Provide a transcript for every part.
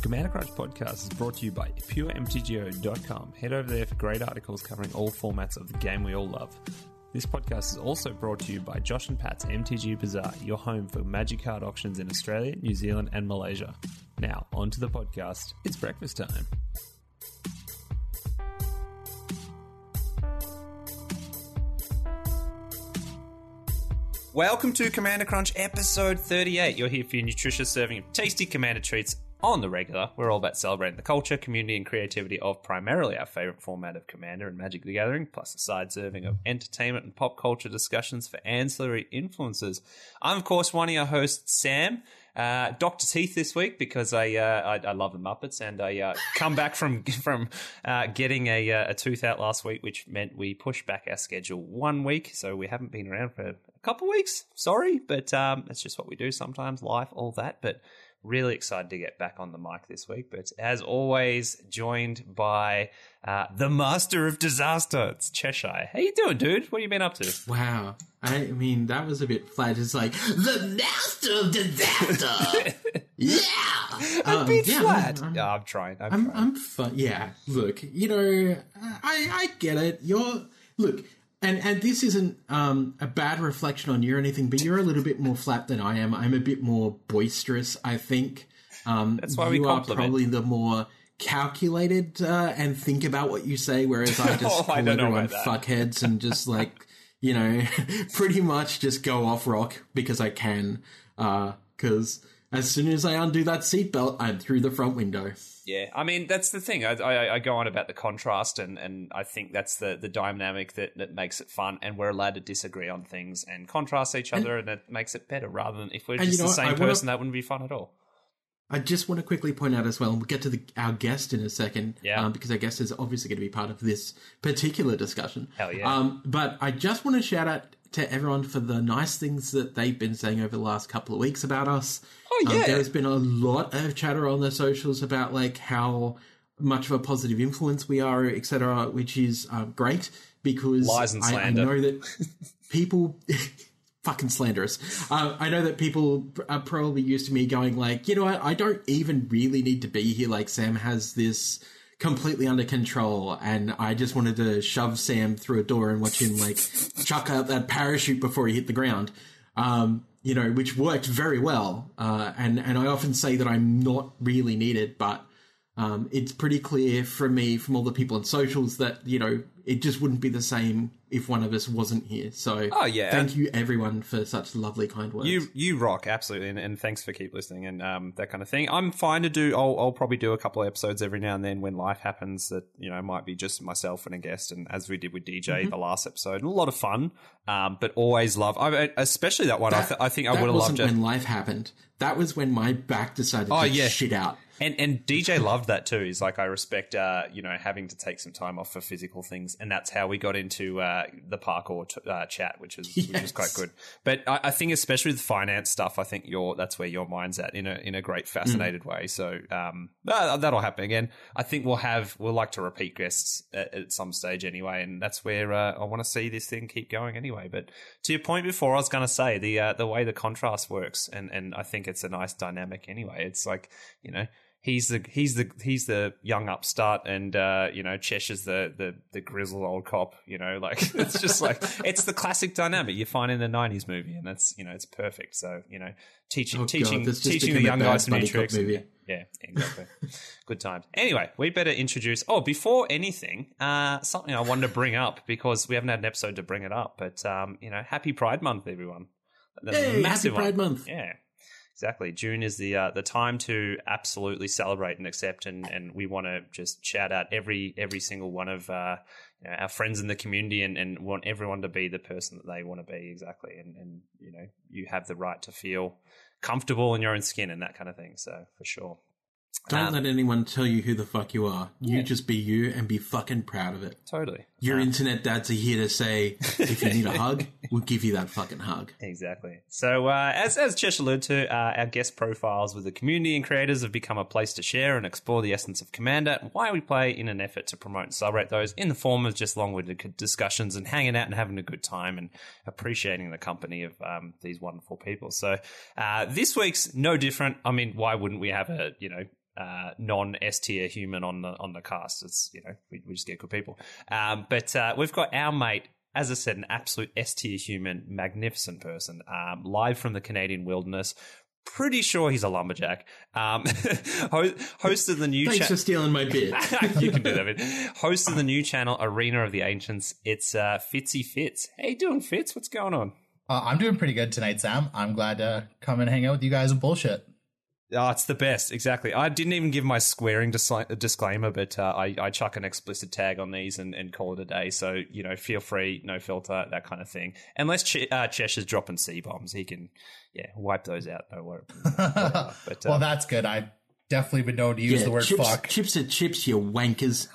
Commander Crunch podcast is brought to you by PureMTGO.com. Head over there for great articles covering all formats of the game we all love. This podcast is also brought to you by Josh and Pat's MTG Bazaar, your home for magic card auctions in Australia, New Zealand, and Malaysia. Now, on to the podcast. It's breakfast time. Welcome to Commander Crunch episode 38. You're here for your nutritious serving of tasty Commander treats on the regular. We're all about celebrating the culture, community, and creativity of primarily our favorite format of Commander and Magic the Gathering, plus a side serving of entertainment and pop culture discussions for ancillary influences. I'm, of course, one of your hosts, Sam. Uh, Doctor Teeth this week because I, uh, I, I love the Muppets and I uh, come back from from uh, getting a, uh, a tooth out last week, which meant we pushed back our schedule one week. So we haven't been around for a couple weeks. Sorry, but um, it's just what we do sometimes. Life, all that, but. Really excited to get back on the mic this week, but as always, joined by uh, the master of disaster. It's Cheshire. How you doing, dude? What have you been up to? Wow. I mean, that was a bit flat. It's like, the master of disaster. yeah. A Um, bit yeah, flat. I'm, Yeah, I'm trying. I'm, I'm, trying. I'm fun. Yeah. Look, you know, I, I get it. You're, look, and, and this isn't um, a bad reflection on you or anything, but you're a little bit more flat than I am. I'm a bit more boisterous, I think. Um, That's why we you are probably the more calculated uh, and think about what you say, whereas I just Oh, call I everyone fuckheads and just like, you know, pretty much just go off rock because I can. Because as soon as I undo that seatbelt, I'm through the front window. Yeah, I mean that's the thing. I, I, I go on about the contrast, and, and I think that's the, the dynamic that, that makes it fun. And we're allowed to disagree on things and contrast each other, and, it makes it better. Rather than if we're just you know the same I wanna- person, that wouldn't be fun at all. I just want to quickly point out as well, and we'll get to the, our guest in a second, Yeah. um, because our guest is obviously going to be part of this particular discussion. Hell yeah. Um, but I just want to shout out to everyone for the nice things that they've been saying over the last couple of weeks about us. Oh Um, yeah, there's been a lot of chatter on the socials about like how much of a positive influence we are, etc., which is um, great because Lies and I, I know that people fucking slanderous. Uh, I know that people are probably used to me going like, you know what? I don't even really need to be here. Like Sam has this completely under control, and I just wanted to shove Sam through a door and watch him like chuck out that parachute before he hit the ground. Um, you know, which worked very well. Uh, and and I often say that I'm not really needed, but um, it's pretty clear from me, from all the people on socials, that you know it just wouldn't be the same if one of us wasn't here. So, Oh, yeah. thank you everyone for such lovely, kind words. You you rock absolutely, and, and thanks for keep listening and um, that kind of thing. I'm fine to do. I'll, I'll probably do a couple of episodes every now and then when life happens. That you know might be just myself and a guest, and as we did with DJ Mm-hmm. the last episode, a lot of fun. Um, but always love, I, especially that one. I, th- I think I that would have loved it. when life happened. That was when my back decided Oh, to yeah. shit out. And and DJ loved that too. He's like, I respect, uh, you know, having to take some time off for physical things, and that's how we got into uh, the parkour t- uh, chat, which was which was Yes. quite good. But I, I think, especially with finance stuff, I think your that's where your mind's at in a in a great, fascinated way. So um, uh, that'll happen again. I think we'll have we'll like to repeat guests at, at some stage anyway, and that's where uh, I want to see this thing keep going anyway. But to your point before, I was going to say the uh, the way the contrast works, and and I think it's a nice dynamic anyway. It's like you know he's the he's the he's the young upstart and uh you know Cheshire's the the the grizzled old cop you know like it's just like it's the classic dynamic you find in the 90s movie and that's you know it's perfect so you know teaching Oh, teaching just teaching the young guys some new tricks movie. yeah exactly good times anyway we better introduce oh before anything uh something I wanted to bring up because we haven't had an episode to bring it up but um you know happy pride month everyone That's a Hey, happy massive. Pride Month. Yeah, exactly. June is the uh, the time to absolutely celebrate and accept, and, and we want to just shout out every every single one of uh, you know, our friends in the community, and, and want everyone to be the person that they want to be exactly, and and you know you have the right to feel comfortable in your own skin and that kind of thing. So for sure. Don't Um, let anyone tell you who the fuck you are. You Yeah. just be you and be fucking proud of it. Totally. Your Uh, internet dads are here to say, if you need a hug, we'll give you that fucking hug. Exactly. So, uh, as as Chesh alluded to, uh, our guest profiles with the community and creators have become a place to share and explore the essence of Commander and why we play in an effort to promote and celebrate those in the form of just long-winded discussions and hanging out and having a good time and appreciating the company of um, these wonderful people. So, uh, this week's no different. I mean, why wouldn't we have a you know uh, non S tier human on the on the cast. It's you know we, we just get good people. Um, but uh, we've got our mate, as I said, an absolute S tier human, magnificent person, um, live from the Canadian wilderness. Pretty sure he's a lumberjack. Um, ho- hosted the new. Thanks cha- for stealing my bit. you can do that. Bit. Hosted the new channel Arena of the Ancients. It's uh, Fitzy Fitz. How you doing, Fitz? What's going on? Uh, I'm doing pretty good tonight, Sam. I'm glad to come and hang out with you guys and bullshit. Oh, it's the best. Exactly. I didn't even give my squaring dis- disclaimer, but uh, I, I chuck an explicit tag on these and, and call it a day. So, you know, feel free, no filter, that kind of thing. Unless Ch- uh, Cheshire's dropping C bombs, he can, yeah, wipe those out. No worry. But, well, uh, that's good. I've definitely been known to use Yeah, the word chips, fuck. chips are chips, you wankers.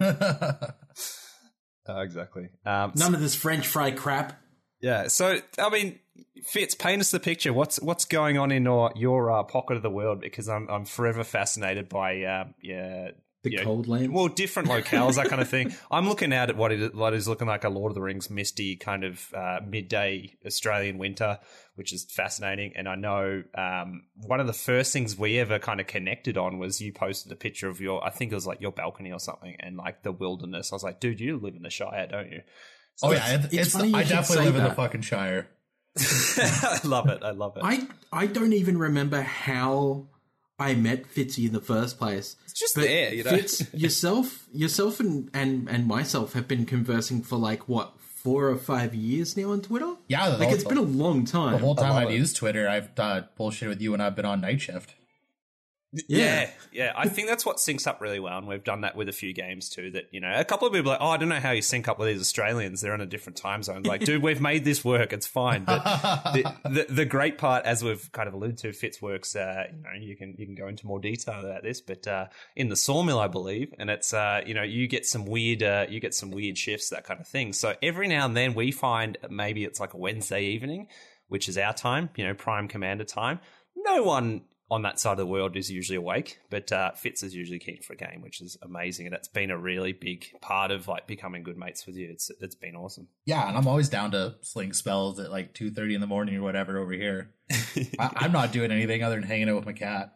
uh, exactly. Um, None of this French fry crap. Yeah. So I mean, Fitz, paint us the picture. What's what's going on in your your uh, pocket of the world? Because I'm I'm forever fascinated by uh, yeah. The you know, cold lands. well, different locales, that kind of thing. I'm looking out at what is, what is looking like a Lord of the Rings misty kind of uh, midday Australian winter, which is fascinating. And I know um, one of the first things we ever kind of connected on was you posted a picture of your, I think it was like your balcony or something, and like the wilderness. I was like, dude, you live in the Shire, don't you? Oh yeah, it- it's it's, funny you I definitely say live in the fucking Shire. I love it. I love it. I I don't even remember how I met Fitzy in the first place. it's just But there, you know. Fitz, yourself, yourself, and, and and myself have been conversing for like what four or five years now on Twitter. Yeah, the like whole- it's been a long time. The whole time I've it. used Twitter, I've uh, bullshit with you when I've been on night shift. Yeah, yeah. I think that's what syncs up really well, and we've done that with a few games too. That you know, a couple of people like, "Oh, I don't know how you sync up with these Australians. They're in a different time zone." Like, dude, we've made this work. It's fine. But the, the the great part, as we've kind of alluded to, Fitz works. Uh, you know, you can you can go into more detail about this, but uh, in the sawmill, I believe, and it's uh, you know, you get some weird uh, you get some weird shifts, that kind of thing. So every now and then, we find maybe it's like a Wednesday evening, which is our time, you know, prime commander time. No one on that side of the world is usually awake, but uh, Fitz is usually keen for a game, which is amazing, and it's been a really big part of like becoming good mates with you. It's it's been awesome. Yeah, and I'm always down to sling spells at like two thirty in the morning or whatever over here. I, I'm not doing anything other than hanging out with my cat.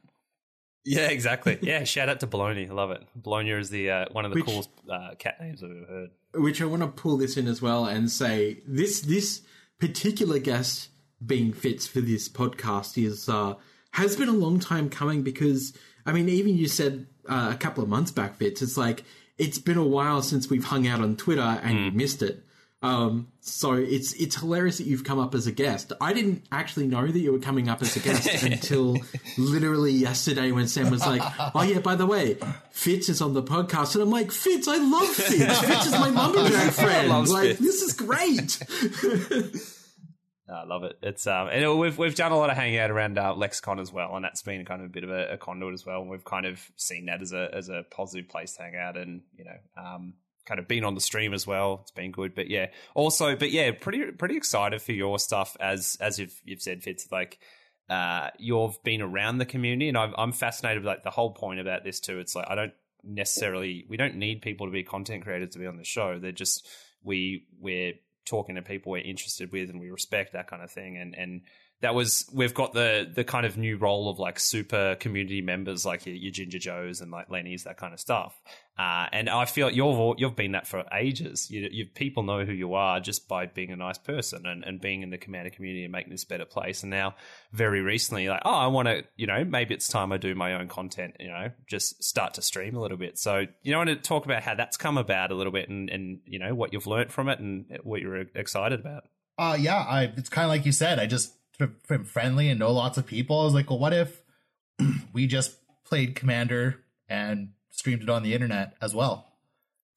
Yeah, exactly. Yeah, shout out to Bologna. I love it. Bologna is the uh, one of the Which- coolest uh, cat names I've ever heard. which I want to pull this in as well and say this this particular guest being Fitz for this podcast is uh, has been a long time coming because I mean even you said uh, a couple of months back Fitz it's like it's been a while since we've hung out on Twitter and you missed it. Um, so it's it's hilarious that you've come up as a guest. I didn't actually know that you were coming up as a guest until literally yesterday when Sam was like, "Oh yeah, by the way, Fitz is on the podcast," and I'm like, "Fitz, I love Fitz. Fitz is my lumberjack friend. Like Fitz. this is great." I love it. It's um, and we've we've done a lot of hanging out around uh, Lexicon as well, and that's been kind of a bit of a, a conduit as well. And we've kind of seen that as a as a positive place to hang out, and you know, um, kind of been on the stream as well. It's been good, but yeah, also, but yeah, pretty pretty excited for your stuff as as you've you've said, Fitz. Like, uh, you've been around the community, and I'm I'm fascinated with like the whole point about this too. It's like I don't necessarily we don't need people to be content creators to be on the show. They're just we we're talking to people we're interested with and we respect that kind of thing. And and that was we've got the the kind of new role of like super community members like your, your ginger joes and like lenny's that kind of stuff. Uh, and i feel like you've you've been that for ages. You, you people know who you are just by being a nice person and, and being in the commander community and making this a better place. And now very recently like oh i want to you know maybe it's time i do my own content you know just start to stream a little bit. So you know want to talk about how that's come about a little bit and and you know what you've learned from it and what you're excited about? Uh yeah, I it's kind of like you said. I just friendly and know lots of people. I was like, well, what if we just played Commander and streamed it on the internet as well?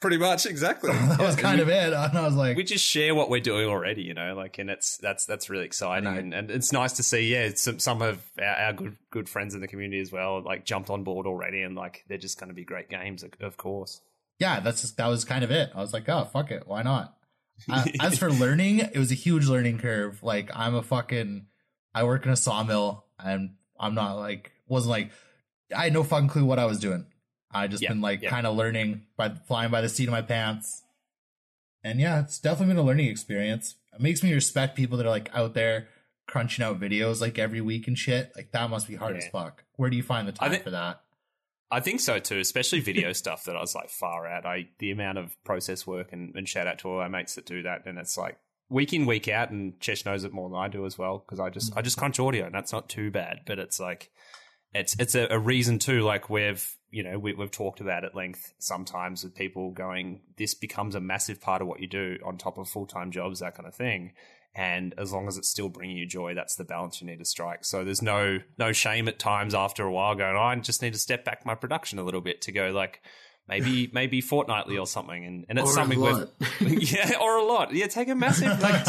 pretty much exactly That was kind of it. And I was like, we just share what we're doing already, you know, like, and it's that's that's really exciting, and, and it's nice to see, yeah, some some of our, our good good friends in the community as well, like jumped on board already, and like they're just going to be great games, of- of course. yeah, that's just, that was kind of it. I was like, oh, fuck it. Why not? Uh, as for learning, it was a huge learning curve. Like, I'm a fucking, I work in a sawmill and I'm not like, wasn't like, I had no fucking clue what I was doing. I just Yeah, been like yeah. kind of learning by flying by the seat of my pants. And yeah, it's definitely been a learning experience. It makes me respect people that are like out there crunching out videos like every week and shit. Like that must be hard Yeah. as fuck. Where do you find the time think- for that? I think so too, especially video stuff that I was like far out. I the amount of process work and, and shout out to all our mates that do that, and it's like week in week out, and Chesh knows it more than I do as well because I just I just crunch audio, and that's not too bad, but it's like it's it's a, a reason too. Like we've you know we, we've talked about at length sometimes with people going, this becomes a massive part of what you do on top of full time jobs, that kind of thing. And as long as it's still bringing you joy, that's the balance you need to strike. So there's no no shame at times after a while going, oh, I just need to step back my production a little bit to go like maybe maybe fortnightly or something, and, and it's Or a something lot. we've yeah or a lot yeah take a massive like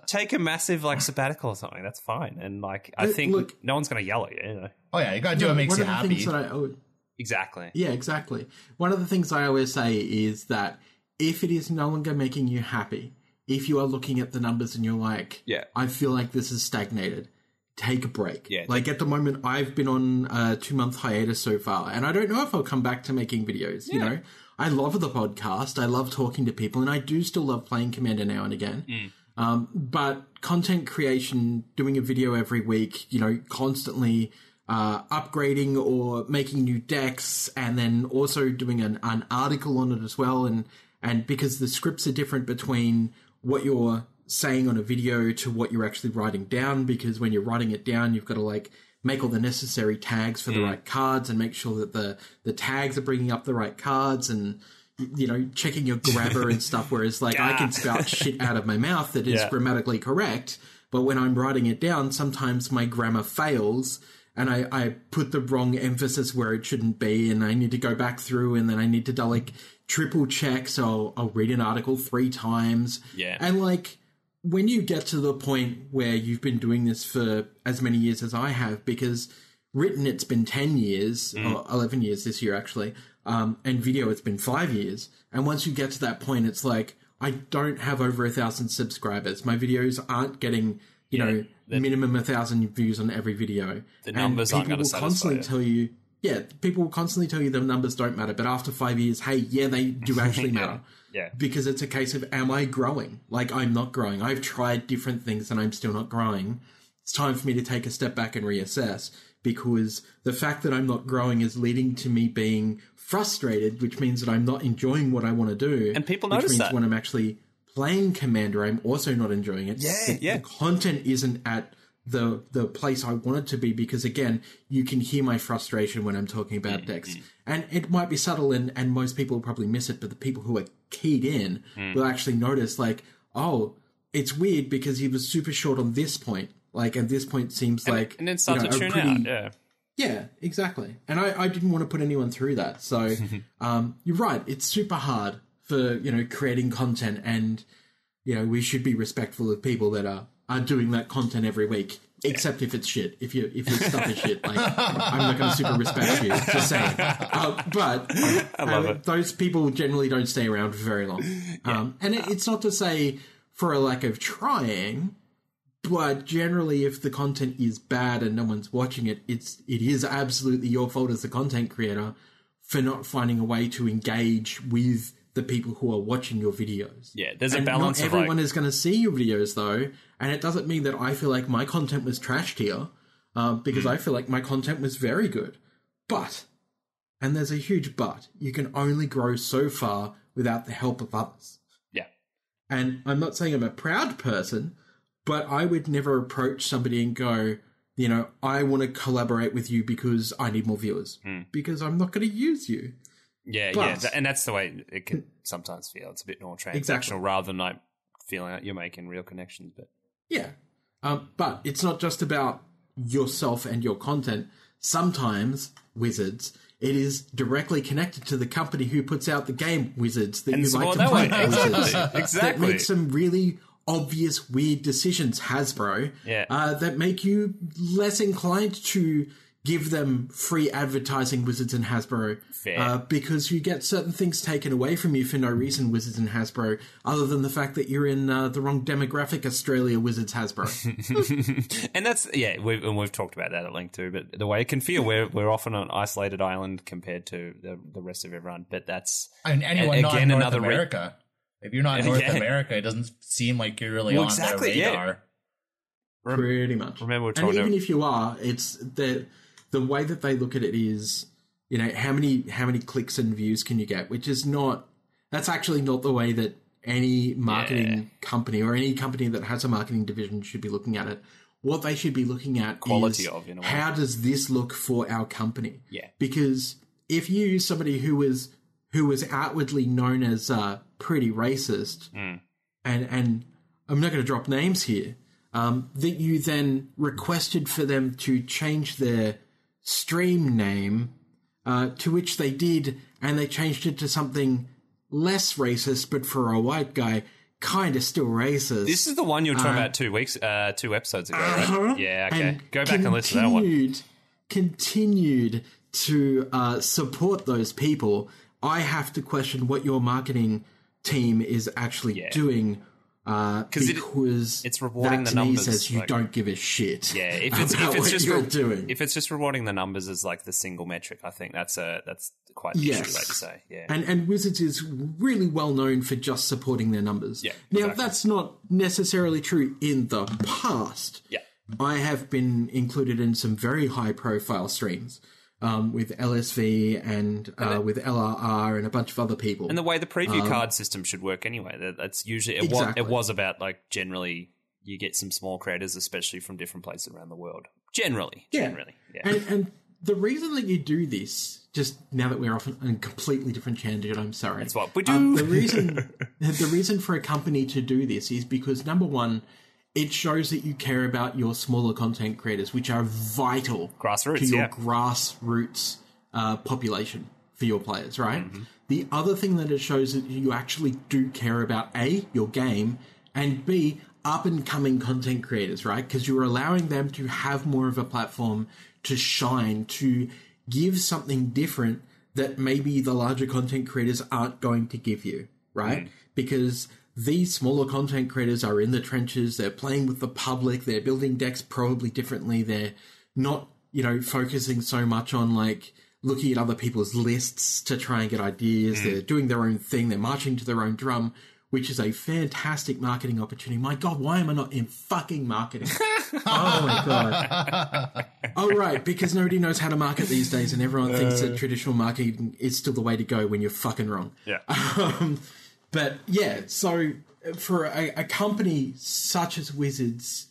take a massive like sabbatical or something that's fine and like I Look- think look- no one's gonna yell at you, you know? oh yeah, you gotta do what makes One you of the happy. things that I, oh, exactly yeah, exactly. One of the things I always say is that if it is no longer making you happy, if you are looking at the numbers and you're like, Yeah. I feel like this is stagnated, take a break. Yeah. Like at the moment, I've been on a two month hiatus so far, and I don't know if I'll come back to making videos. You know, I love the podcast, I love talking to people, and I do still love playing Commander now and again. Um, but content creation, doing a video every week, you know, constantly uh, upgrading or making new decks, and then also doing an, an article on it as well. And and because the scripts are different between what you're saying on a video to what you're actually writing down, because when you're writing it down, you've got to like make all the necessary tags for the mm. right cards and make sure that the the tags are bringing up the right cards and you know checking your grammar and stuff whereas like i can spout shit out of my mouth that is Yeah. grammatically correct but when i'm writing it down sometimes my grammar fails and I, I put the wrong emphasis where it shouldn't be and i need to go back through and then i need to do like triple check so i'll, I'll read an article three times Yeah. and like when you get to the point where you've been doing this for as many years as I have, because written it's been 10 years, or 11 years this year actually, um, and video it's been five years. And once you get to that point, it's like, I don't have over a thousand subscribers. My videos aren't getting, you know, minimum a thousand views on every video. The numbers aren't people gonna will satisfy constantly you. tell you, yeah, people will constantly tell you the numbers don't matter. But after five years, hey, yeah, they do actually matter yeah because it's a case of am I growing? Like I'm not growing. I've tried different things and I'm still not growing. It's time for me to take a step back and reassess because the fact that I'm not growing is leading to me being frustrated, which means that I'm not enjoying what I want to do. And people which notice means that. when I'm actually playing Commander, I'm also not enjoying it. Yeah, The- yeah. The content isn't at the the place I wanted to be because again, you can hear my frustration when I'm talking about mm, decks. Mm. And it might be subtle and, and most people will probably miss it, but the people who are keyed in mm. will actually notice like, oh, it's weird because he was super short on this point. Like and this point seems like and then start you know, to tune pretty- out yeah yeah, exactly. And I, I didn't want to put anyone through that. So um, you're right. It's super hard for, you know, creating content and, you know, we should be respectful of people that are, are doing that content every week. Except if it's shit. If you if your stuff is shit, like I'm not going to super respect you. Just saying. Uh, but I love it. those people generally don't stay around for very long. Um, and it, it's not to say for a lack of trying, but generally if the content is bad and no one's watching it it's it is absolutely your fault as the content creator for not finding a way to engage with the people who are watching your videos yeah there's a balance not of everyone like is going to see your videos though and it doesn't mean that i feel like my content was trashed here um, because Hmm. i feel like my content was very good but and there's a huge but you can only grow so far without the help of others yeah and I'm not saying I'm a proud person, but I would never approach somebody and go, you know, I want to collaborate with you because I need more viewers. Hmm. Because I'm not going to use you. yeah yeah But- Th- and that's the way it can sometimes feel it's a bit more transactional Exactly. rather than like feeling like you're making real connections but Yeah. Um, but it's not just about yourself and your content. Sometimes, Wizards, it is directly connected to the company who puts out the game, Wizards, that and you like to play. way Wizards. exactly that exactly make some really obvious weird decisions, Hasbro, Yeah. uh, that make you less inclined to give them free advertising, Wizards and Hasbro, Fair. uh, because you get certain things taken away from you for no reason, Wizards and Hasbro, other than the fact that you're in uh, the wrong demographic, Australia, Wizards, Hasbro. and that's yeah, we've and we've talked about that at length too. But the way it can feel, we're we're often an isolated island compared to the, the rest of everyone. But that's I mean, anyone And not again, in North another re- America. if you're not in North Yeah. America, it doesn't seem like you're really Well, on exactly, yeah. their radar. Pretty much. remember we're and even to if you are, it's the the way that they look at it is you know how many how many clicks and views can you get which is not that's actually not the way that any marketing Yeah. company or any company that has a marketing division should be looking at it what they should be looking at Quality is of, in a way. how does this look for our company Yeah. because if you use somebody who was who was outwardly known as uh, pretty racist Hmm. and and I'm not going to drop names here um, that you then requested for them to change their stream name uh, to which they did and they changed it to something less racist but for a white guy kind of still racist This is the one you were talking about two weeks, uh, two episodes ago. Uh-huh. Yeah, okay. Go back and listen to that one. continued- Continued to uh, support those people. I have to question what your marketing team is actually Yeah. doing uh, 'Cause it- because it's rewarding the to me numbers, says you like- don't give a shit. Yeah, if it's if it's just re- doing. if it's just rewarding the numbers as like the single metric, I think that's a that's quite the Yes. you say. Yeah, And and Wizards is really well known for just supporting their numbers. Yeah, Now exactly. that's not necessarily true in the past. yeah, I have been included in some very high profile streams um, with LSV and uh, with LRR and a bunch of other people. and the way the preview card system should work anyway. That, that's usually it was Um, it was about like generally you get some small creators, especially from different places around the world. Generally, Yeah. generally, yeah. and, and the reason that you do this, just now that we're off on a completely different tangent, I'm sorry. That's what we do. Um, the reason the reason for a company to do this is because number one, it shows that you care about your smaller content creators, which are vital Grassroots, to your yeah. grassroots uh, population for your players, right? Mm-hmm. The other thing that it shows that you actually do care about a your game and b up and coming content creators, right? Because you're allowing them to have more of a platform to shine, to give something different that maybe the larger content creators aren't going to give you, right? Because these smaller content creators are in the trenches, they're playing with the public, they're building decks probably differently, they're not, you know, focusing so much on like looking at other people's lists to try and get ideas, they're doing their own thing, they're marching to their own drum. Which is a fantastic marketing opportunity. My God, why am I not in fucking marketing? oh my God. Oh, right, because nobody knows how to market these days, and everyone thinks that traditional marketing is still the way to go when you're fucking wrong. yeah. Um, but yeah, so for a, a company such as Wizards,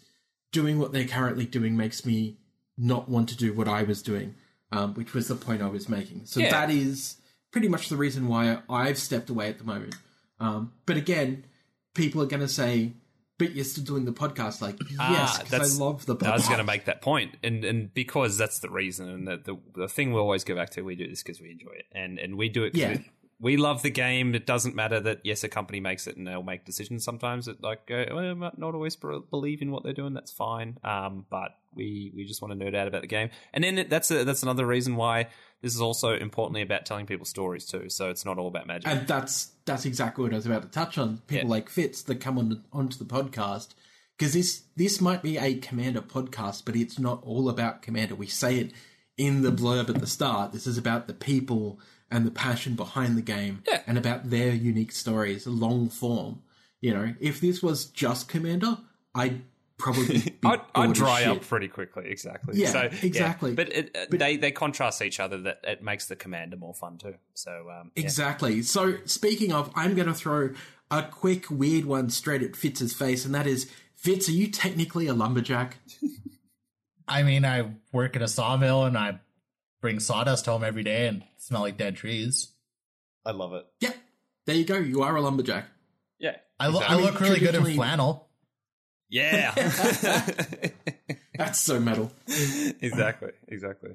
doing what they're currently doing makes me not want to do what I was doing, um, which was the point I was making. So Yeah. that is pretty much the reason why I've stepped away at the moment. Um, but again, people are going to say, "But you're still doing the podcast." Like, yes, Ah, because I love the podcast. I was going to make that point, and and because that's the reason, and the the, the thing we always go back to, we do this because we enjoy it, and and we do it. Yeah. we, we love the game. It doesn't matter that yes, a company makes it, and they'll make decisions sometimes that like go, well, I might not always believe in what they're doing. That's fine. Um, but we we just want to nerd out about the game, and then that's a, that's another reason why this is also importantly about telling people stories too. So it's not all about magic. And that's that's exactly what I was about to touch on. People Yeah. like Fitz that come on onto the podcast because this this might be a Commander podcast, but it's not all about Commander. We say it in the blurb at the start. This is about the people and the passion behind the game, Yeah. and about their unique stories, long form. You know, if this was just Commander, I'd probably be I'd, I'd dry up pretty quickly. Exactly. Yeah, so, exactly. But, it, uh, they they contrast each other. That it makes the commander more fun too. So um, yeah. Exactly. So speaking of, I'm going to throw a quick weird one straight at Fitz's face, and that is, Fitz, are you technically a lumberjack? I mean, I work at a sawmill and I bring sawdust home every day and smell like dead trees. I love it. Yeah. There you go. You are a lumberjack. Yeah. I, lo- Exactly. I look really good in flannel. Yeah. That's so metal. exactly. Exactly.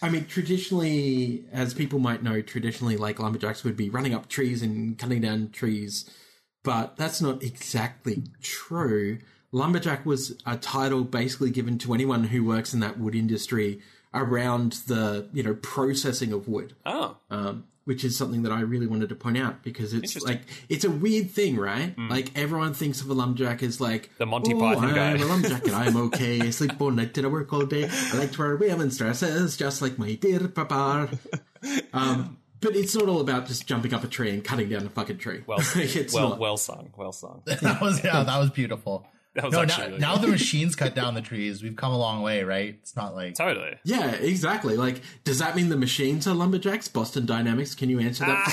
I mean, traditionally, as people might know, traditionally, like lumberjacks would be running up trees and cutting down trees, but that's not exactly true. Lumberjack was a title basically given to anyone who works in that wood industry around the, you know, processing of wood. Oh. um, which is something that I really wanted to point out because it's like it's a weird thing, right? Like everyone thinks of a lumberjack as like The Monty "Oh, Python I'm guy." a lumberjack and I'm okay. I sleep all night and I work all day. I like to wear women's dresses just like my dear papa. Um, but it's not all about just jumping up a tree and cutting down a fucking tree. Well, it's well, not. well sung. Well sung. that was yeah, that was beautiful. That was No, actually now, really now the machines cut down the trees. We've come a long way, right? It's not like totally. Yeah, exactly. Like, does that mean the machines are lumberjacks? Boston Dynamics, can you answer that?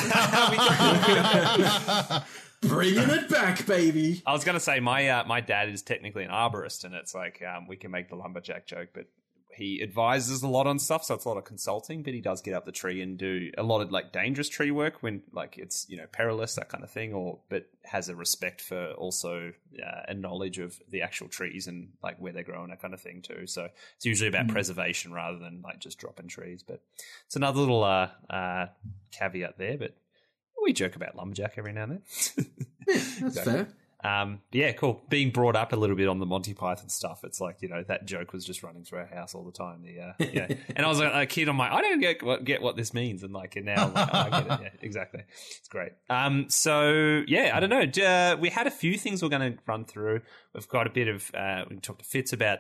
Bringing it back, baby. I was going to say my uh, my dad is technically an arborist, and it's like um, we can make the lumberjack joke, but he advises a lot on stuff, so it's a lot of consulting. But he does get up the tree and do a lot of like dangerous tree work when like it's you know perilous that kind of thing, or but has a respect for also uh, a knowledge of the actual trees and like where they're growing, that kind of thing too. So it's usually about preservation rather than like just dropping trees. But it's another little uh, uh, caveat there, but. We joke about lumberjack every now and then. That's fair. Um, yeah, cool. Being brought up a little bit on the Monty Python stuff, it's like you know that joke was just running through our house all the time. The uh, yeah, and I was like, a kid, I'm like, I don't get what, get what this means, and like, and now I'm like, oh, I get it. Yeah, exactly. It's great. Um, so yeah, I don't know. Uh, we had a few things we're going to run through. We've got a bit of uh, we can talk to Fitz about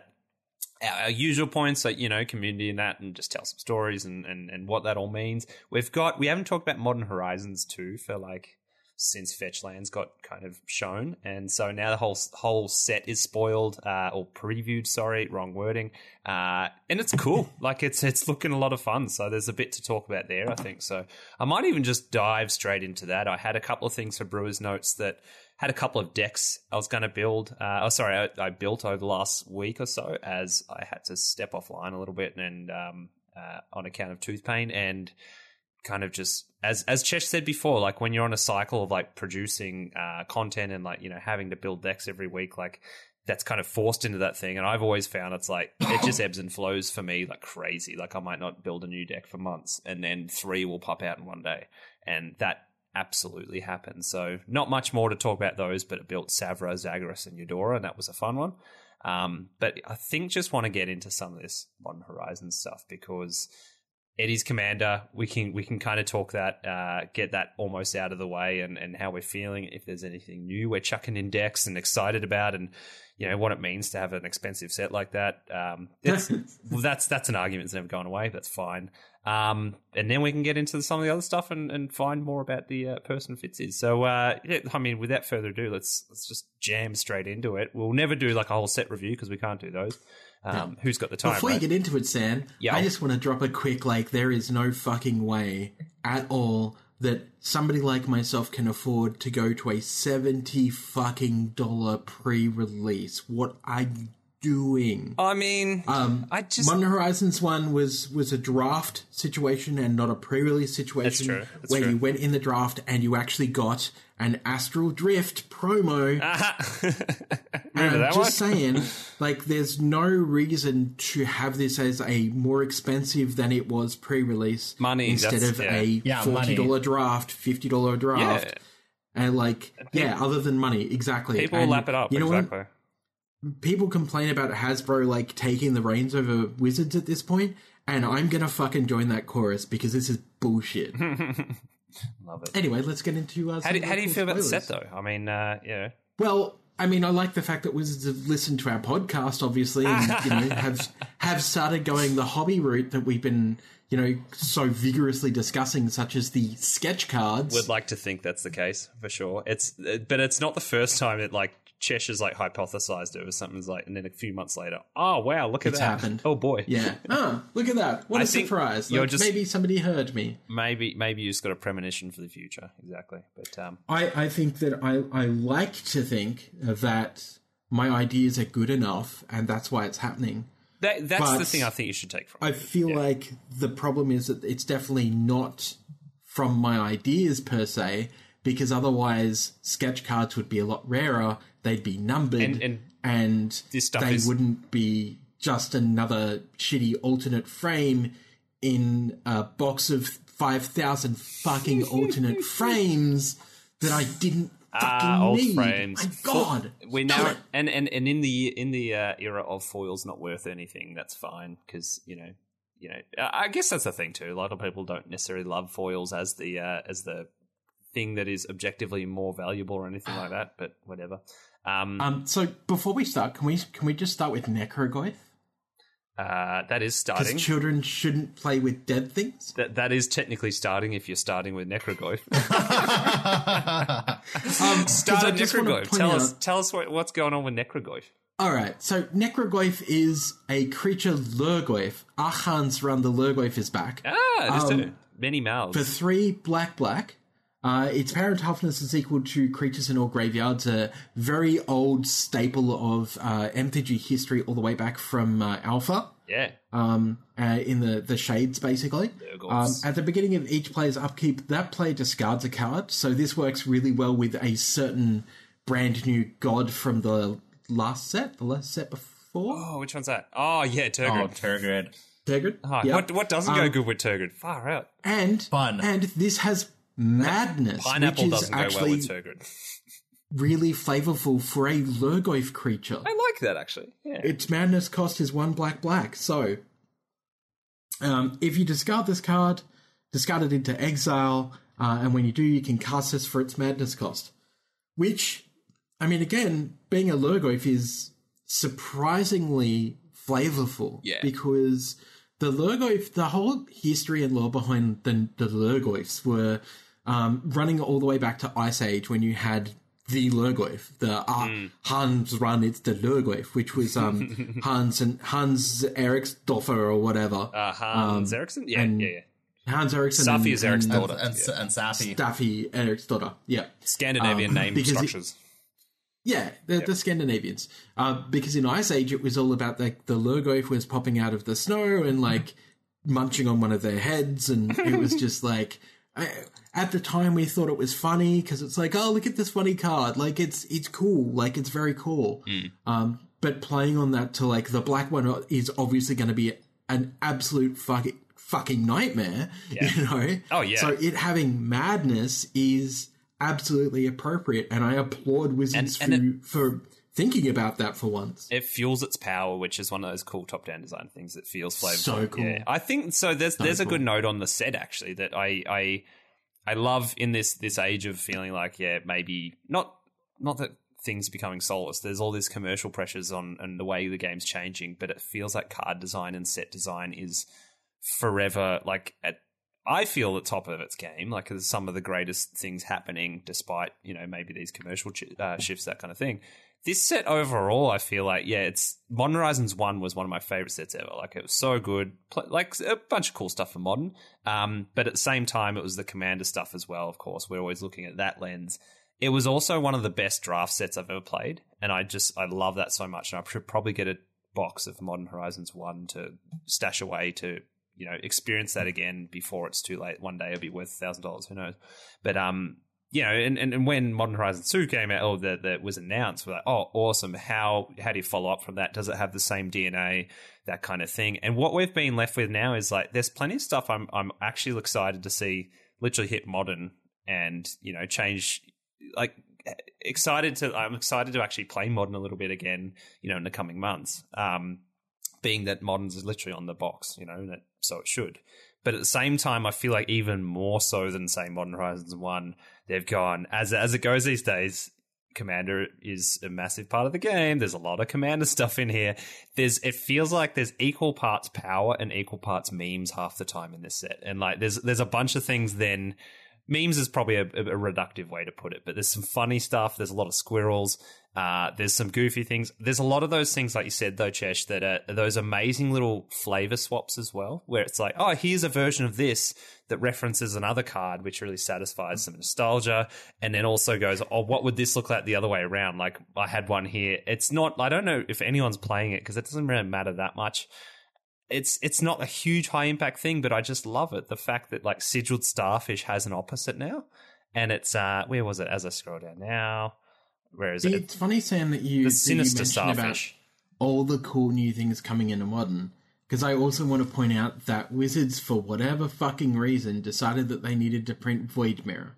our, our usual points, like you know, community and that, and just tell some stories and, and and what that all means. We've got we haven't talked about Modern Horizons Two for like since Fetchlands got kind of shown, and so now the whole whole set is spoiled uh, or previewed. Sorry, wrong wording. Uh, and it's cool. like it's it's looking a lot of fun. So there's a bit to talk about there. I think so. I might even just dive straight into that. I had a couple of things for Brewers notes that had a couple of decks I was going to build. Uh, oh, sorry, I, I built over the last week or so as I had to step offline a little bit and um, uh, on account of tooth pain and kind of just as as Chesh said before, like when you're on a cycle of like producing uh, content and like you know having to build decks every week, like that's kind of forced into that thing. And I've always found it's like it just ebbs and flows for me like crazy. Like I might not build a new deck for months, and then three will pop out in one day, and that absolutely happens. So not much more to talk about those, but it built Savra, Zagreus, and Eudora, and that was a fun one. Um, but I think just want to get into some of this Modern Horizon stuff because Eddie's commander. We can we can kind of talk that, uh, get that almost out of the way, and and how we're feeling. If there's anything new we're chucking in decks and excited about, and you know what it means to have an expensive set like that. Um, well, that's that's an argument that's never gone away. That's fine. Um, and then we can get into some of the other stuff and, and find more about the uh, person Fitz is. So, uh, yeah, I mean, without further ado, let's let's just jam straight into it. We'll never do like a whole set review because we can't do those. Um, Who's got the time? Before right? you get into it, Sam, Yeah. I just want to drop a quick like, there is no fucking way at all that somebody like myself can afford to go to a seventy fucking dollar pre-release. What are you doing? I mean, Um, I just Modern Horizons one was was a draft situation and not a pre-release situation That's true. That's where true. you went in the draft and you actually got an Astral Drift promo. remember And I'm just one. saying, like, there's no reason to have this as a more expensive than it was pre-release Money, instead of yeah. a Yeah, forty dollar draft, fifty dollar draft, Yeah. and like, yeah, other than money, exactly. People And lap it up. You know what? People complain about Hasbro like taking the reins over Wizards at this point, and I'm gonna fucking join that chorus because this is bullshit. Love it. anyway, let's get into uh, How do, how do you feel about the set, though? I mean, uh, yeah. Well, I mean, I like the fact that Wizards have listened to our podcast, obviously, and you know have have started going the hobby route that we've been, you know, so vigorously discussing, such as the sketch cards. Would like to think that's the case for sure. It's, but it's not the first time that like Cheshire's like hypothesized it or something's like, and then a few months later, oh wow, look at It's that! happened. Oh boy, yeah. Oh, look at that! What a I think surprise! Like, just- maybe somebody heard me. Maybe maybe you just got a premonition for the future, exactly. But um, I, I think that I, I like to think that my ideas are good enough, and that's why it's happening. that that's the thing I think you should take from. I it. feel like the problem is that it's definitely not from my ideas per se, because otherwise sketch cards would be a lot rarer. They'd be numbered, And- and, and this stuff they is- wouldn't be just another shitty alternate frame in a box of five thousand fucking alternate frames that I didn't fucking Ah, old need. frames. My God, we Stop now it. and, and and in the in the uh, era of foils not worth anything that's fine because you know you know I I guess that's the thing too a lot of people don't necessarily love foils as the uh, as the thing that is objectively more valuable or anything like that but whatever um, Um, so before we start, can we can we just start with Necrogoyf? Uh, that is Because starting. children shouldn't play with dead things. that that is technically starting if you're starting with Necrogoyf. Um, Start with Necrogoyf. Tell out- us tell us what, what's going on with Necrogoyf. All right, so Necrogoyf is a creature Lhurgoyf. Archans run the Lhurgoyf is back. Ah, just Um, many mouths. For three black black, uh, its power and toughness is equal to creatures in all graveyards, a very old staple of uh, MTG history all the way back from uh, Alpha. yeah. um, uh, in the, the shades, basically. Um, at the beginning of each player's upkeep, that player discards a card. So this works really well with a certain brand new god from the last set, the last set before. Oh, which one's that? Oh, yeah, oh, Tergrid. Tergrid. Tergrid. Oh, Yep. What what doesn't go Um, good with Tergrid? Far out. And Fun. And this has madness, Pineapple which is doesn't go well actually with Tergrid. really flavorful for a Lhurgoyf creature. I like that actually. Yeah. its madness cost is one black black. So, um, if you discard this card, discard it into exile, uh, and when you do, you can cast this for its madness cost. Which, I mean, again, being a Lhurgoyf is surprisingly flavorful. Yeah. Because the Lhurgoyf, the whole history and lore behind the, the Lhurgoyfs were um, running all the way back to Ice Age when you had the Lhurgoyf, the uh, Hans run, it's the Lhurgoyf, which was um, Hans and Hans Eriksdorfer or whatever. uh, Hans Eriksson? Yeah, and- yeah, yeah. Hans Eriksson Safi and, is Eric's daughter. And, and, and Safi. Staffy Eriksdottir. Yeah. Scandinavian Um, name because it- structures. Yeah, the, the Scandinavians. Uh, because in Ice Age, it was all about like the Lhurgoyf was popping out of the snow and like munching on one of their heads, and it was just like. I, at the time, we thought it was funny because it's like, oh, look at this funny card. Like it's it's cool. Like it's very cool. Um, but playing on that to like the black one is obviously going to be an absolute fucking fucking nightmare. You know. Oh, yeah. So it having madness is absolutely appropriate, and I applaud Wizards And- and for, for thinking about that for once. It fuels its power, which is one of those cool top-down design things that feels flavorful. So cool. Yeah, I think so. There's there's a good note on the set actually that I I I love in this this age of feeling like yeah maybe not not that things becoming soulless. There's all these commercial pressures on and the way the game's changing, but it feels like card design and set design is forever like at I feel the top of its game. Like some of the greatest things happening, despite you know maybe these commercial ch- uh, shifts, that kind of thing. This set overall, I feel like yeah, it's Modern Horizons One was one of my favorite sets ever. Like it was so good, like a bunch of cool stuff for modern. Um, but at the same time, it was the Commander stuff as well. Of course, we're always looking at that lens. It was also one of the best draft sets I've ever played, and I just I love that so much. And I should probably get a box of Modern Horizons One to stash away to you know experience that again before it's too late. One day it'll be worth thousand dollars. Who knows? But um, you know, and, and, and when Modern Horizons Two came out, or that that was announced, we're like, oh, awesome. How how do you follow up from that? Does it have the same DNA? That kind of thing. And what we've been left with now is like, there's plenty of stuff I'm I'm actually excited to see literally hit modern and you know change like excited to I'm excited to actually play modern a little bit again, you know, in the coming months. Um, being that moderns is literally on the box, you know, so it should. But at the same time, I feel like even more so than say Modern Horizons One, they've gone as as it goes these days. Commander is a massive part of the game. There's a lot of Commander stuff in here. There's it feels like there's equal parts power and equal parts memes half the time in this set, and like there's there's a bunch of things then memes is probably a, a reductive way to put it, but there's some funny stuff. There's a lot of squirrels. Uh, there's some goofy things. There's a lot of those things, like you said, though, Chesh, that are those amazing little flavor swaps as well, where it's like, oh, here's a version of this that references another card, which really satisfies some nostalgia, and then also goes, oh, what would this look like the other way around? Like I had one here. It's not. I don't know if anyone's playing it because it doesn't really matter that much it's it's not a huge high impact thing, but I just love it. The fact that like sigiled starfish has an opposite now, and it's uh where was it? As I scroll down now, where is it? It's funny, Sam, that you, The that you sinister about starfish. all the cool new things coming into modern. Because I also want to point out that Wizards, for whatever fucking reason, decided that they needed to print Void Mirror.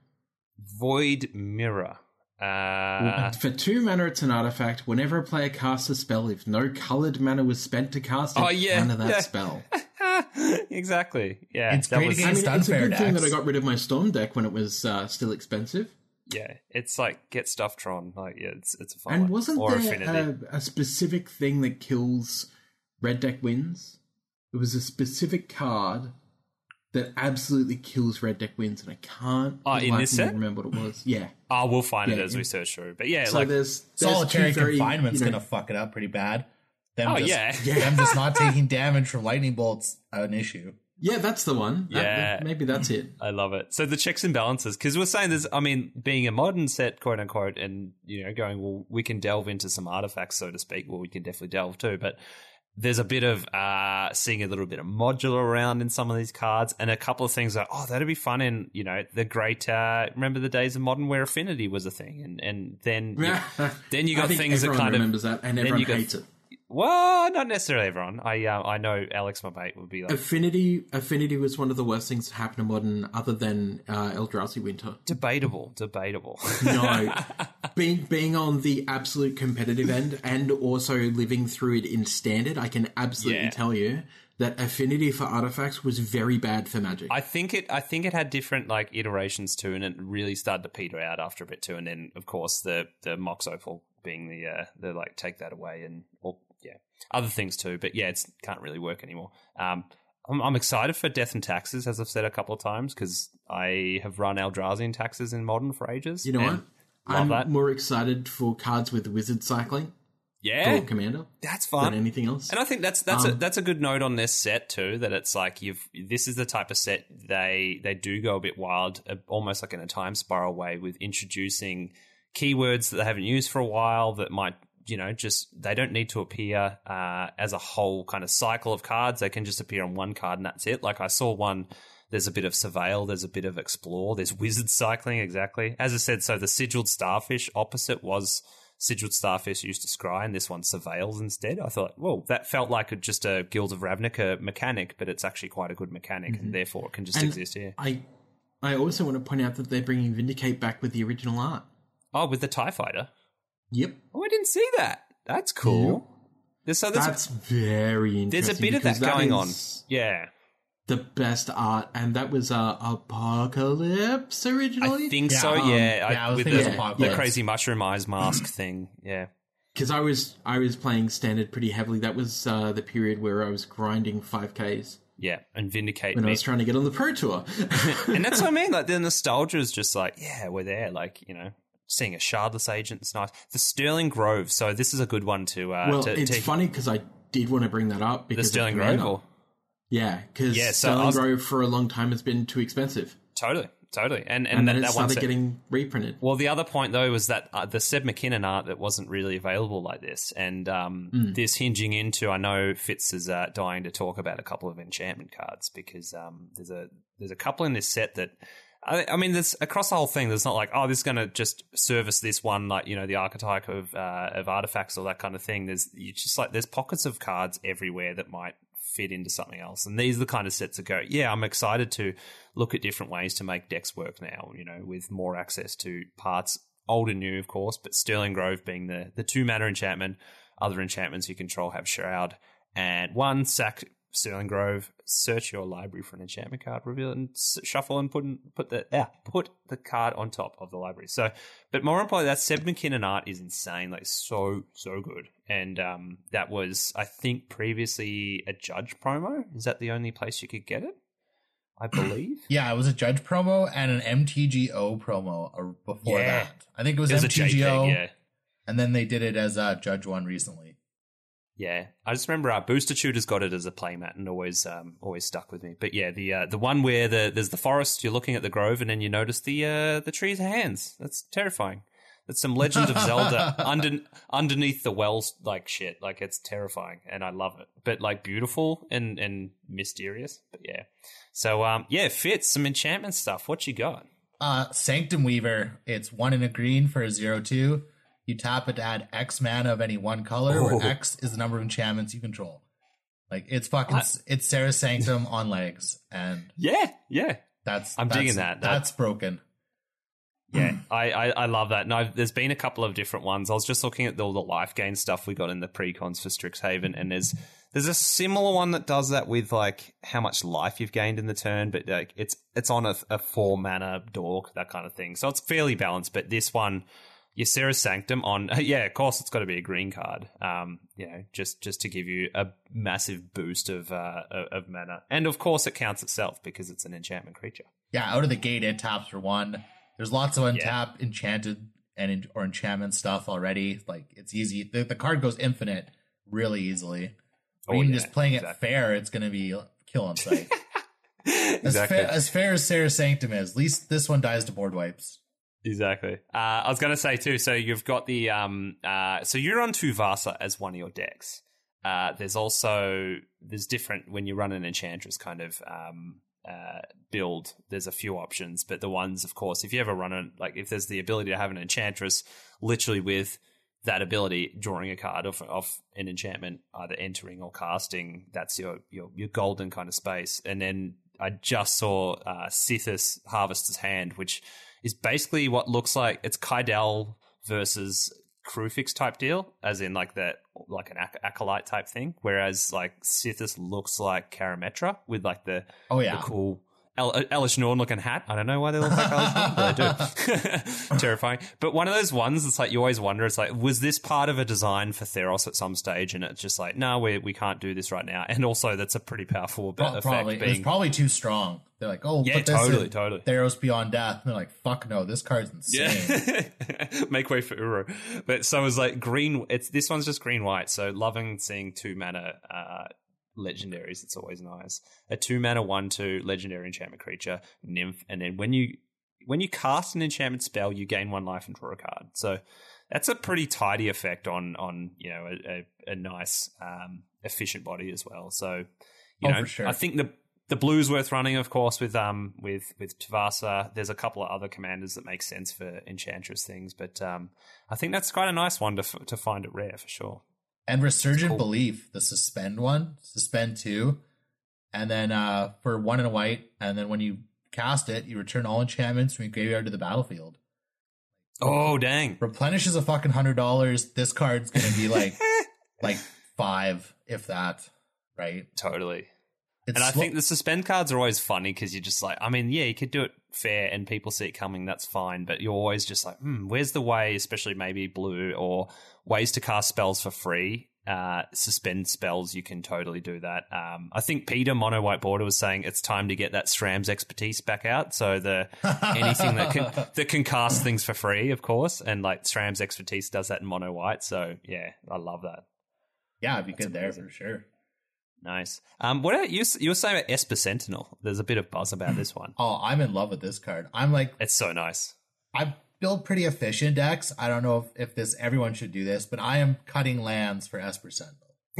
Void mirror. Uh, For two mana, it's an artifact. Whenever a player casts a spell, if no coloured mana was spent to cast it, Oh, yeah, counter that yeah. spell. exactly. Yeah, It's that great was, again. I mean, It's it's a unfair good thing that I got rid of my Storm deck when it was uh, still expensive. Yeah. It's like get stuff Tron. Like yeah, it's it's a fun And one. wasn't or there a, a specific thing that kills red deck wins. It was a specific card that absolutely kills red deck wins, and I can't Oh, in like this set? remember what it was. Yeah. Oh, we'll find it as in- we search through. But yeah, So like there's, there's Solitary two very, confinement's you know, gonna fuck it up pretty bad. Them Oh, just, yeah. them just not taking damage from lightning bolts an issue. Yeah, that's the one. That- Yeah. that- maybe that's it. I love it. So the checks and balances, because we're saying there's, I mean, being a modern set, quote unquote, and you know, going well, we can delve into some artifacts, so to speak. Well, we can definitely delve too, but there's a bit of uh seeing a little bit of modular around in some of these cards, and a couple of things like, oh, that'd be fun in you know the great. uh Remember the days of modern where affinity was a thing, and and then you, then you got things that kind of remembers that, and then everyone you got- hates it. Well, not necessarily everyone. I uh, I know Alex, my mate, would be like Affinity, affinity was one of the worst things to happen to modern, other than uh, Eldrazi Winter. debatable, debatable. No, being being on the absolute competitive end and also living through it in standard, I can absolutely Yeah. tell you that affinity for artifacts was very bad for Magic. I think it. I think it had different like iterations too, and it really started to peter out after a bit too. And then, of course, the the Mox Opal being the uh, the like take that away and yeah, other things too. But yeah, it's can't really work anymore. Um, I'm, I'm excited for Death and Taxes, as I've said a couple of times, because I have run Eldrazi Taxes in Modern for ages. you know what? I'm that. more excited for cards with wizard cycling Yeah, commander that's than anything else. And I think that's that's a Um, that's a good note on this set too. That it's like you've this is the type of set they they do go a bit wild, uh, almost like in a time spiral way, with introducing keywords that they haven't used for a while that might you know just they don't need to appear uh, as a whole kind of cycle of cards. They can just appear on one card and that's it. Like I saw one. There's a bit of surveil. There's a bit of explore. There's wizard cycling. Exactly as I said. So the sigiled starfish opposite was sigiled starfish used to scry, and this one surveils instead. I thought, well, that felt like a, just a Guild of Ravnica mechanic, but it's actually quite a good mechanic, and therefore it can just And- exist here. I I also want to point out that they're bringing Vindicate back with the original art. Oh, with the Tie Fighter. Yep, Oh, I didn't see that. That's cool. There's, so there's, that's very interesting. there's a bit of that because going on. Yeah, The best art, and that was uh, Apocalypse originally. I think Yeah, so. um, yeah, I- yeah, I with thinking the, it's the crazy mushroom eyes mask thing. Yeah. because I was I was playing standard pretty heavily. That was uh, the period where I was grinding five Ks Yeah, and Vindicate when I was trying to get on the pro tour. and that's what I mean. Like the nostalgia is just like, yeah, we're there. Like you know, seeing a shardless agent is nice. The Sterling Grove. So this is a good one to. Uh, well, to, it's to funny because I did want to bring that up the because of Sterling Grove. Or, Yeah, because Yeah, so Sterling was- Grove for a long time has been too expensive, totally, totally, and and, and, that, then it that one started set- getting reprinted. Well, the other point though was that uh, the Seb McKinnon art that wasn't really available like this, and um, Hmm. this hinging into. I know Fitz is uh, dying to talk about a couple of enchantment cards because um, there's a there's a couple in this set that. I, mean, there's across the whole thing. There's not like, oh, this is going to just service this one, like you know, the archetype of uh, of artifacts or that kind of thing. There's you just like there's pockets of cards everywhere that might fit into something else, and these are the kind of sets that go, yeah, I'm excited to look at different ways to make decks work now. You know, with more access to parts, old and new, of course, but Sterling Grove being the the two mana enchantment. Other enchantments you control have Shroud and one sack Sterling Grove. Search your library for an enchantment card, reveal it, and s- shuffle and put in, put the yeah put the card on top of the library. So, but more importantly, that Seb McKinnon art is insane, like so so good. And um, that was I think previously a Judge promo. Is that the only place you could get it? I believe. Yeah, it was a Judge promo and an MTGO promo before Yeah. that. I think it was, It was a MTGO, JPEG, yeah. and then they did it as a Judge one recently. Yeah, I just remember our Booster Tutor's got it as a playmat and always um, always stuck with me. But yeah, the uh, the one where the there's the forest, you're looking at the grove, and then you notice the uh, the trees' have hands. That's terrifying. That's some Legend of Zelda under, underneath the wells like shit. Like it's terrifying, and I love it. But like beautiful and and mysterious. But yeah, so um yeah, fits some enchantment stuff. What you got? Uh, Sanctum Weaver. It's one in a green for a zero two. You tap it to add X mana of any one color, Oh. where X is the number of enchantments you control. Like it's fucking, I- it's Serra's Sanctum on legs, and Yeah, yeah. that's I'm that's, digging that. That- That's broken. Yeah, hmm. I, I, I love that. No, there's been a couple of different ones. I was just looking at all the life gain stuff we got in the pre-cons for Strixhaven, and there's there's a similar one that does that with like how much life you've gained in the turn, but like it's it's on a, a four mana dork that kind of thing. So it's fairly balanced. But this one, your Serra's Sanctum on yeah, of course it's got to be a green card. Um, you know, just just to give you a massive boost of uh, of mana, and of course it counts itself because it's an enchantment creature. Yeah, out of the gate, it taps for one. There's lots of untap enchanted and or enchantment stuff already. Like it's easy. The, the card goes infinite really easily. Oh, even yeah, just playing it fair, it's going to be kill on sight. as, exactly. fa- as fair as Serra's Sanctum is, at least this one dies to board wipes. Exactly. Uh, I was going to say too. So you've got the um. Uh, so you're on Tuvasa as one of your decks. Uh, there's also there's different when you run an enchantress kind of um uh build. There's a few options, but the ones, of course, if you ever run it, like if there's the ability to have an enchantress, literally with that ability, drawing a card off off an enchantment, either entering or casting, that's your your your golden kind of space. And then I just saw uh, Sythis Harvester's Hand, which is basically what looks like it's Kaidel versus Crufix type deal, as in like that, like an ac- acolyte type thing. Whereas like Sythis looks like Karametra with like the Oh the yeah, cool El- Elesh Norn looking hat. I don't know why they look like Elesh Norn, but they do. Terrifying. But one of those ones, it's like you always wonder. It's like, was this part of a design for Theros at some stage? And it's just like, no, we we can't do this right now. And also, that's a pretty powerful Pro- effect. probably being, probably too strong. They're like, oh, yeah, totally, totally. Theros Beyond Death. And they're like, fuck no, this card's insane. Yeah, make way for Uro. But so it's like green. It's this one's just green white. So loving seeing two mana uh, legendaries. It's always nice. A two mana one two legendary enchantment creature nymph, and then when you when you cast an enchantment spell, you gain one life and draw a card. So that's a pretty tidy effect on on you know a, a, a nice um, efficient body as well. So you Oh, know sure. I think the the blue's worth running, of course, with um with with Tuvasa. There's a couple of other commanders that make sense for enchantress things, but um I think that's quite a nice one to f- to find it rare for sure. And Resurgent Cool. Belief, the suspend one, suspend two, and then uh for one and a white, and then when you cast it, you return all enchantments from your graveyard to the battlefield. Oh dang! Replenishes a fucking hundred dollars. This card's gonna be like like five, if that, right? Totally. And I think the suspend cards are always funny because you're just like, I mean, yeah, you could do it fair and people see it coming, that's fine. But you're always just like, hmm, where's the way, especially maybe blue or ways to cast spells for free? Uh, suspend spells, you can totally do that. Um, I think Peter Mono White Border was saying it's time to get that SRAM's expertise back out. So the anything that can that can cast things for free, of course, and like SRAM's expertise does that in Mono White. So yeah, I love that. yeah, it'd be That's good there for sure. Nice. Um, what are you you were saying about Esper Sentinel? There's a bit of buzz about this one. Oh, I'm in love with this card. I'm like, It's so nice. I build pretty efficient decks. I don't know if, if this everyone should do this, but I am cutting lands for Esper Sentinel.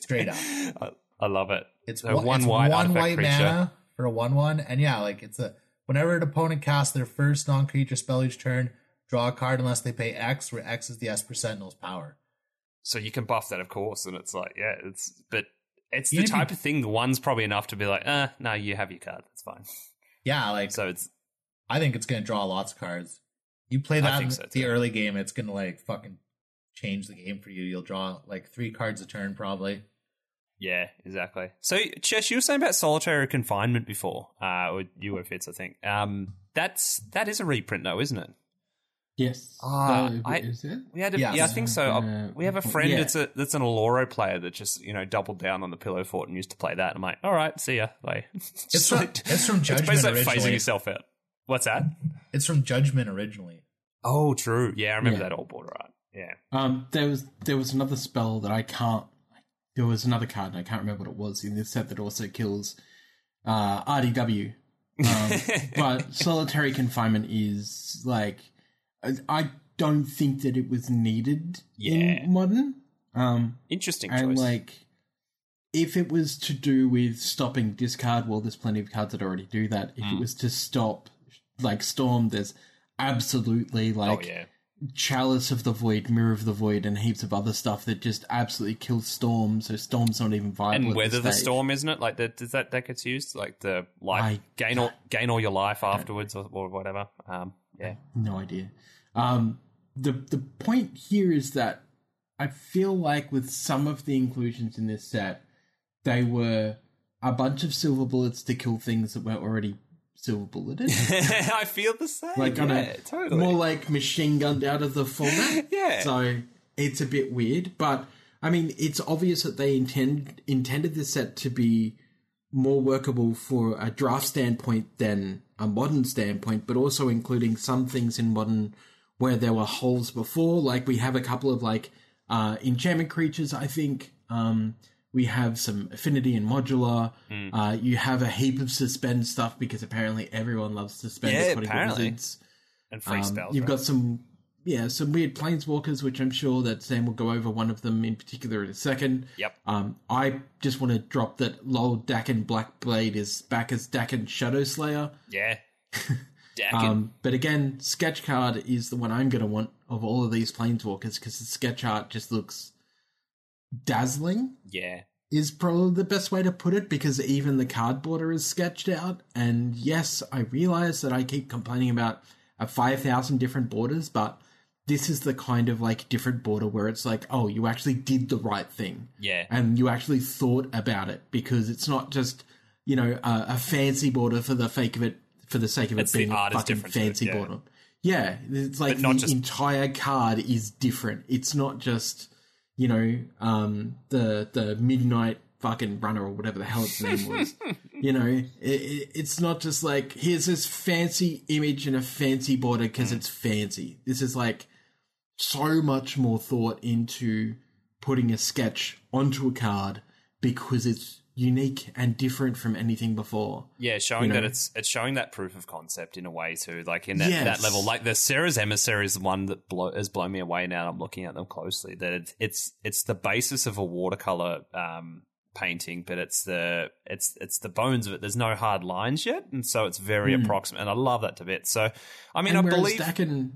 Straight up. I, I love it. It's So one, one it's white one white creature. mana for a one one, and yeah, like it's a whenever an opponent casts their first non creature spell each turn, draw a card unless they pay X, where X is the Esper Sentinel's power. So you can buff that, of course, and it's like, yeah, it's but it's the Even if you- type of thing. The one's probably enough to be like, uh, no, you have your card. That's fine. Yeah, like So it's I think it's gonna draw lots of cards. You play that in so, the early game, it's gonna like fucking change the game for you. You'll draw like three cards a turn probably. yeah, exactly. So Chesh, you were saying about solitary confinement before, uh, or you were Fitz, I think. Um, that's that is a reprint though, isn't it? Yes. Ah, Uh, I- is it? We had, a, Yes. yeah, I think so. Uh, we have a friend yeah. that's a that's an Aloro player that just you know doubled down on the pillow fort and used to play that. I'm like, all right, see ya. Like, It's just from, like- it's from it's Judgment basically like phasing originally. yourself out. What's that? It's from Judgment originally. Oh, true. Yeah, I remember Yeah. that old border art. Yeah. Um, there was there was another spell that I can't. There was another card and I can't remember what it was in this set that also kills uh, RDW. Um, but solitary confinement is like I- I don't think that it was needed Yeah. in modern. Um, Interesting and choice. like if it was to do with stopping discard, well, there's plenty of cards that already do that. If Hmm. it was to stop like storm, there's absolutely like oh yeah. Chalice of the Void, Mirror of the Void, and heaps of other stuff that just absolutely kills Storm. So Storm's not even viable. And weather the storm, isn't it? Like that, does that that gets used? Like the life I- gain all gain all your life afterwards or, or whatever. Um, yeah. No idea. Um, the the point here is that I feel like with some of the inclusions in this set, they were a bunch of silver bullets to kill things that were already silver bulleted. I feel the same. like on yeah, a totally. more like machine gunned out of the format. Yeah. So it's a bit weird, but I mean, it's obvious that they intend intended this set to be more workable for a draft standpoint than a modern standpoint, but also including some things in modern where there were holes before. Like we have a couple of like uh, enchantment creatures. I think um, we have some affinity and modular. Hmm. Uh, you have a heap of suspend stuff because apparently everyone loves suspend. Yeah, apparently. Wizards. and free Um, spells. You've right? got some, yeah, some weird planeswalkers, which I'm sure that Sam will go over one of them in particular in a second. Yep. Um, I just want to drop that lol Dakkon Blackblade is back as Dakkon Shadow Slayer. yeah. Dakkon. Um, but again, sketch card is the one I'm going to want of all of these planeswalkers because the sketch art just looks dazzling. yeah. Is probably the best way to put it because even the card border is sketched out. And yes, I realize that I keep complaining about a 5,000 different borders, but this is the kind of like different border where it's like, oh, you actually did the right thing Yeah. and you actually thought about it because it's not just, you know, a, a fancy border for the fake of it, for the sake of It's it being a fucking it, fancy yeah. border. Yeah, it's like But not the just- entire card is different. It's not just, you know, um, the the midnight fucking runner or whatever the hell its name was. you know, it, it, it's not just like here's this fancy image and a fancy border because Mm. it's fancy. This is like so much more thought into putting a sketch onto a card because it's unique and different from anything before. Yeah, showing you that it's it's showing that proof of concept in a way too, like in that, Yes. that level. Like the Serra's Emissary is the one that blow, has blown me away. Now I'm looking at them closely. That it's it's it's the basis of a watercolor um, painting, but it's the it's it's the bones of it. There's no hard lines yet, and so it's very approximate. And I love that to bits. So I mean, and I believe Dakkon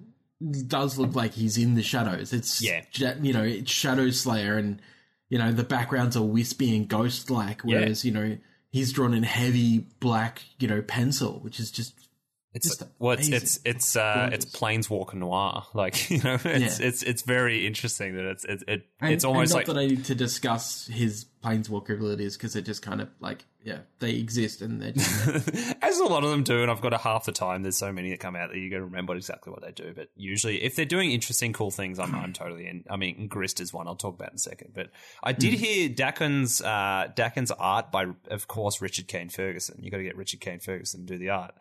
does look like he's in the shadows. It's Yeah. you know, it's Shadow Slayer, and you know the backgrounds are wispy and ghost like. Whereas you know he's drawn in heavy black, you know, pencil, which is just It's Just well, it's it's it's uh, it's planeswalker noir. Like you know, it's Yeah. it's it's very interesting that it's it, it And, it's almost like that I need to discuss his planeswalker abilities because they're just kind of like yeah, they exist and they're as a lot of them do, and I've got a half the time. There's so many that come out that you got to remember exactly what they do. But usually, if they're doing interesting, cool things, I'm I'm totally in. I mean, Grist is one I'll talk about in a second. But I did hear Dakkon's uh, Dakkon's art by, of course, Richard Kane Ferguson. You got to get Richard Kane Ferguson to do the art.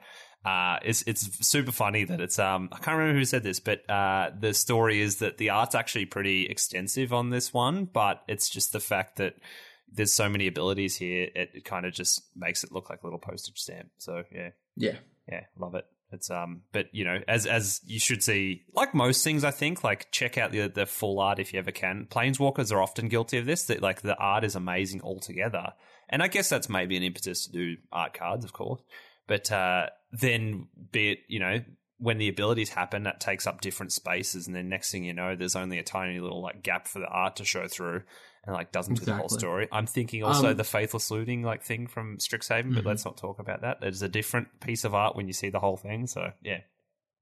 Uh, it's it's super funny that it's um I can't remember who said this, but uh, the story is that the art's actually pretty extensive on this one, but it's just the fact that there's so many abilities here, it, it kind of just makes it look like a little postage stamp. So yeah, yeah. yeah, love it. It's um, but you know, as as you should see, like most things, I think, like check out the the full art if you ever can. Planeswalkers are often guilty of this. That like the art is amazing altogether, and I guess that's maybe an impetus to do art cards, of course. But uh, then, be it you know, when the abilities happen, that takes up different spaces, and then next thing you know, there's only a tiny little like gap for the art to show through, and like doesn't do the whole story. I'm thinking also Um, the faithless looting like thing from Strixhaven, but Mhm. let's not talk about that. It's a different piece of art when you see the whole thing. So yeah,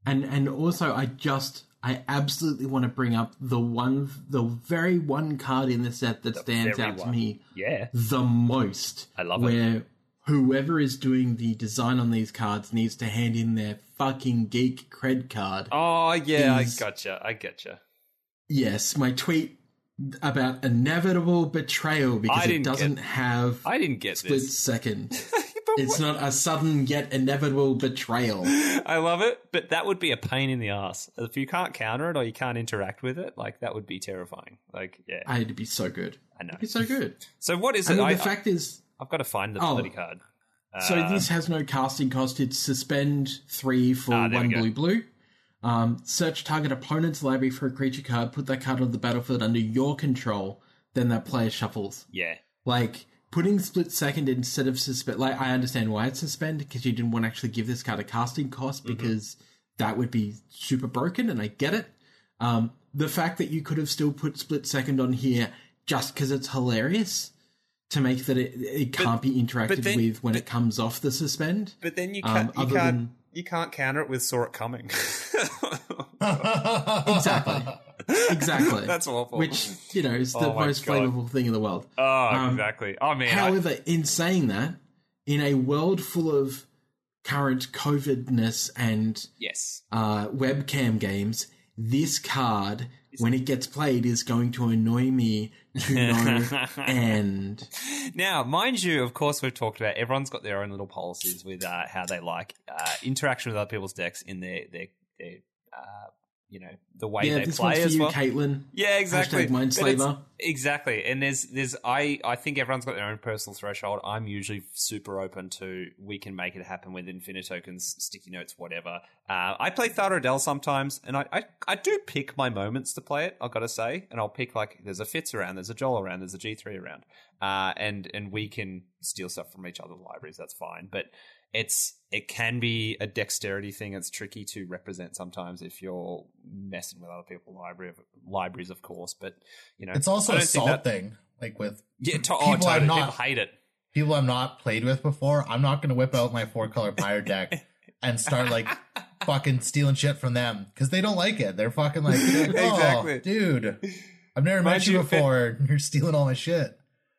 And and also I just I absolutely want to bring up the one the very one card in the set that stands very out to me yeah, the most. I love it. where whoever is doing the design on these cards needs to hand in their fucking geek cred card. Oh yeah, Is- I gotcha. I getcha. Yes, my tweet about inevitable betrayal because it doesn't have I didn't get split this. second. It's not a sudden yet inevitable betrayal. I love it, but that would be a pain in the ass if you can't counter it or you can't interact with it. Like that would be terrifying. Like yeah, I it'd be so good. I know. It'd be so good. So what is I it? mean, I, the fact is, I've got to find the Oh. bloody card. So Uh, this has no casting cost. It's suspend three for Ah, one blue blue. Um, search target opponent's library for a creature card. Put that card on the battlefield under your control. Then that player shuffles. yeah, Like putting split second instead of suspend. Like I understand why it's suspend because you didn't want to actually give this card a casting cost Mm-hmm. because that would be super broken, and I get it. Um, the fact that you could have still put split second on here just because it's hilarious to make that it, it can't be interacted then- with when but- it comes off the suspend. but then you Um, can't. you other can't. than- You can't counter it with saw it coming. Exactly. Exactly. That's awful. Which you know is the Oh most God. flavorful thing in the world. Oh, Um, exactly. Oh man, I- However, in saying that, in a world full of current COVIDness and yes. uh, webcam games, this card, when it gets played, is going to annoy me no end. Now, mind you, of course, we've talked about everyone's got their own little policies with uh, how they like uh, interaction with other people's decks in their their, their uh, you know the way Yeah, they this play one's for as you, well. Caitlin. Yeah, exactly. Mindslaver. Exactly. And there's there's I I think everyone's got their own personal threshold. I'm usually super open to we can make it happen with infinite tokens, sticky notes, whatever. Uh, I play Thada sometimes, and I, I I do pick my moments to play it. I've got to say, and I'll pick like there's a Fitz around, there's a Joel around, there's a G3 around, uh, and and we can steal stuff from each other's libraries. That's fine, but it's it can be a dexterity thing. It's tricky to represent sometimes if you're messing with other people's library of, libraries, of course. But you know, It's also a salt that- thing. Like with Yeah, to, oh, People oh, are totally. not- People hate it. people I've not played with before, I'm not going to whip out my four color pirate deck and start like fucking stealing shit from them because they don't like it. They're fucking like, oh, Exactly. dude, I've never Mind met you you, before. You're stealing all my shit.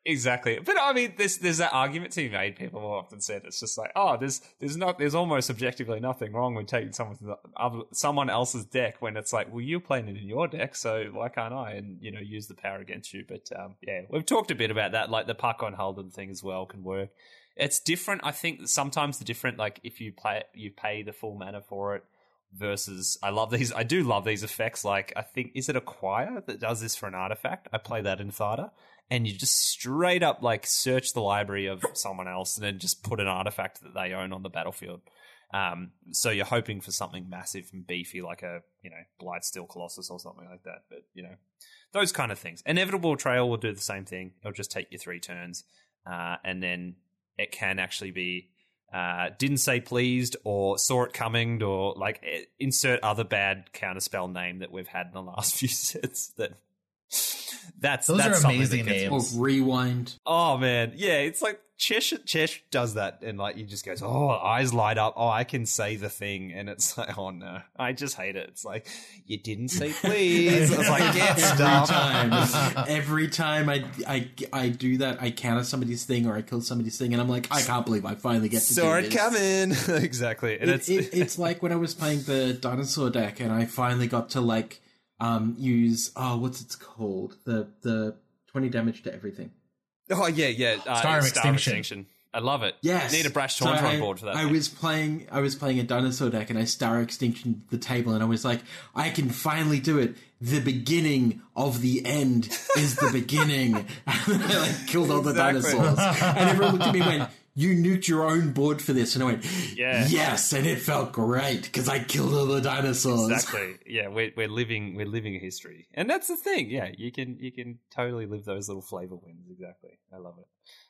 Exactly, but I mean, there's there's that argument to be made. People have often said it's just like, oh, there's there's not there's almost objectively nothing wrong with taking someone other, someone else's deck when it's like, well, you're playing it in your deck, so why can't I? And you know, use the power against you. But um, yeah, we've talked a bit about that, like the puck on Holden thing as well can work. It's different. I think sometimes the different, like if you play, you pay the full mana for it versus I love these I do love these effects like I think is it Acquire that does this for an artifact? I play that in Thada and you just straight up like search the library of someone else and then just put an artifact that they own on the battlefield. Um, so you're hoping for something massive and beefy like a, you know, Blightsteel Colossus or something like that. But, you know, those kind of things. Inevitable Trail will do the same thing. It'll just take you three turns. Uh, and then it can actually be uh, didn't say pleased or saw it coming or like insert other bad counterspell name that we've had in the last few sets that that's Those that's are amazing names. Or rewind. Oh man, yeah, it's like Chesh Chesh does that, and like you just goes, oh, eyes light up. Oh, I can say the thing, and it's like, oh no, I just hate it. It's like you didn't say please. It's like every stuff. time. every time I, I I do that, I counter somebody's thing or I kill somebody's thing, and I'm like, I can't believe I finally get to Saw do this. coming. exactly, and It, it's it, it's like when I was playing the dinosaur deck, and I finally got to like um use oh what's it called the the twenty damage to everything. oh yeah, yeah. Uh, Star of Extinction. I love it. Yes, need a brash So taunter I, on board for that. I thing. was playing. I was playing a dinosaur deck, and I star extinction the table, and I was like, I can finally do it. The beginning of the end is the beginning. and I like killed all the Exactly. dinosaurs, and everyone looked at me and went. You nuked your own board for this, and I went, Yeah. yes, and it felt great because I killed all the dinosaurs. Exactly. Yeah, we're we're living we're living a history, and that's the thing. Yeah, you can you can totally live those little flavor wins. Exactly. I love it.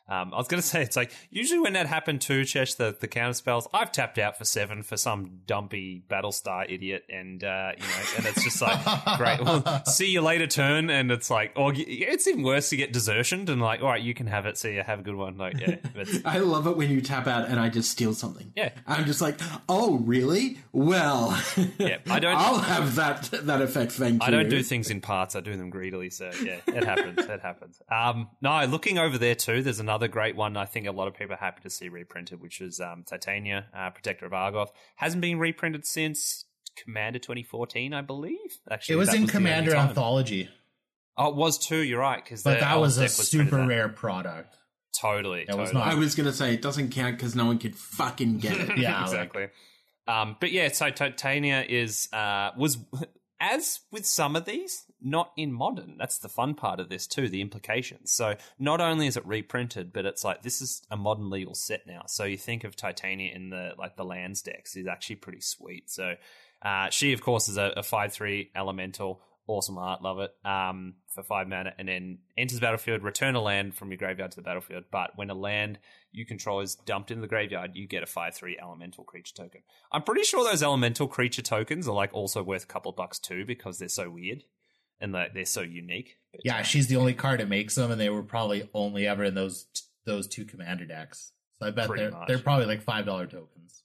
Um, I was going to say it's like usually when that happened to Chesh, the the counter spells. I've tapped out for seven for some dumpy Battlestar idiot, and uh, you know, and it's just like great. Well, see you later, turn, and it's like, or it's even worse to get desertioned and like, all right, you can have it. See you, have a good one. Like, yeah, I love it when you tap out and I just steal something. Yeah. I'm just like, oh, really? Well, Yeah, I don't- I'll have that that effect. Thank you. I don't do things in parts. I do them greedily. So yeah, it happens. it happens. Um, no, looking over there too, there's another great one. I think a lot of people are happy to see reprinted, which is um, Titania, uh, Protector of Argoth. Hasn't been reprinted since Commander 2014, I believe. Actually, It was in the only Commander. Anthology, Oh, it was too. You're right, because but that was a super rare product. Totally, It was not. I was gonna say it doesn't count because no one could fucking get it. Yeah, like- exactly. um, but yeah, so Titania is uh, was as with some of these, not in modern. That's the fun part of this too, the implications. So not only is it reprinted, but it's like this is a modern legal set now. So you think of Titania in the like the lands decks is actually pretty sweet. So uh, she of course is a, a five three elemental. Awesome art, love it. Um, for five mana, and then enters the battlefield, return a land from your graveyard to the battlefield. But when a land you control is dumped into the graveyard, you get a five three elemental creature token. I'm pretty sure those elemental creature tokens are like also worth a couple bucks too because they're so weird and like they're so unique. But, Yeah, uh, she's the only card that makes them, and they were probably only ever in those those two commander decks. So I bet they're much. they're probably like five dollar tokens.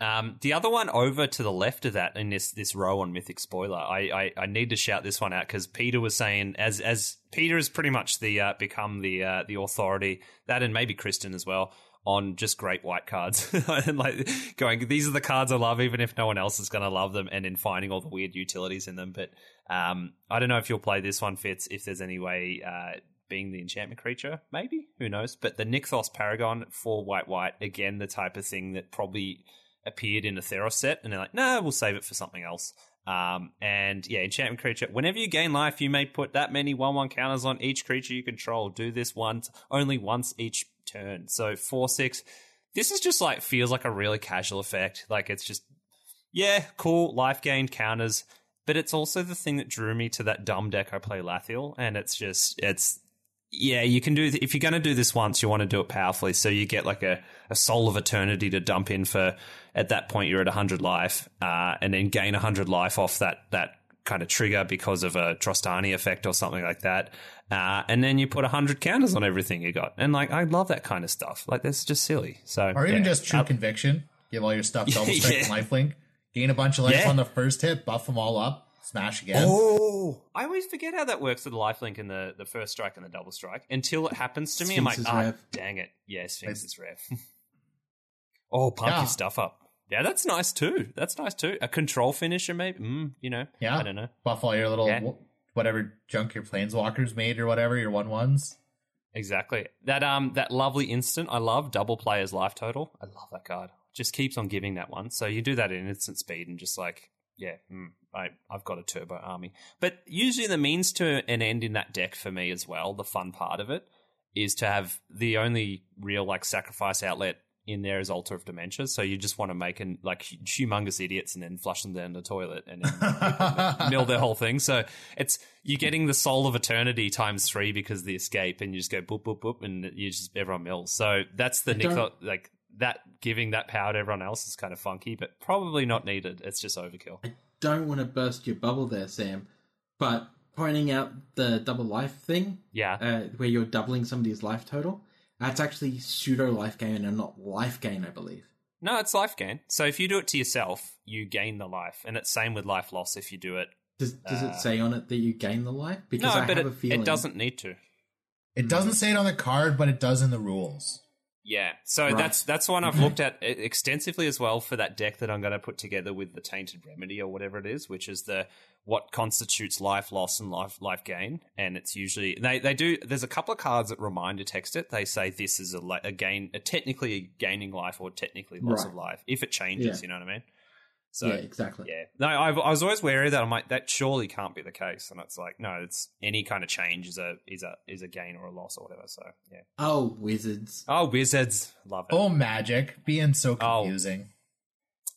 Um, the other one over to the left of that in this this row on Mythic Spoiler, I I, I need to shout this one out because Peter was saying as as Peter has pretty much the uh, become the uh, the authority that and maybe Kristen as well on just great white cards and like going, these are the cards I love, even if no one else is going to love them, and in finding all the weird utilities in them. But um, I don't know if you'll play this one, Fitz, if there's any way. Uh, being the enchantment creature, maybe who knows? But the Nykthos Paragon for white white again, the type of thing that probably appeared in a Theros set, and they're like, no, nah, we'll save it for something else. Um, and yeah, enchantment creature. Whenever you gain life, you may put that many one-one counters on each creature you control. Do this once, only once each turn. So four six. This is just like feels like a really casual effect. Like it's just yeah, cool life gain counters. But it's also the thing that drew me to that dumb deck I play Lathiel, and it's just it's yeah, you can do if you're going to do this once, you want to do it powerfully. So you get like a, a soul of eternity to dump in for. At that point, you're at 100 life, uh, and then gain 100 life off that that kind of trigger because of a Trostani effect or something like that. Uh, and then you put 100 counters on everything you got. And like, I love that kind of stuff. Like, that's just silly. So, or even yeah. just true Uh, conviction. Give all your stuff double strike Yeah. and lifelink. Gain a bunch of life Yeah. on the first hit, buff them all up, smash again. Oh, I always forget how that works with the lifelink and the, the first strike and the double strike until it happens to me. I'm like, Sphinx's ah, rev. dang it. Yeah, Sphinx's rev. oh, pump Yeah. your stuff up. Yeah, that's nice too. That's nice too. A control finisher, maybe. Mm, you know, Yeah. I don't know. Buff all your little Yeah. whatever junk your planeswalkers made or whatever, your one ones. Exactly. That um that lovely instant I love double player's life total. I love that card. Just keeps on giving that one. So you do that in instant speed and just like yeah, mm, I I've got a turbo army. But usually the means to an end in that deck for me as well. The fun part of it is to have the only real like sacrifice outlet in there is Altar of Dementia. So you just want to make an like humongous idiots and then flush them down the toilet and then mill their whole thing. So it's you're getting the soul of eternity times three because of the escape, and you just go boop boop boop, and you just everyone mills. So that's the I Nick like that giving that power to everyone else is kind of funky, but probably not needed. It's just overkill. I don't want to burst your bubble there, Sam, but pointing out the double life thing, Yeah, uh, where you're doubling somebody's life total, that's actually pseudo life gain and not life gain, I believe. no, it's life gain. So if you do it to yourself, you gain the life, and it's same with life loss if you do it. Does, does Uh, it say on it that you gain the life? Because no, I but have it, a feeling it doesn't need to. It doesn't say it on the card, but it does in the rules. Yeah, so Right. that's that's one I've looked at e- extensively as well for that deck that I'm going to put together with the Tainted Remedy or whatever it is, which is the what constitutes life loss and life life gain, and it's usually they they do. There's a couple of cards that remind to text it. They say this is a, a gain, a technically a gaining life or technically loss Right. of life if it changes. Yeah. You know what I mean? So yeah, exactly. yeah, no, I've, I was always wary of that. I'm like, that surely can't be the case, and it's like, no, it's any kind of change is a is a is a gain or a loss or whatever. So yeah. Oh, wizards. Oh, wizards, love it. Oh, magic being so Oh. confusing.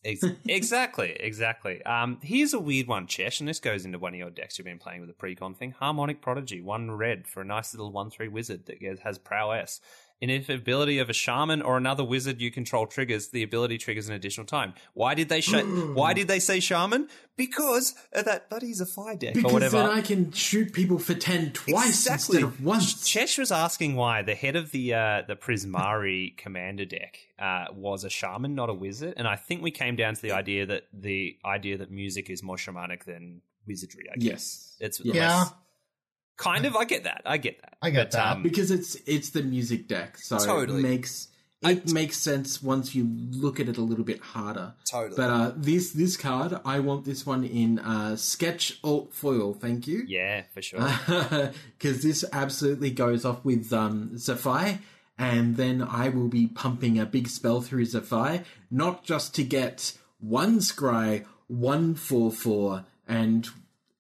Ex- exactly, exactly. Um, here's a weird one, Chesh, and this goes into one of your decks you've been playing with the precon thing. Harmonic Prodigy, one red for a nice little one three wizard that has prowess. And if ability of a shaman or another wizard you control triggers, the ability triggers an additional time. Why did they sh- Why did they say shaman? Because that buddy's a fire deck or Because whatever. then I can shoot people for 10 twice instead of once. Chesh was asking why the head of the uh, the Prismari commander deck uh, was a shaman, not a wizard, and I think we came down to the idea that the idea that music is more shamanic than wizardry. I guess Yes. it's Yeah. Yeah, kind of. I get that. I get that. I get But, that. um, Because it's it's the music deck, so Totally. it makes it makes sense once you look at it a little bit harder. Totally. But uh, this this card, I want this one in uh, sketch alt foil. Thank you. yeah, for sure. because this absolutely goes off with um, Zaffai, and then I will be pumping a big spell through Zaffai, not just to get one Scry, one 4 4, and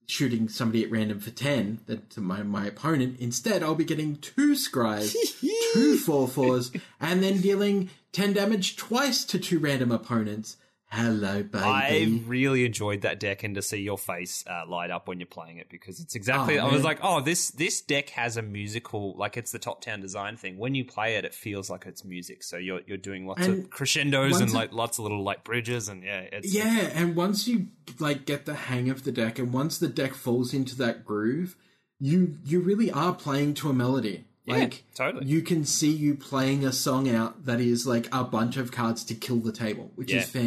shooting somebody at random for 10 that to my, my opponent. Instead, I'll be getting two Scries, two 4 4s, and then dealing 10 damage twice to two random opponents. Hello, baby. I really enjoyed that deck, and to see your face uh, light up when you're playing it because it's exactly. Oh, I was like, oh, this this deck has a musical, like it's the top down design thing. When you play it, it feels like it's music. So you're you're doing lots And of crescendos and it- like lots of little like bridges, and yeah, it's Yeah, and once you like get the hang of the deck, and once the deck falls into that groove, you you really are playing to a melody. Yeah, Like totally. you can see you playing a song out that is like a bunch of cards to kill the table, which is Yeah.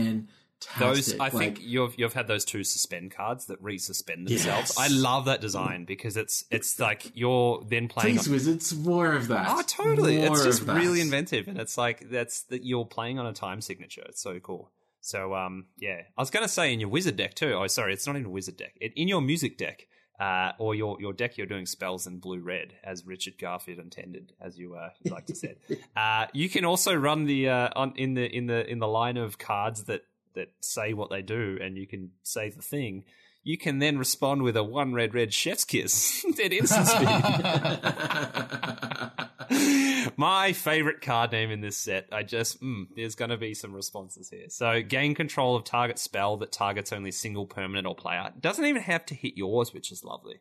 Those, I Like, think you've you've had those two suspend cards that resuspend themselves. Yes. I love that design because it's it's like you're then playing. Please, Wizards, more of that. Oh, totally! More it's just really inventive, and it's like that's that you're playing on a time signature. It's so cool. So, um, yeah, I was gonna say in your wizard deck too. Oh, sorry, it's not in a wizard deck. It, in your music deck, uh, or your your deck, you're doing spells in blue red, as Richard Garfield intended, as you uh, like to say. uh, you can also run the uh, on in the in the in the line of cards that that say what they do, and you can say the thing. You can then respond with a one red red chef's kiss at instant speed. My favorite card name in this set. I just, mm, there's going to be some responses here. So, gain control of target spell that targets only single permanent or player. Doesn't even have to hit yours, which is lovely.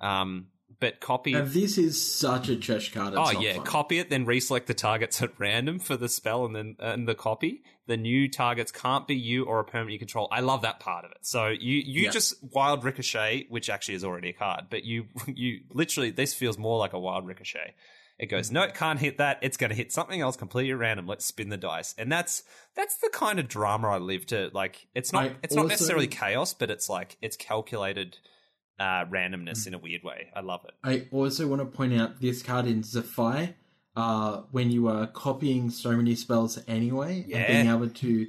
Um, but copy. Now, this is such a trash card. It's Oh yeah, fun. copy it, then reselect the targets at random for the spell, and then and the copy. The new targets can't be you or a permanent you control. I love that part of it. So you you Yeah. just wild ricochet, which actually is already a card, but you you literally this feels more like a wild ricochet. It goes, no, it can't hit that. It's going to hit something else completely random. Let's spin the dice, and that's that's the kind of drama I live to. Like, it's not I it's not also- necessarily chaos, but it's like it's calculated uh, randomness in a weird way. I love it. I also want to point out this card in Zaffai, uh, when you are copying so many spells anyway, Yeah. and being able to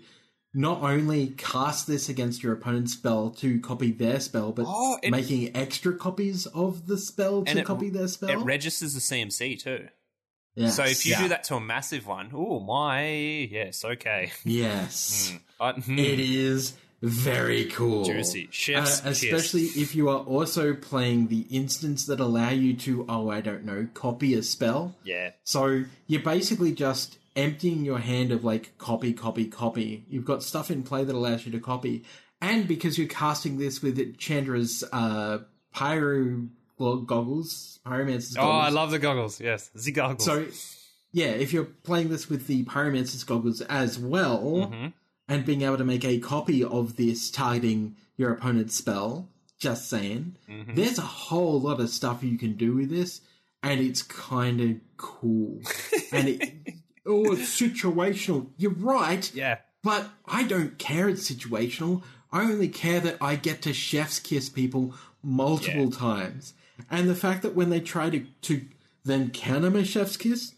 not only cast this against your opponent's spell to copy their spell, but Oh, it- making extra copies of the spell to it- copy their spell. It registers the CMC too. yes. So if you Yeah. do that to a massive one, oh my, yes, okay. yes, Uh, hmm. it is very cool. Juicy. Chef's Uh, especially if you are also playing the instance that allow you to, oh, I don't know, copy a spell. yeah, So you're basically just emptying your hand of like copy, copy, copy. You've got stuff in play that allows you to copy. And because you're casting this with Chandra's uh, pyro goggles, pyromancer's Oh. I love the goggles. Yes, the goggles. So, yeah, if you're playing this with the pyromancer's goggles as well, Mm-hmm. and being able to make a copy of this targeting your opponent's spell, just saying, Mm-hmm. there's a whole lot of stuff you can do with this, and it's kind of cool. and it, oh, it's situational. You're right, yeah, but I don't care it's situational. I only care that I get to chef's kiss people multiple Yeah. times. And the fact that when they try to, to then counter my chef's kiss,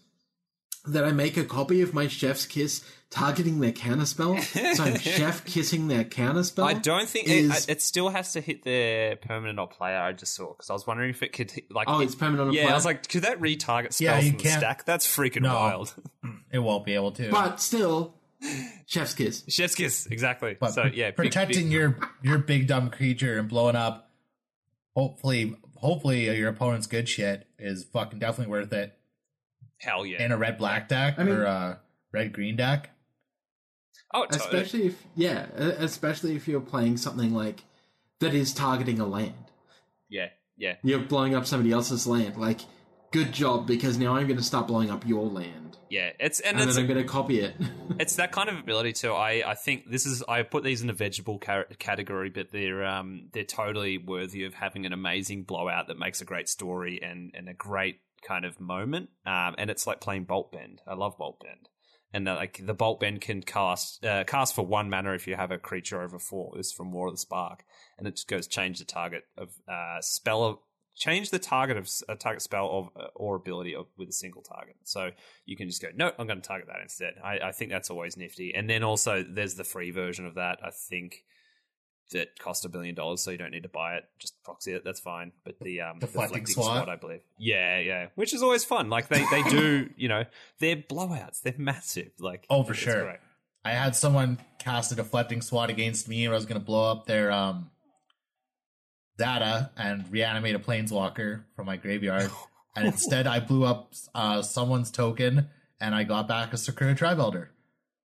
that I make a copy of my chef's kiss targeting their counter spell. so chef kissing their counter spell. I don't think is- it, it still has to hit the permanent or player. I just saw because I was wondering if it could hit, like. Oh, it- it's permanent on a yeah, player. I was like, could that retarget spells Yeah, you from can't- stack? That's freaking No. wild. It won't be able to. but still, chef's kiss. Chef's kiss, exactly. But so yeah, big- protecting big- your your big dumb creature and blowing up, hopefully, hopefully your opponent's good shit is fucking definitely worth it hell yeah. in a red black deck I mean- or a red green deck. Oh, totally. Especially if, yeah, especially if you're playing something like that is targeting a land. yeah, yeah. You're blowing up somebody else's land. Like, good job, because now I'm going to start blowing up your land. Yeah, it's and, And it's then I'm going to copy it. it's that kind of ability too. I, I think this is I put these in a vegetable ca- category, but they're um they're totally worthy of having an amazing blowout that makes a great story and and a great kind of moment. Um, and it's like playing Bolt Bend. I love Bolt Bend. And like the Bolt Bend can cast uh, cast for one mana if you have a creature over four. Is from War of the Spark, and it just goes change the target of uh, spell of change the target of a target spell of uh, or ability of, with a single target. So you can just go, no, I'm going to target that instead. I, I think that's always nifty. And then also there's the free version of that. I think that cost a billion dollars, so you don't need to buy it. Just proxy it. That's fine. But the um, Deflecting deflecting swat. I believe. Yeah, yeah. Which is always fun. Like they they do, you know, they're blowouts. They're massive. Like Oh, for sure. great. I had someone cast a deflecting swat against me, and I was going to blow up their um data and reanimate a planeswalker from my graveyard. and instead, I blew up uh, someone's token, and I got back a Sakura Tribe Elder.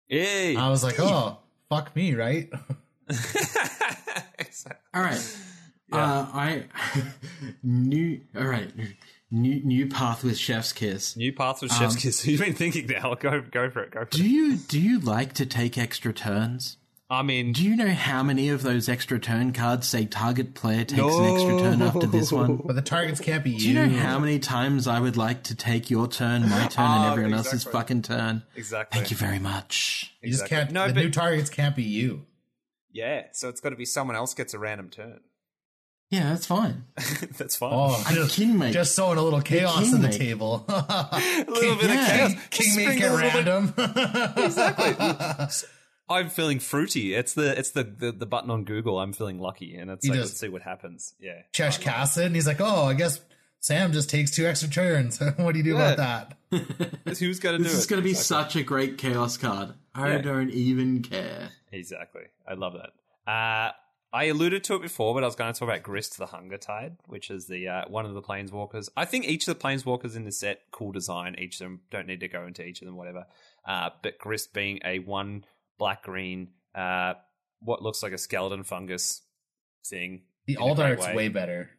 Hey. I was like, oh, fuck me, right? Exactly. all right. Uh, I new. All right. New new path with Chef's Kiss. New path with Chef's Um, Kiss. You've been thinking now. Go go for it. Go for Do it. you do you like to take extra turns? I mean, Do you know how many of those extra turn cards say target player takes an extra turn after this one? But the targets can't be you. Do you know how many times I would like to take your turn, my turn, and Oh, everyone else's fucking turn? exactly. Thank you very much. You just can't. No, the but- new targets can't be you. Yeah, so it's got to be someone else gets a random turn. Yeah, that's fine. That's fine. Oh, I'm just, king, mate. just sowing a little chaos king, in the mate. table. a little bit yeah. of chaos. King Spring make a it random. Exactly. I'm feeling fruity. It's the it's the, the the button on Google. I'm feeling lucky, and it's He like does- let's see what happens. Yeah, Chesh Cassidy, and he's like, "Oh, I guess Sam just takes two extra turns. what do you do Yeah. about that?" who's going to do This Is going to be Exactly. such a great chaos card. I Yeah. don't even care. Exactly. I love that. Uh, I alluded to it before, but I was going to talk about Grist the Hunger Tide, which is the uh, one of the planeswalkers. I think each of the planeswalkers in the set, cool design. Each of them don't need to go into each of them, whatever. Uh, but Grist being a one black green, uh, what looks like a skeleton fungus thing. The in a alt way. way better.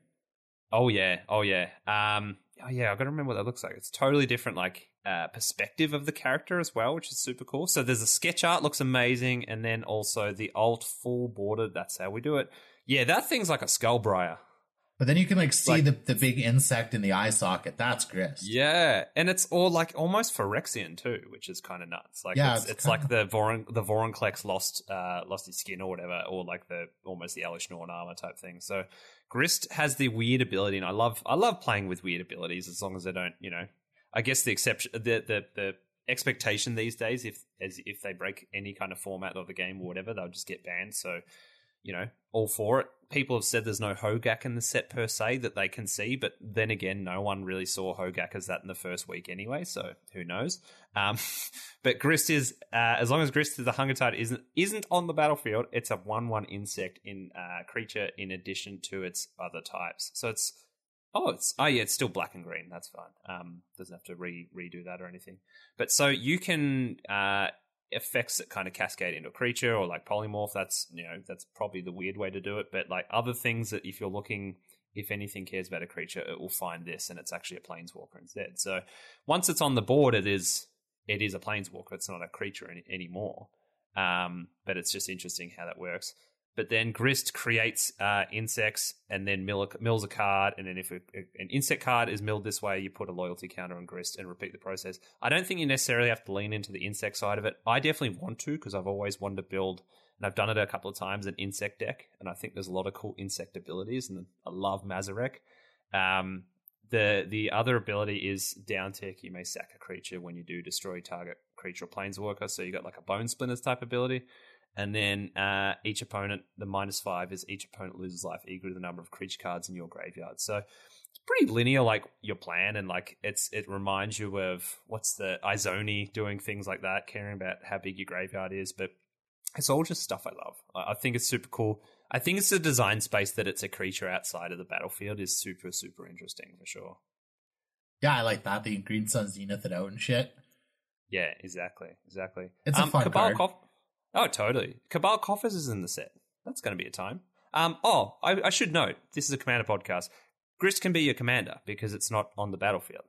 Oh yeah, oh yeah. Um, oh yeah, I've got to remember what that looks like. It's totally different, like uh, perspective of the character as well, which is super cool. So there's a sketch art looks amazing, and then also the alt full bordered. That's how we do it. Yeah, that thing's like a skullbriar. But then you can like see Like- the, the big insect in the eye socket. That's Grist. Yeah, and it's all like almost Phyrexian too, which is kind of nuts. Like Yeah, it's, it's it's like the Voron the Vorinclex lost uh lost his skin or whatever, or like the almost the Elesh Norn armor type thing. So Grist has the weird ability, and I love I love playing with weird abilities as long as they don't, you know. I guess the exception the the the expectation these days, if as if they break any kind of format of the game or whatever, they'll just get banned. So you know, all for it. People have said there's no Hogak in the set per se that they can see, but then again, no one really saw Hogak as that in the first week anyway, so who knows? Um, but Grist is, uh, as long as Grist is the Hunger Tide isn't isn't on the battlefield, it's a one-one insect in uh, creature in addition to its other types. So it's oh, it's oh yeah, it's still black and green. That's fine. Um, doesn't have to re redo that or anything. But so you can uh, effects that kind of cascade into a creature or like polymorph that's you know that's probably the weird way to do it but like other things that if you're looking if anything cares about a creature it will find this and it's actually a planeswalker instead so once it's on the board it is it is a planeswalker it's not a creature any, anymore um, but it's just interesting how that works but then Grist creates uh, insects and then mill mills a card. And then if a, an insect card is milled this way, you put a loyalty counter on Grist and repeat the process. I don't think you necessarily have to lean into the insect side of it. I definitely want to because I've always wanted to build, and I've done it a couple of times, an insect deck. And I think there's a lot of cool insect abilities. And I love Mazirek. Um, the the other ability is down tick. You may sack a creature when you do destroy target creature or planeswalker. So you got like a bone splinters type ability. And then uh, each opponent, the minus five is each opponent loses life equal to the number of creature cards in your graveyard. So it's pretty linear, like your plan, and like it's it reminds you of what's the Izoni doing things like that, caring about how big your graveyard is. But it's all just stuff I love. I I think it's super cool. I think it's the design space that it's a creature outside of the battlefield is super super interesting for sure. Yeah, I like that. The Green Sun Zenith it out and shit. Yeah, exactly, exactly. It's a um, fun Cabal card. Oh, totally. Cabal Coffers is in the set. That's going to be a time. Um, oh, I, I should note this is a commander podcast. Grist can be your commander because it's not on the battlefield.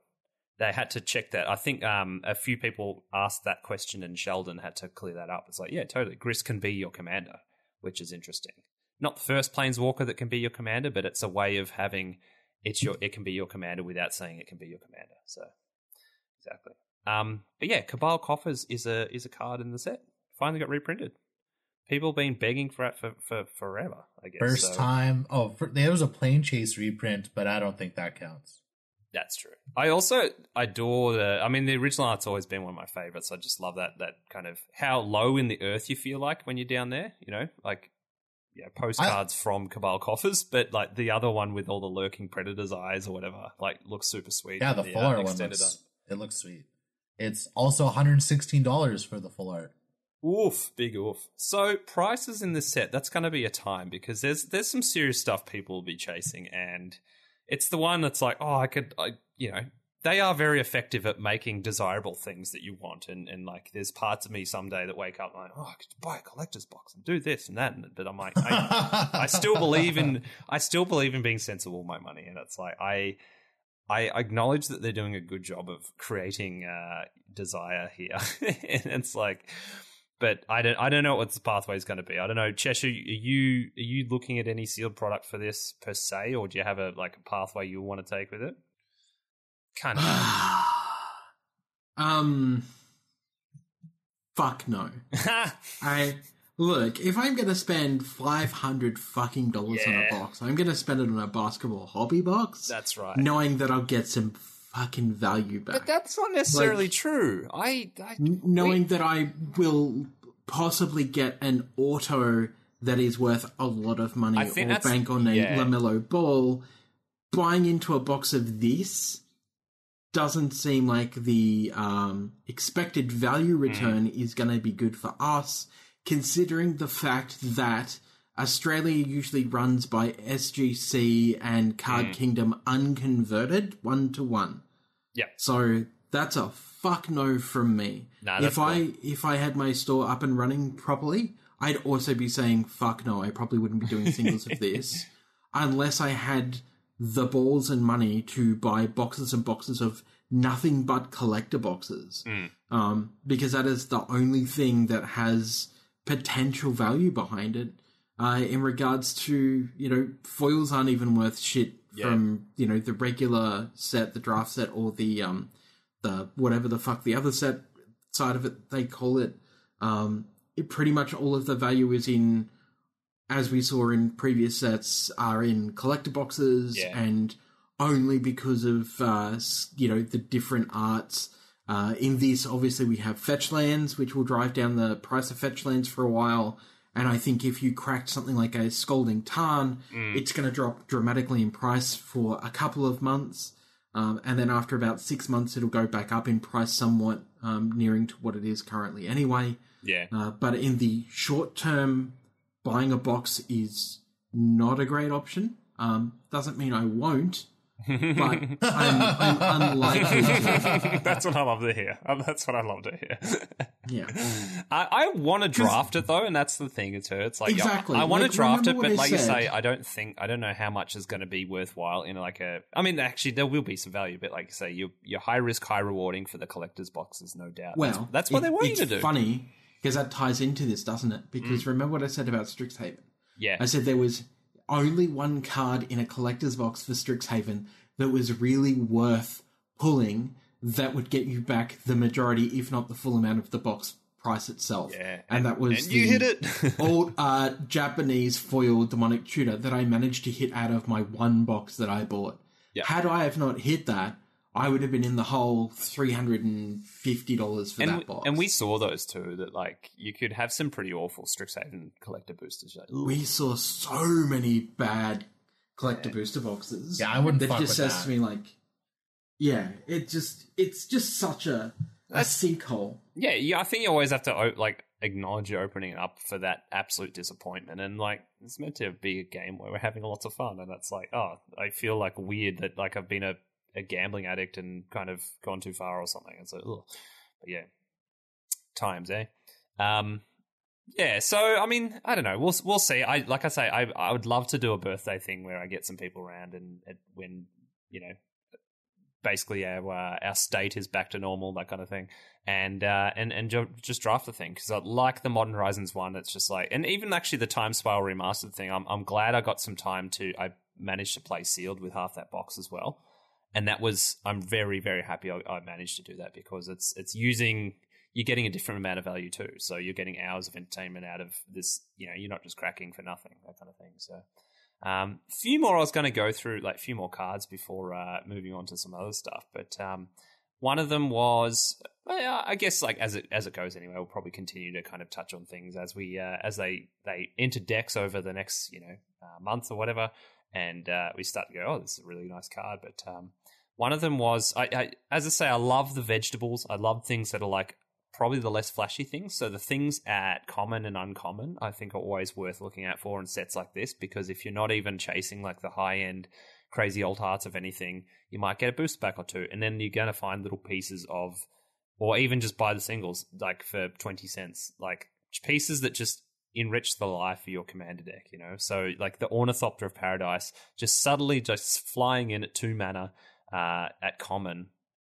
They had to check that. I think um, a few people asked that question, and Sheldon had to clear that up. It's like, yeah, totally. Grist can be your commander, which is interesting. Not the first planeswalker that can be your commander, but it's a way of having it's your it can be your commander without saying it can be your commander. So exactly. Um, but yeah, Cabal Coffers is a is a card in the set. Finally got reprinted. People been begging for it for, for forever. I guess First So time. Oh, for, there was a Planechase reprint, but I don't think that counts. That's true. I also adore the. I mean, the original art's always been one of my favorites. I just love that that kind of how low in the earth you feel like when you're down there. You know, like yeah, postcards from Cabal Coffers, but like the other one with all the lurking predators' eyes or whatever, like looks super sweet. Yeah, in the uh, full art one extended looks. It looks sweet. It's also $116 for the full art. Oof, big oof. So prices in this set, that's going to be a time because there's there's some serious stuff people will be chasing, and it's the one that's like, oh, I could, I, you know, they are very effective at making desirable things that you want, and and like there's parts of me someday that wake up like, oh, I could buy a collector's box and do this and that, and, but I'm like, I, I still believe in I still believe in being sensible with my money, and it's like I I acknowledge that they're doing a good job of creating uh, desire here, and it's like, but I don't I don't know what the pathway is going to be. I don't know, Cheshire. Are you are you looking at any sealed product for this per se, or do you have a like a pathway you want to take with it? Kind of. um, fuck no. I Look, if I'm gonna spend five hundred fucking dollars on a box, I'm gonna spend it on a basketball hobby box. That's right. knowing that I'll get some fucking value back. But that's not necessarily Like- true. I, knowing that I will possibly get an auto that is worth a lot of money I or bank on a yeah. LaMelo ball, buying into a box of this doesn't seem like the um, expected Hmm. value return is going to be good for us, considering the fact that Australia usually runs by SGC and Hmm. Card Kingdom unconverted one to one. Yep. So that's a fuck no from me. Nah, if I if I had my store up and running properly, I'd also be saying fuck no. I probably wouldn't be doing singles of this unless I had the balls and money to buy boxes and boxes of nothing but collector boxes. Um, because that is the only thing that has potential value behind it. Uh, in regards to you know foils aren't even worth shit from you know the regular set, the draft set, or the um the whatever the fuck the other set side of it they call it. Um, it pretty much all of the value is in, as we saw in previous sets, are in collector boxes Yeah. and only because of uh, you know the different arts. Uh, in this, obviously, we have fetch lands, which will drive down the price of fetch lands for a while. And I think if you cracked something like a Scalding Tarn, it's going to drop dramatically in price for a couple of months. Um, and then after about six months, it'll go back up in price somewhat, um, nearing to what it is currently anyway. yeah. Uh, but in the short term, buying a box is not a great option. Um, doesn't mean I won't, but I'm, I'm unlikely to. that's what I love to hear. Um, That's what I love to hear. Yeah. I, I want to draft it though, and that's the thing. It's it's like yeah, Exactly. I want Like, to draft it, but I like you say, I don't think I don't know how much is going to be worthwhile in like a. I mean, actually, there will be some value, but like you say, you're you're high risk, high rewarding for the collector's boxes, no doubt. Well, that's, that's what it- they want you to do. Mm. funny because that ties into this, doesn't it? Because remember what I said about Strixhaven? Yeah, I said there was only one card in a collector's box for Strixhaven that was really worth pulling that would get you back the majority, if not the full amount of the box price itself. yeah, And, that was and you hit it. old uh, Japanese foil demonic tutor that I managed to hit out of my one box that I bought. Yeah. Had I have not hit that, I would have been in the whole three hundred and fifty dollars for and, that we, box. and we saw those too. That like you could have some pretty awful Strixhaven collector boosters. You're like, we saw so many bad collector booster boxes. Yeah, I wouldn't that fuck just with says that. to me like, yeah, it just it's just such a a sinkhole. Yeah, yeah. I think you always have to like acknowledge you're opening it up for that absolute disappointment, and like it's meant to be a game where we're having lots of fun, and that's like, oh, I feel like weird that like I've been a, a gambling addict and kind of gone too far or something. It's like, ugh. but yeah, times, eh? Um, yeah. So I mean, I don't know. We'll we'll see. I like I say, I I would love to do a birthday thing where I get some people around and, and when you know basically our uh, our state is back to normal, that kind of thing, and uh, and and ju- just draft the thing because I like the Modern Horizons one. It's just like, and even actually the Time Spiral remastered thing. I'm I'm glad I got some time to. I managed to play sealed with half that box as well, and that was I'm very very happy I, I managed to do that because it's it's using. You're getting a different amount of value too, so you're getting hours of entertainment out of this. You know, you're not just cracking for nothing, that kind of thing. So, um, few more I was going to go through, like a few more cards before uh, moving on to some other stuff. But um, one of them was, I guess, like as it as it goes anyway, we'll probably continue to kind of touch on things as we uh, as they they enter decks over the next you know uh, month or whatever, and uh, we start to go, oh, this is a really nice card. But um, one of them was, I, I as I say, I love the vegetables. I love things that are like probably the less flashy things. So the things at common and uncommon, I think, are always worth looking out for in sets like this because if you're not even chasing like the high end crazy old hearts of anything, you might get a boost back or two, and then you're going to find little pieces of, or even just buy the singles like for twenty cents, like pieces that just enrich the life of your commander deck. You know, so like the Ornithopter of Paradise, just subtly just flying in at two mana uh, at common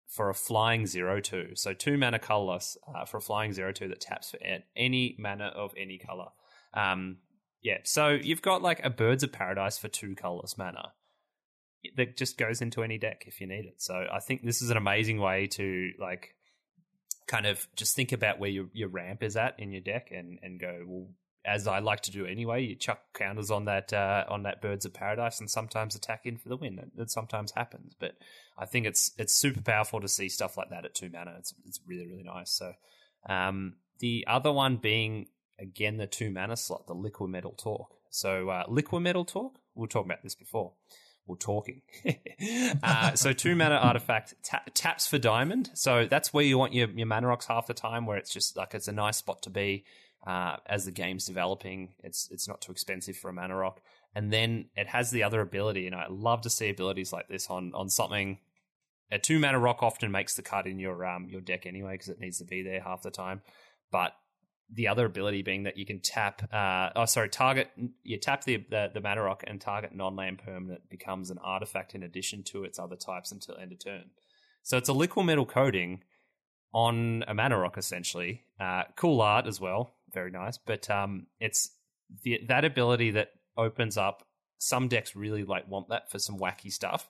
for a flying zero two. So two mana colorless uh, for a flying zero two that taps for any mana of any color. Um, yeah, so you've got like a Birds of Paradise for two colorless mana that just goes into any deck if you need it. So I think this is an amazing way to like kind of just think about where your your ramp is at in your deck and and go well as I like to do anyway, you chuck counters on that uh, on that Birds of Paradise and sometimes attack in for the win. That, sometimes happens, but I think it's it's super powerful to see stuff like that at two mana. It's it's really really nice. So um, the other one being again the two mana slot, the Liquimetal Torque. So uh, Liquimetal Torque, we are talking about this before. We're talking. uh, so two mana artifact ta- taps for diamond. So that's where you want your, your mana rocks half the time, where it's just like it's a nice spot to be uh, as the game's developing. It's it's not too expensive for a mana rock, and then it has the other ability, and I love to see abilities like this on on something. A two mana rock often makes the cut in your um your deck anyway because it needs to be there half the time, but the other ability being that you can tap uh oh sorry target you tap the the, the mana rock and target non-land permanent becomes an artifact in addition to its other types until end of turn so it's a liquid metal coating on a mana rock essentially uh cool art as well very nice. But um, it's the, that ability that opens up. Some decks really like want that for some wacky stuff.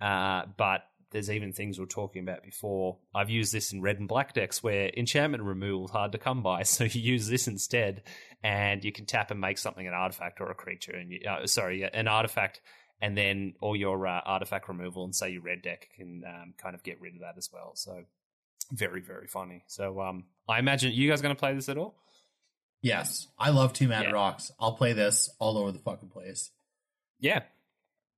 Uh, but there's even things we are talking about before. I've used this in red and black decks where enchantment removal is hard to come by, so you use this instead, and you can tap and make something an artifact or a creature, and you, uh, sorry, an artifact, and then all your uh, artifact removal and say your red deck can um, kind of get rid of that as well. So very very funny. So um, I imagine you guys going to play this at all? Yes, I love two Man yeah. rocks. I'll play this all over the fucking place. Yeah,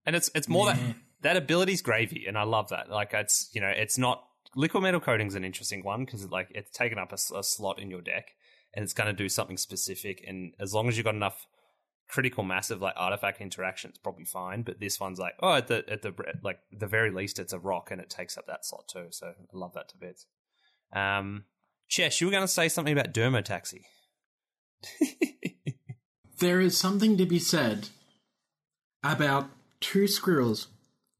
and it's it's more yeah. that that ability's gravy, and I love that. Like it's you know it's not Liquimetal coating's an interesting one because like it's taken up a, a slot in your deck, and it's going to do something specific. And as long as you've got enough critical massive like artifact interaction, it's probably fine. But this one's like oh at the at the like the very least it's a rock and it takes up that slot too. So I love that to bits. Um, Chesh, you were going to say something about Dermotaxi. there is something to be said about two squirrels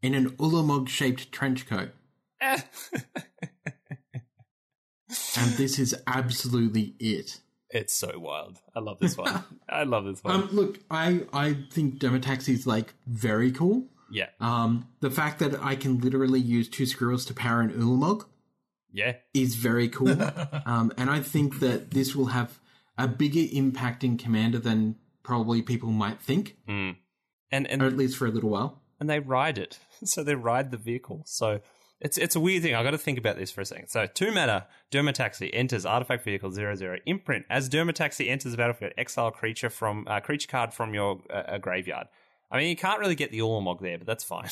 in an Ulamog shaped trench coat. and this is absolutely it. It's so wild. I love this one. I love this one. Um, look, I, I think Dermotaxi is like very cool. Yeah. Um, the fact that I can literally use two squirrels to power an Ulamog. Yeah. Is very cool. um, and I think that this will have a bigger impact in Commander than probably people might think. Mm. And, and or at least for a little while. And they ride it. So they ride the vehicle. So it's it's a weird thing. I got to think about this for a second. So two mana, Dermotaxi enters artifact vehicle zero zero imprint. As Dermotaxi enters the battlefield, exile creature from uh, creature card from your uh, graveyard. I mean, you can't really get the Ulamog there, but that's fine.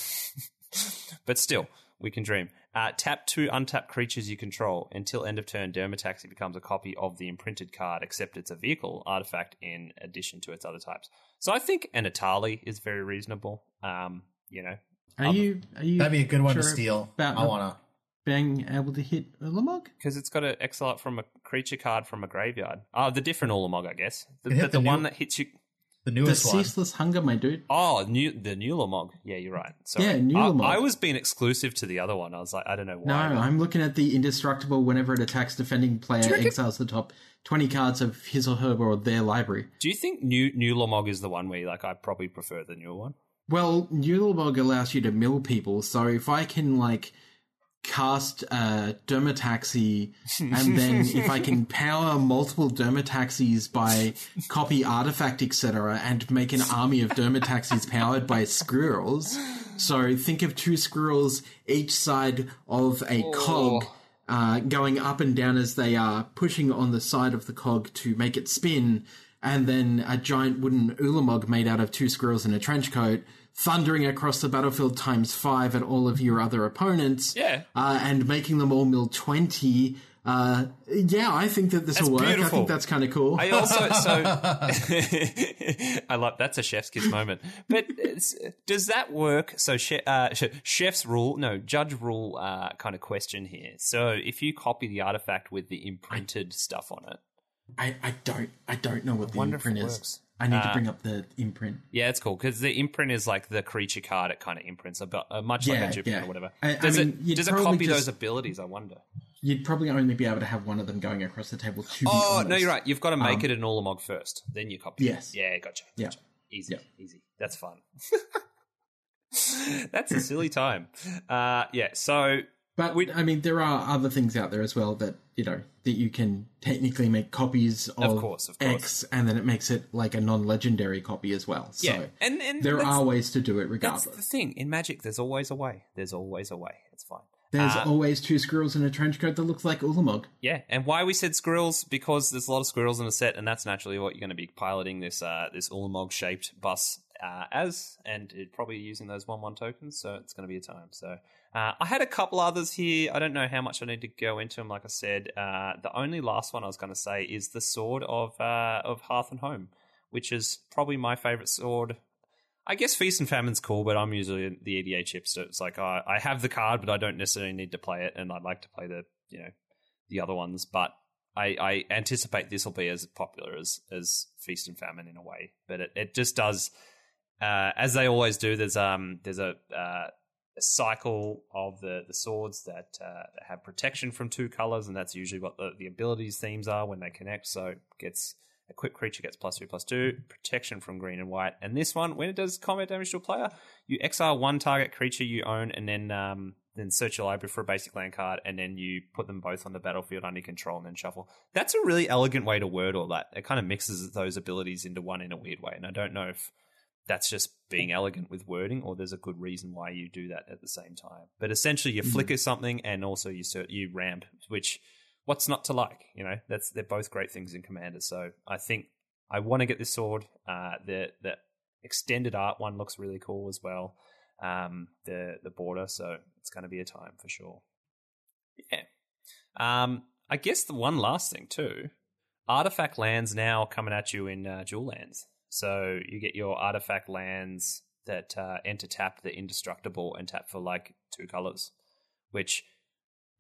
but still, we can dream. Uh, tap two untapped creatures you control until end of turn. Dermotaxi becomes a copy of the imprinted card, except it's a vehicle artifact in addition to its other types. So I think an Atali is very reasonable. Um, you know, are you are you that'd be a good one sure to steal? I wanna being able to hit Ulamog because it's got to exile from a creature card from a graveyard. Oh, the different Ulamog, I guess. The, the, the one that hits you. The newest the ceaseless hunger, my dude. Oh, the new the Nulamog. Yeah, you're right. Sorry. Yeah, Nulamog. I, I, was being exclusive to the other one. I was like, I don't know why. No, I'm looking at the indestructible. Whenever it attacks defending player, reckon- exiles the top twenty cards of his or her or their library. Do you think new Nulamog is the one where like I probably prefer the newer one? Well, Nulamog allows you to mill people, so if I can like cast a dermotaxi and then if I can power multiple dermotaxis by copy artifact etc and make an army of dermotaxis powered by squirrels so think of two squirrels each side of a oh. cog uh, going up and down as they are pushing on the side of the cog to make it spin and then a giant wooden ulamog made out of two squirrels in a trench coat thundering across the battlefield times five at all of your other opponents. Yeah. Uh, and making them all mill 20. Uh, yeah, I think that this will work. Beautiful. I think that's kind of cool. I also, so, I love, that's a chef's kiss moment. But does that work? So, uh, chef's rule, no, judge rule, uh, kind of question here. So, if you copy the artifact with the imprinted I, stuff on it, I, I don't, I don't know what the imprint is. I need uh, to bring up the imprint. Yeah, it's cool because the imprint is like the creature card. It kind of imprints about uh, much yeah, like a Jupiter yeah. or whatever. I, does I mean, it does it copy just, those abilities? I wonder. You'd probably only be able to have one of them going across the table. To oh no, you're right. You've got to make um, it an Ulamog first, then you copy. Yes. It. Yeah, gotcha. gotcha. Yeah. Easy, yeah. easy. That's fun. That's a silly time. Uh, yeah. So But We- I mean, there are other things out there as well that you know that you can technically make copies of, of, course, of course. X, and then it makes it like a non-legendary copy as well. So Yeah, and and there are ways to do it regardless. That's the thing in Magic. There's always a way. There's always a way. It's fine. There's Uh, always two squirrels in a trench coat that looks like Ulamog. Yeah, and why we said squirrels because there's a lot of squirrels in the set, and that's naturally what you're going to be piloting this uh, this Ulamog shaped bus uh, as, and it, probably using those one one tokens. So it's going to be a time. So uh, I had a couple others here. I don't know how much I need to go into them. Like I said, uh, the only last one I was going to say is the sword of uh, of Hearth and Home, which is probably my favorite sword. I guess Feast and Famine's cool, but I'm usually the EDH hipster. It's like I, I have the card, but I don't necessarily need to play it, and I'd like to play the you know the other ones. But I, I anticipate this will be as popular as as Feast and Famine in a way. But it, it just does, uh, as they always do. There's um there's a uh, a cycle of the the swords that uh, have protection from two colors, and that's usually what the, the abilities themes are when they connect. So gets a quick creature gets plus two plus two protection from green and white. And this one, when it does combat damage to a player, you exile one target creature you own, and then um then search your library for a basic land card, and then you put them both on the battlefield under control, and then shuffle. That's a really elegant way to word all that. It kind of mixes those abilities into one in a weird way, and I don't know if that's just being elegant with wording, or there's a good reason why you do that at the same time. But essentially, you flicker something, and also you you ramp, which what's not to like? You know, that's they're both great things in Commander. So I think I want to get this sword. Uh, the the extended art one looks really cool as well. Um, the the border, so it's going to be a time for sure. Yeah. Um, I guess the one last thing too, artifact lands now coming at you in uh, dual lands. So you get your artifact lands that uh, enter tap, the indestructible, and tap for like two colors, which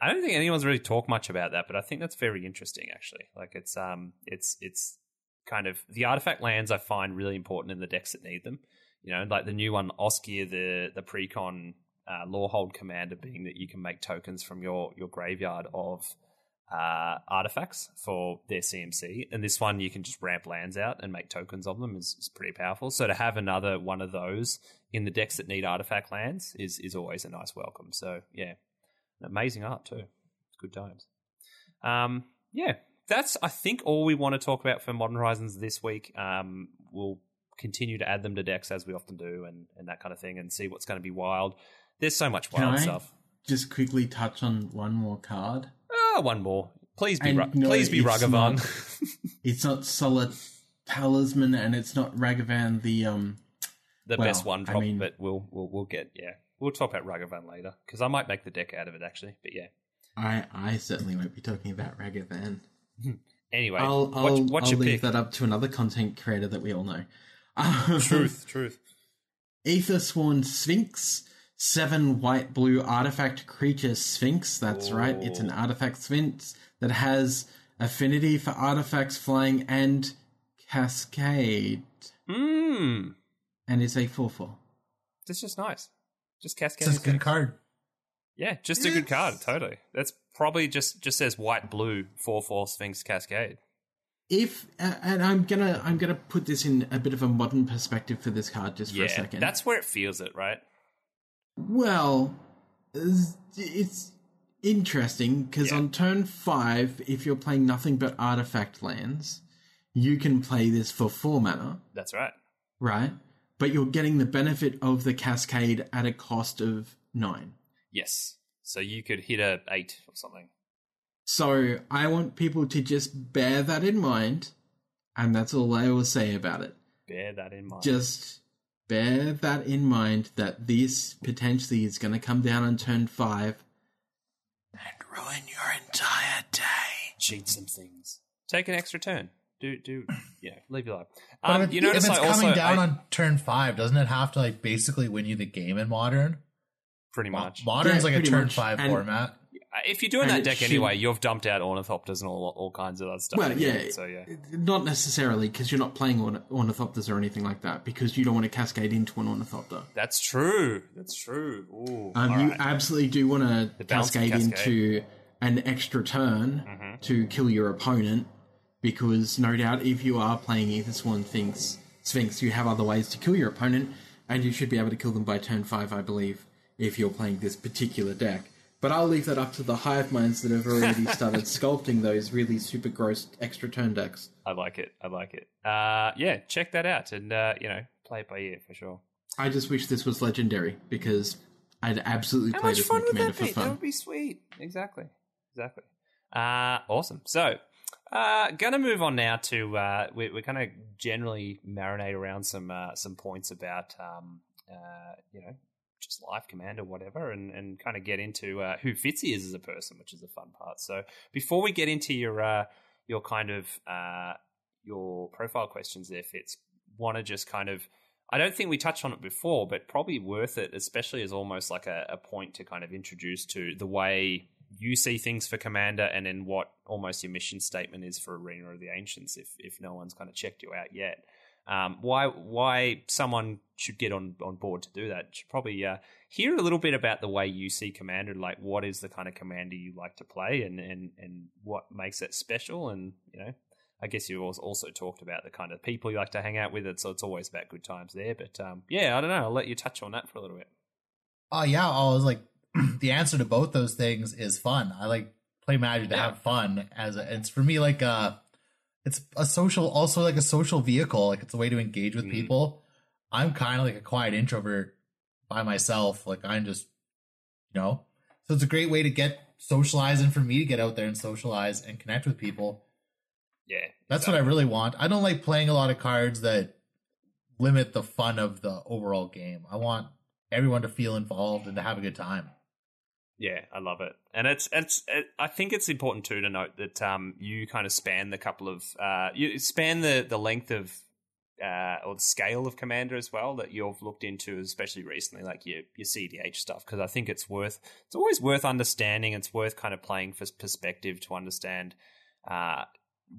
I don't think anyone's really talked much about that, but I think that's very interesting actually. Like it's um it's it's kind of the artifact lands I find really important in the decks that need them. You know, like the new one, Osgir, the the precon uh, Lorehold commander, being that you can make tokens from your your graveyard of uh, artifacts for their CMC, and this one you can just ramp lands out and make tokens of them is, is pretty powerful. So to have another one of those in the decks that need artifact lands is is always a nice welcome. So yeah, amazing art too. It's good times. Um, yeah, that's I think all we want to talk about for Modern Horizons this week. Um, we'll continue to add them to decks as we often do, and and that kind of thing, and see what's going to be wild. There's so much Can wild I stuff. just quickly touch on one more card? Ah, one more. Please be Ra- no, please be it's Ragavan. not. It's not Solid Talisman, and it's not Ragavan. The um, the Well, best one I drop, mean- but we'll we'll we'll get yeah. We'll talk about Ragavan later because I might make the deck out of it actually. But yeah. I I certainly won't be talking about Ragavan. Anyway, I'll I'll, what's I'll leave pick? that up to another content creator that we all know. Um, Truth, truth. Ethersworn Sphinx, seven white blue artifact creature Sphinx. That's right, it's an artifact Sphinx that has affinity for artifacts flying and cascade, Mmm. and it's a four four. That's just nice. Just It's cascade. just a good card. Yeah, just a good card. Totally. That's probably just just says white blue four four Sphinx Cascade. If uh, and I'm gonna I'm gonna put this in a bit of a modern perspective for this card just for Yeah, a second. that's where it feels it, right? Well, it's interesting because Yeah. on turn five, if you're playing nothing but artifact lands, you can play this for four mana, That's right. right? But you're getting the benefit of the cascade at a cost of nine. Yes. So you could hit a eight or something. So I want people to just bear that in mind, and that's all I will say about it. Bear that in mind. Just bear that in mind that this potentially is going to come down on turn five and ruin your entire day. cheat some things. Take an extra turn. Do do yeah. Leave your life. But Um, if, you notice if it's I coming also down I- on turn five, doesn't it have to like basically win you the game in modern? pretty much. Modern's Yeah, like a turn much. five And- format. If you're doing and that deck should- anyway, you've dumped out ornithopters and all all kinds of other stuff. Well, yeah, So yeah. not necessarily because you're not playing orn- ornithopters or anything like that because you don't want to cascade into an ornithopter. That's true. That's true. Ooh, Um, you right. absolutely do want to cascade, cascade. into an extra turn Mm-hmm. to kill your opponent because no doubt if you are playing Ethersworn Sphinx, Sphinx, you have other ways to kill your opponent and you should be able to kill them by turn five, I believe, if you're playing this particular deck. But I'll leave that up to the hive minds that have already started sculpting those really super gross extra turn decks. I like it. I like it. Uh, yeah, check that out and uh, you know play it by ear for sure. I just wish this was legendary because I'd absolutely How play much this fun would that for be? That would be sweet. Exactly. Exactly. Uh, awesome. So, uh, gonna move on now to uh, we, we're gonna generally marinate around some uh, some points about um, uh, you know just life command or whatever, and, and kind of get into uh, who Fitzy is as a person, which is the fun part. So, before we get into your uh, your kind of uh, your profile questions, there, Fitz, want to just kind of I don't think we touched on it before, but probably worth it, especially as almost like a, a point to kind of introduce to the way you see things for Commander and then what almost your mission statement is for Arena of the Ancients if, if no one's kind of checked you out yet. Um, why why someone should get on, on board to do that? Should probably uh, hear a little bit about the way you see Commander, like what is the kind of Commander you like to play and, and, and what makes it special and, you know, I guess you also talked about the kind of people you like to hang out with. It so it's always about good times there. But um, yeah, I don't know. I'll let you touch on that for a little bit. Oh yeah, I was like, the answer to both those things is fun. I like play Magic to Yeah. have fun. As a, it's for me like a, it's a social, also like a social vehicle. Like it's a way to engage with Mhm. people. I'm kind of like a quiet introvert by myself. Like I'm just, you know, so it's a great way to get socialize and for me to get out there and socialize and connect with people. Yeah, That's what I really want. I don't like playing a lot of cards that limit the fun of the overall game. I want everyone to feel involved and to have a good time. Yeah, I love it, and it's it's. It, I think it's important too to note that um, you kind of span the couple of uh, you span the the length of uh, or the scale of Commander as well that you've looked into, especially recently, like your your CDH stuff. Because I think it's worth it's always worth understanding. It's worth kind of playing for perspective to understand uh,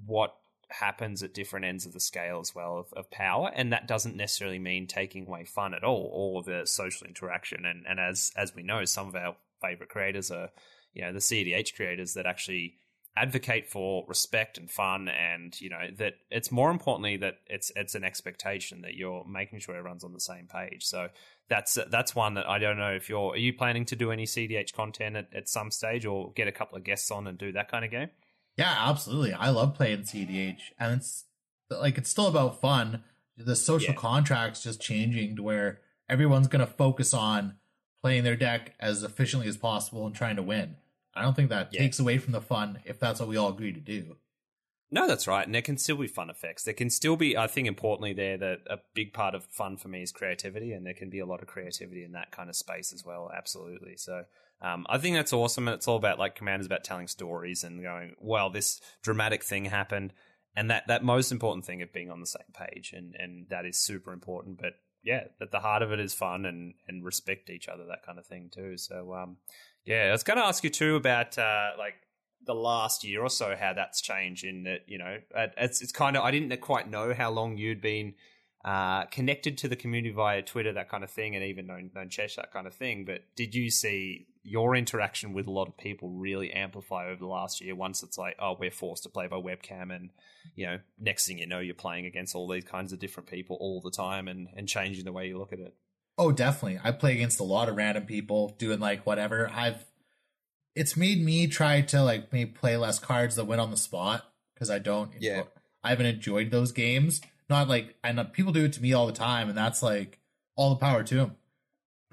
what happens at different ends of the scale as well of, of power and that doesn't necessarily mean taking away fun at all or the social interaction and and as as we know some of our favorite creators are you know the cdh creators that actually advocate for respect and fun and you know that it's more importantly that it's it's an expectation that you're making sure everyone's on the same page so that's that's one that i don't know if you're are you planning to do any cdh content at, at some stage or get a couple of guests on and do that kind of game Yeah, absolutely. I love playing CDH, and it's like it's still about fun. The social Yeah. contracts just changing to where everyone's going to focus on playing their deck as efficiently as possible and trying to win. I don't think that Yeah. takes away from the fun if that's what we all agree to do. No, that's right. And there can still be fun effects. There can still be, I think, importantly, there that a big part of fun for me is creativity, and there can be a lot of creativity in that kind of space as well. Absolutely. So um, I think that's awesome. And it's all about, like, Commander's about telling stories and going, well, this dramatic thing happened. And that, that most important thing of being on the same page. And, and that is super important. But yeah, at the heart of it is fun and, and respect each other, that kind of thing, too. So, um, yeah, I was going to ask you, too, about, uh, like, the last year or so how that's changed in that you know it's it's kind of I didn't quite know how long you'd been uh, connected to the community via Twitter that kind of thing and even known known Chesh that kind of thing but did you see your interaction with a lot of people really amplify over the last year once it's like oh we're forced to play by webcam and you know next thing you know you're playing against all these kinds of different people all the time and and changing the way you look at it Oh, definitely. I play against a lot of random people doing like whatever. I've it's made me try to like maybe play less cards that win on the spot because I don't. enjoy- Yeah. I haven't enjoyed those games. Not like and people do it to me all the time, and that's like all the power to them.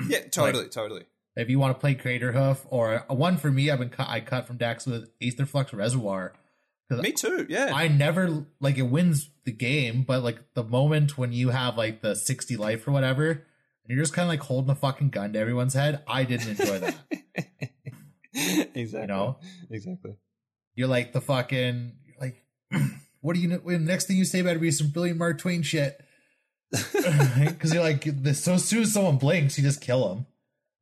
yeah totally, totally If you want to play Craterhoof or uh, one for me, I've been cut. I cut from decks with Aetherflux Reservoir. me too yeah I never like it wins the game, but like the moment when you have like the sixty life or whatever, and you're just kind of like holding a fucking gun to everyone's head. I didn't enjoy that. exactly You know? exactly You're like the fucking like, what do you know? Next thing you say better be some brilliant Mark Twain shit. Because you're like, so soon as someone blinks, you just kill them.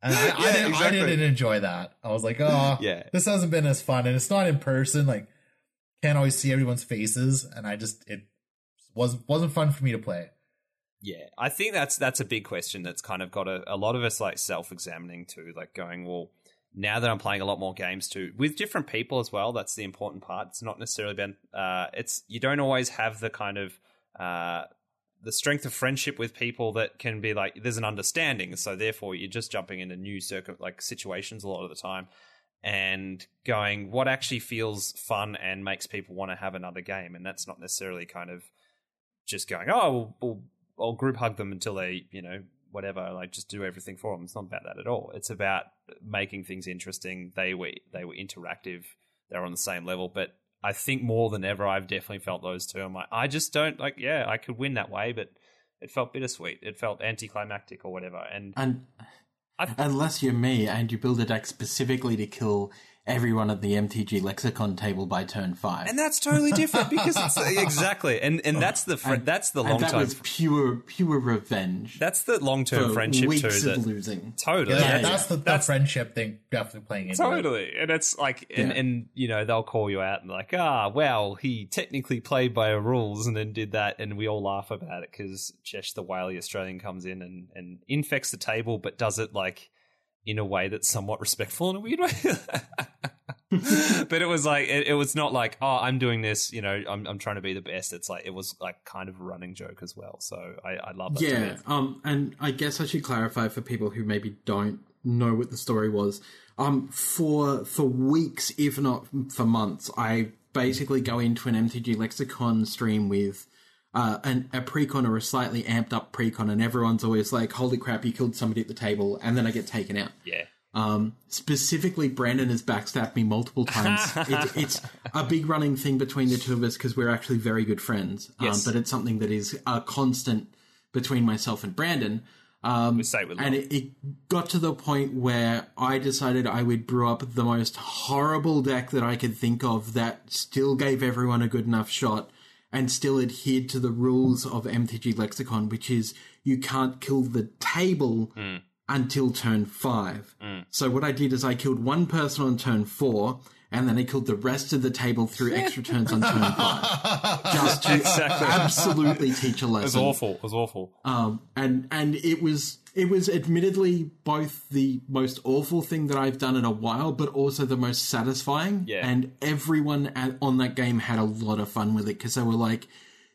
And I, I, didn't, exactly. I didn't enjoy that. I was like, oh, Yeah. this hasn't been as fun, and it's not in person. Like, can't always see everyone's faces, and I just it wasn't wasn't fun for me to play. Yeah, I think that's that's a big question that's kind of got a, a lot of us like self examining too, like going, well, now that I'm playing a lot more games too, with different people as well, that's the important part. It's not necessarily been uh it's you don't always have the kind of uh the strength of friendship with people that can be like there's an understanding, so therefore you're just jumping into new circuit like situations a lot of the time. and going what actually feels fun and makes people want to have another game, and that's not necessarily kind of just going oh we'll, we'll I'll group hug them until they you know whatever like just do everything for them. It's not about that at all. It's about making things interesting. They were they were interactive. They were on the same level, but I think more than ever, I've definitely felt those two. I'm like, I just don't like. Yeah, I could win that way, but it felt bittersweet. It felt anticlimactic or whatever. And And I- unless you're me and you build a deck specifically to kill everyone at the MTG lexicon table by turn five. and that's totally different because it's exactly and and that's the fr- And- that's the and long that term was pure pure revenge. that's the long term for friendship too. weeks That of losing. totally Yeah, and- that's the, the friendship thing definitely playing into it. Totally. And it's like, and, Yeah. and, you know, they'll call you out and like, ah, well, he technically played by our rules and then did that. And we all laugh about it because Chesh the wily Australian comes in and, and infects the table, but does it like in a way that's somewhat respectful in a weird way. but it was like, it, it was not like, oh, I'm doing this, you know, I'm, I'm trying to be the best. It's like, it was like kind of a running joke as well. So I, I love that. Yeah, um, and I guess I should clarify for people who maybe don't know what the story was. Um, for for weeks, if not for months, I basically go into an MTG Lexicon stream with uh, an, a precon or a slightly amped up precon, and everyone's always like, "Holy crap, you killed somebody at the table!" And then I get taken out. Yeah. Um, specifically, Brandon has backstabbed me multiple times. it, it's a big running thing between the two of us because we're actually very good friends. Yes. Um, but it's something that is a constant between myself and Brandon. Um, We say it with and it, it got to the point where I decided I would brew up the most horrible deck that I could think of that still gave everyone a good enough shot and still adhered to the rules of MTG Lexicon, which is you can't kill the table until turn five. So what I did is I killed one person on turn four, and then I killed the rest of the table through extra turns on turn five, just to Exactly. absolutely teach a lesson. It was awful. It was awful. Um, and and it was it was admittedly both the most awful thing that I've done in a while, but also the most satisfying. Yeah. And everyone at, on that game had a lot of fun with it because they were like,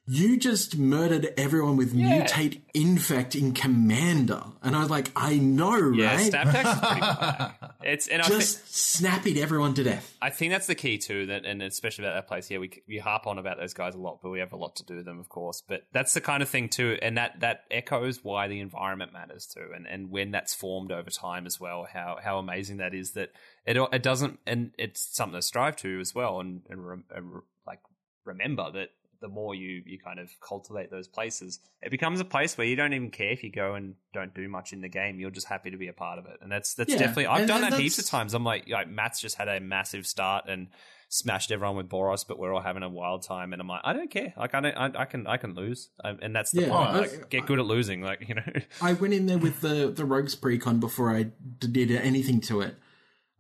"You just murdered everyone with mutate infect in Commander," and I was like, "I know, Yeah, right? Is pretty. It's, and just snapping everyone to death." I think that's the key too, that and especially about that place. here, we we harp on about those guys a lot, but we have a lot to do with them, of course. But that's the kind of thing too, and that that echoes why the environment matters too, and and when that's formed over time as well. How how amazing that is that it it doesn't, and it's something to strive to as well, and and, rem, and re- like remember that the more you you kind of cultivate those places, it becomes a place where you don't even care if you go and don't do much in the game. You're just happy to be a part of it, and that's that's Yeah, definitely I've and- done and that heaps of times. I'm like, like Matt's just had a massive start and smashed everyone with Boros, but we're all having a wild time, and I'm like, I don't care. Like I don't, I, I can I can lose, um, and that's the Yeah, point. I- Like, get good at losing, like you know. I went in there with the the rogues precon before I did anything to it,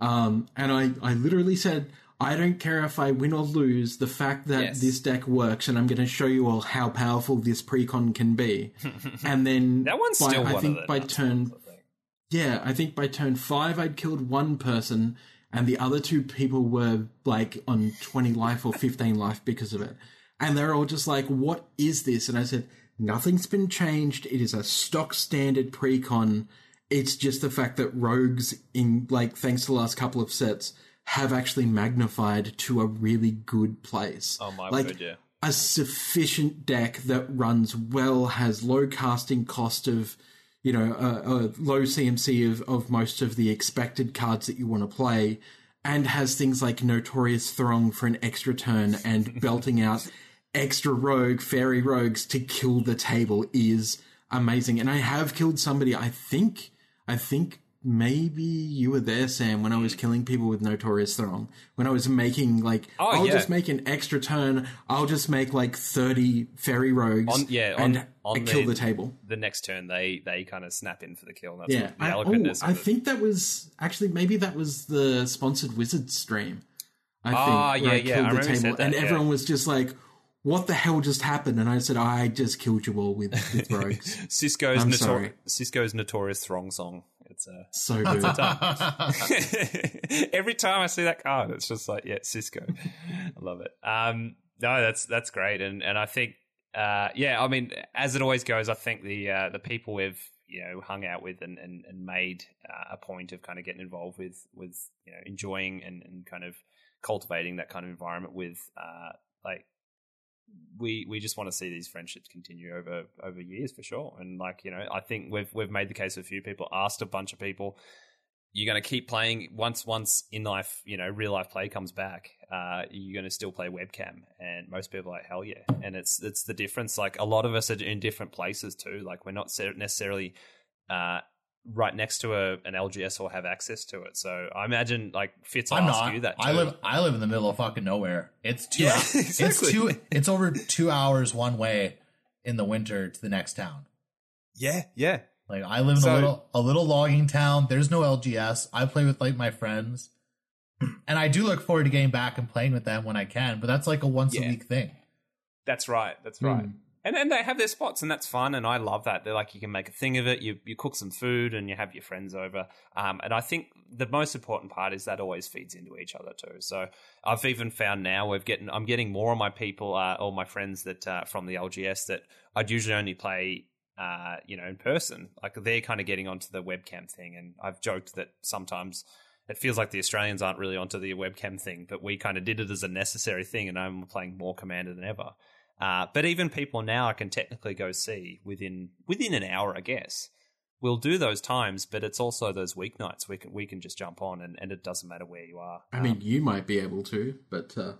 um, and I I literally said I don't care if I win or lose. The fact that Yes. this deck works, and I'm going to show you all how powerful this precon can be. and then that one's by, still I one think by turn ones, I think. yeah, I think by turn five I'd killed one person, and the other two people were like on twenty life or fifteen life because of it. And they're all just like, "What is this?" And I said, "Nothing's been changed. It is a stock standard precon. It's just the fact that rogues, in like thanks to the last couple of sets, have actually magnified to a really good place. Oh my like, word, yeah. a sufficient deck that runs well, has low casting cost of, you know, a, a low CMC of, of most of the expected cards that you want to play, and has things like Notorious Throng for an extra turn and belting out extra rogue, fairy rogues to kill the table is amazing. And I have killed somebody, I think, I think maybe you were there, Sam, when I was killing people with Notorious Throng. When I was making like, Oh, I'll yeah. just make an extra turn. I'll just make like thirty fairy rogues, On- yeah, on- and on kill the- the table. The next turn, they they kind of snap in for the kill. And that's Yeah, I, oh. I think that was actually maybe that was the sponsored wizard stream. I think Ah, where yeah, I yeah, killed I the table, that, and yeah. everyone was just like, "What the hell just happened?" And I said, "I just killed you all with, with rogues." Sisqo's I'm notor- sorry. Sisqo's notorious throng song. It's uh, so good. Every time I see that card, it's just like, yeah, Sisqo. I love it. Um, no, that's that's great, and and I think, uh, yeah, I mean, as it always goes, I think the uh, the people we've you know hung out with and and, and made uh, a point of kind of getting involved with with you know enjoying and, and kind of cultivating that kind of environment with uh, like we we just want to see these friendships continue over over years for sure. And like you know, I think we've we've made the case with a few people, asked a bunch of people. You're going to keep playing once once in life, you know, real life play comes back. Uh, you're going to still play webcam, and most people are like hell yeah. And it's it's the difference. Like a lot of us are in different places too. Like we're not necessarily uh, right next to a an LGS or have access to it. So I imagine like Fitz I'm ask not. you that. Too. I live I live in the middle of fucking nowhere. It's two Yeah, it's exactly. two it's over two hours one way in the winter to the next town. Yeah, yeah. Like I live in So- a little a little logging town. There's no LGS. I play with like my friends. And I do look forward to getting back and playing with them when I can, but that's like a once Yeah. a week thing. That's right. That's right. Mm. And then they have their spots, and that's fun, and I love that. They're like you can make a thing of it. You you cook some food, and you have your friends over. Um, and I think the most important part is that always feeds into each other too. So I've even found now we've getting I'm getting more of my people, uh, or my friends that uh, from the LGS that I'd usually only play. Uh, you know, in person, like they're kind of getting onto the webcam thing, and I've joked that sometimes it feels like the Australians aren't really onto the webcam thing, but we kind of did it as a necessary thing, and I'm playing more Commander than ever. Uh, but even people now I can technically go see within within an hour, I guess. We'll do those times, but it's also those weeknights we can we can just jump on, and, and it doesn't matter where you are. I mean, you might be able to, but uh,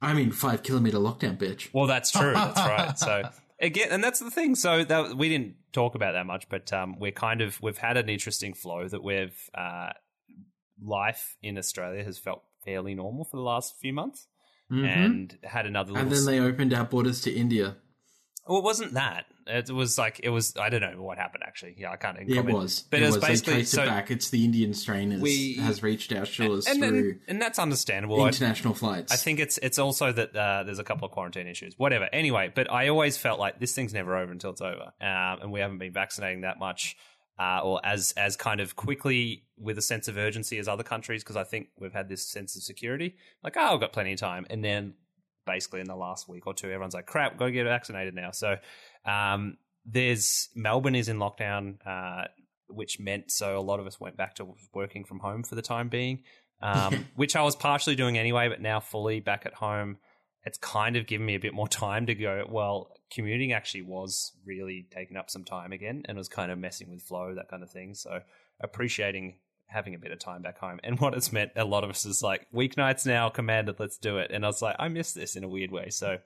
I mean, five kilometer lockdown, bitch. Well, that's true. That's right. So again, and that's the thing. So that we didn't talk about that much, but um, we're kind of we've had an interesting flow that we've uh, life in Australia has felt fairly normal for the last few months, Mhm. and had another little. and then they opened our borders to India. well, it wasn't that. It was like it was. I don't know what happened actually. Yeah, I can't. Yeah, it was. But it it was was. They basically traced so. it back. It's the Indian strain has, We- has reached our shores and, through and, and that's understandable. I- international flights. I think it's it's also that uh, there's a couple of quarantine issues. Whatever. Anyway, but I always felt like this thing's never over until it's over, um, and we haven't been vaccinating that much. Uh, or as as kind of quickly with a sense of urgency as other countries because I think we've had this sense of security like oh I've got plenty of time and then basically in the last week or two everyone's like crap got to get vaccinated now so um, there's Melbourne is in lockdown uh, which meant so a lot of us went back to working from home for the time being um, which I was partially doing anyway, but now fully back at home. It's kind of given me a bit more time to go, well, commuting actually was really taking up some time again and was kind of messing with flow, that kind of thing. So appreciating having a bit of time back home. And what it's meant, a lot of us is like, weeknights now, commanded, let's do it. And I was like, I miss this in a weird way. So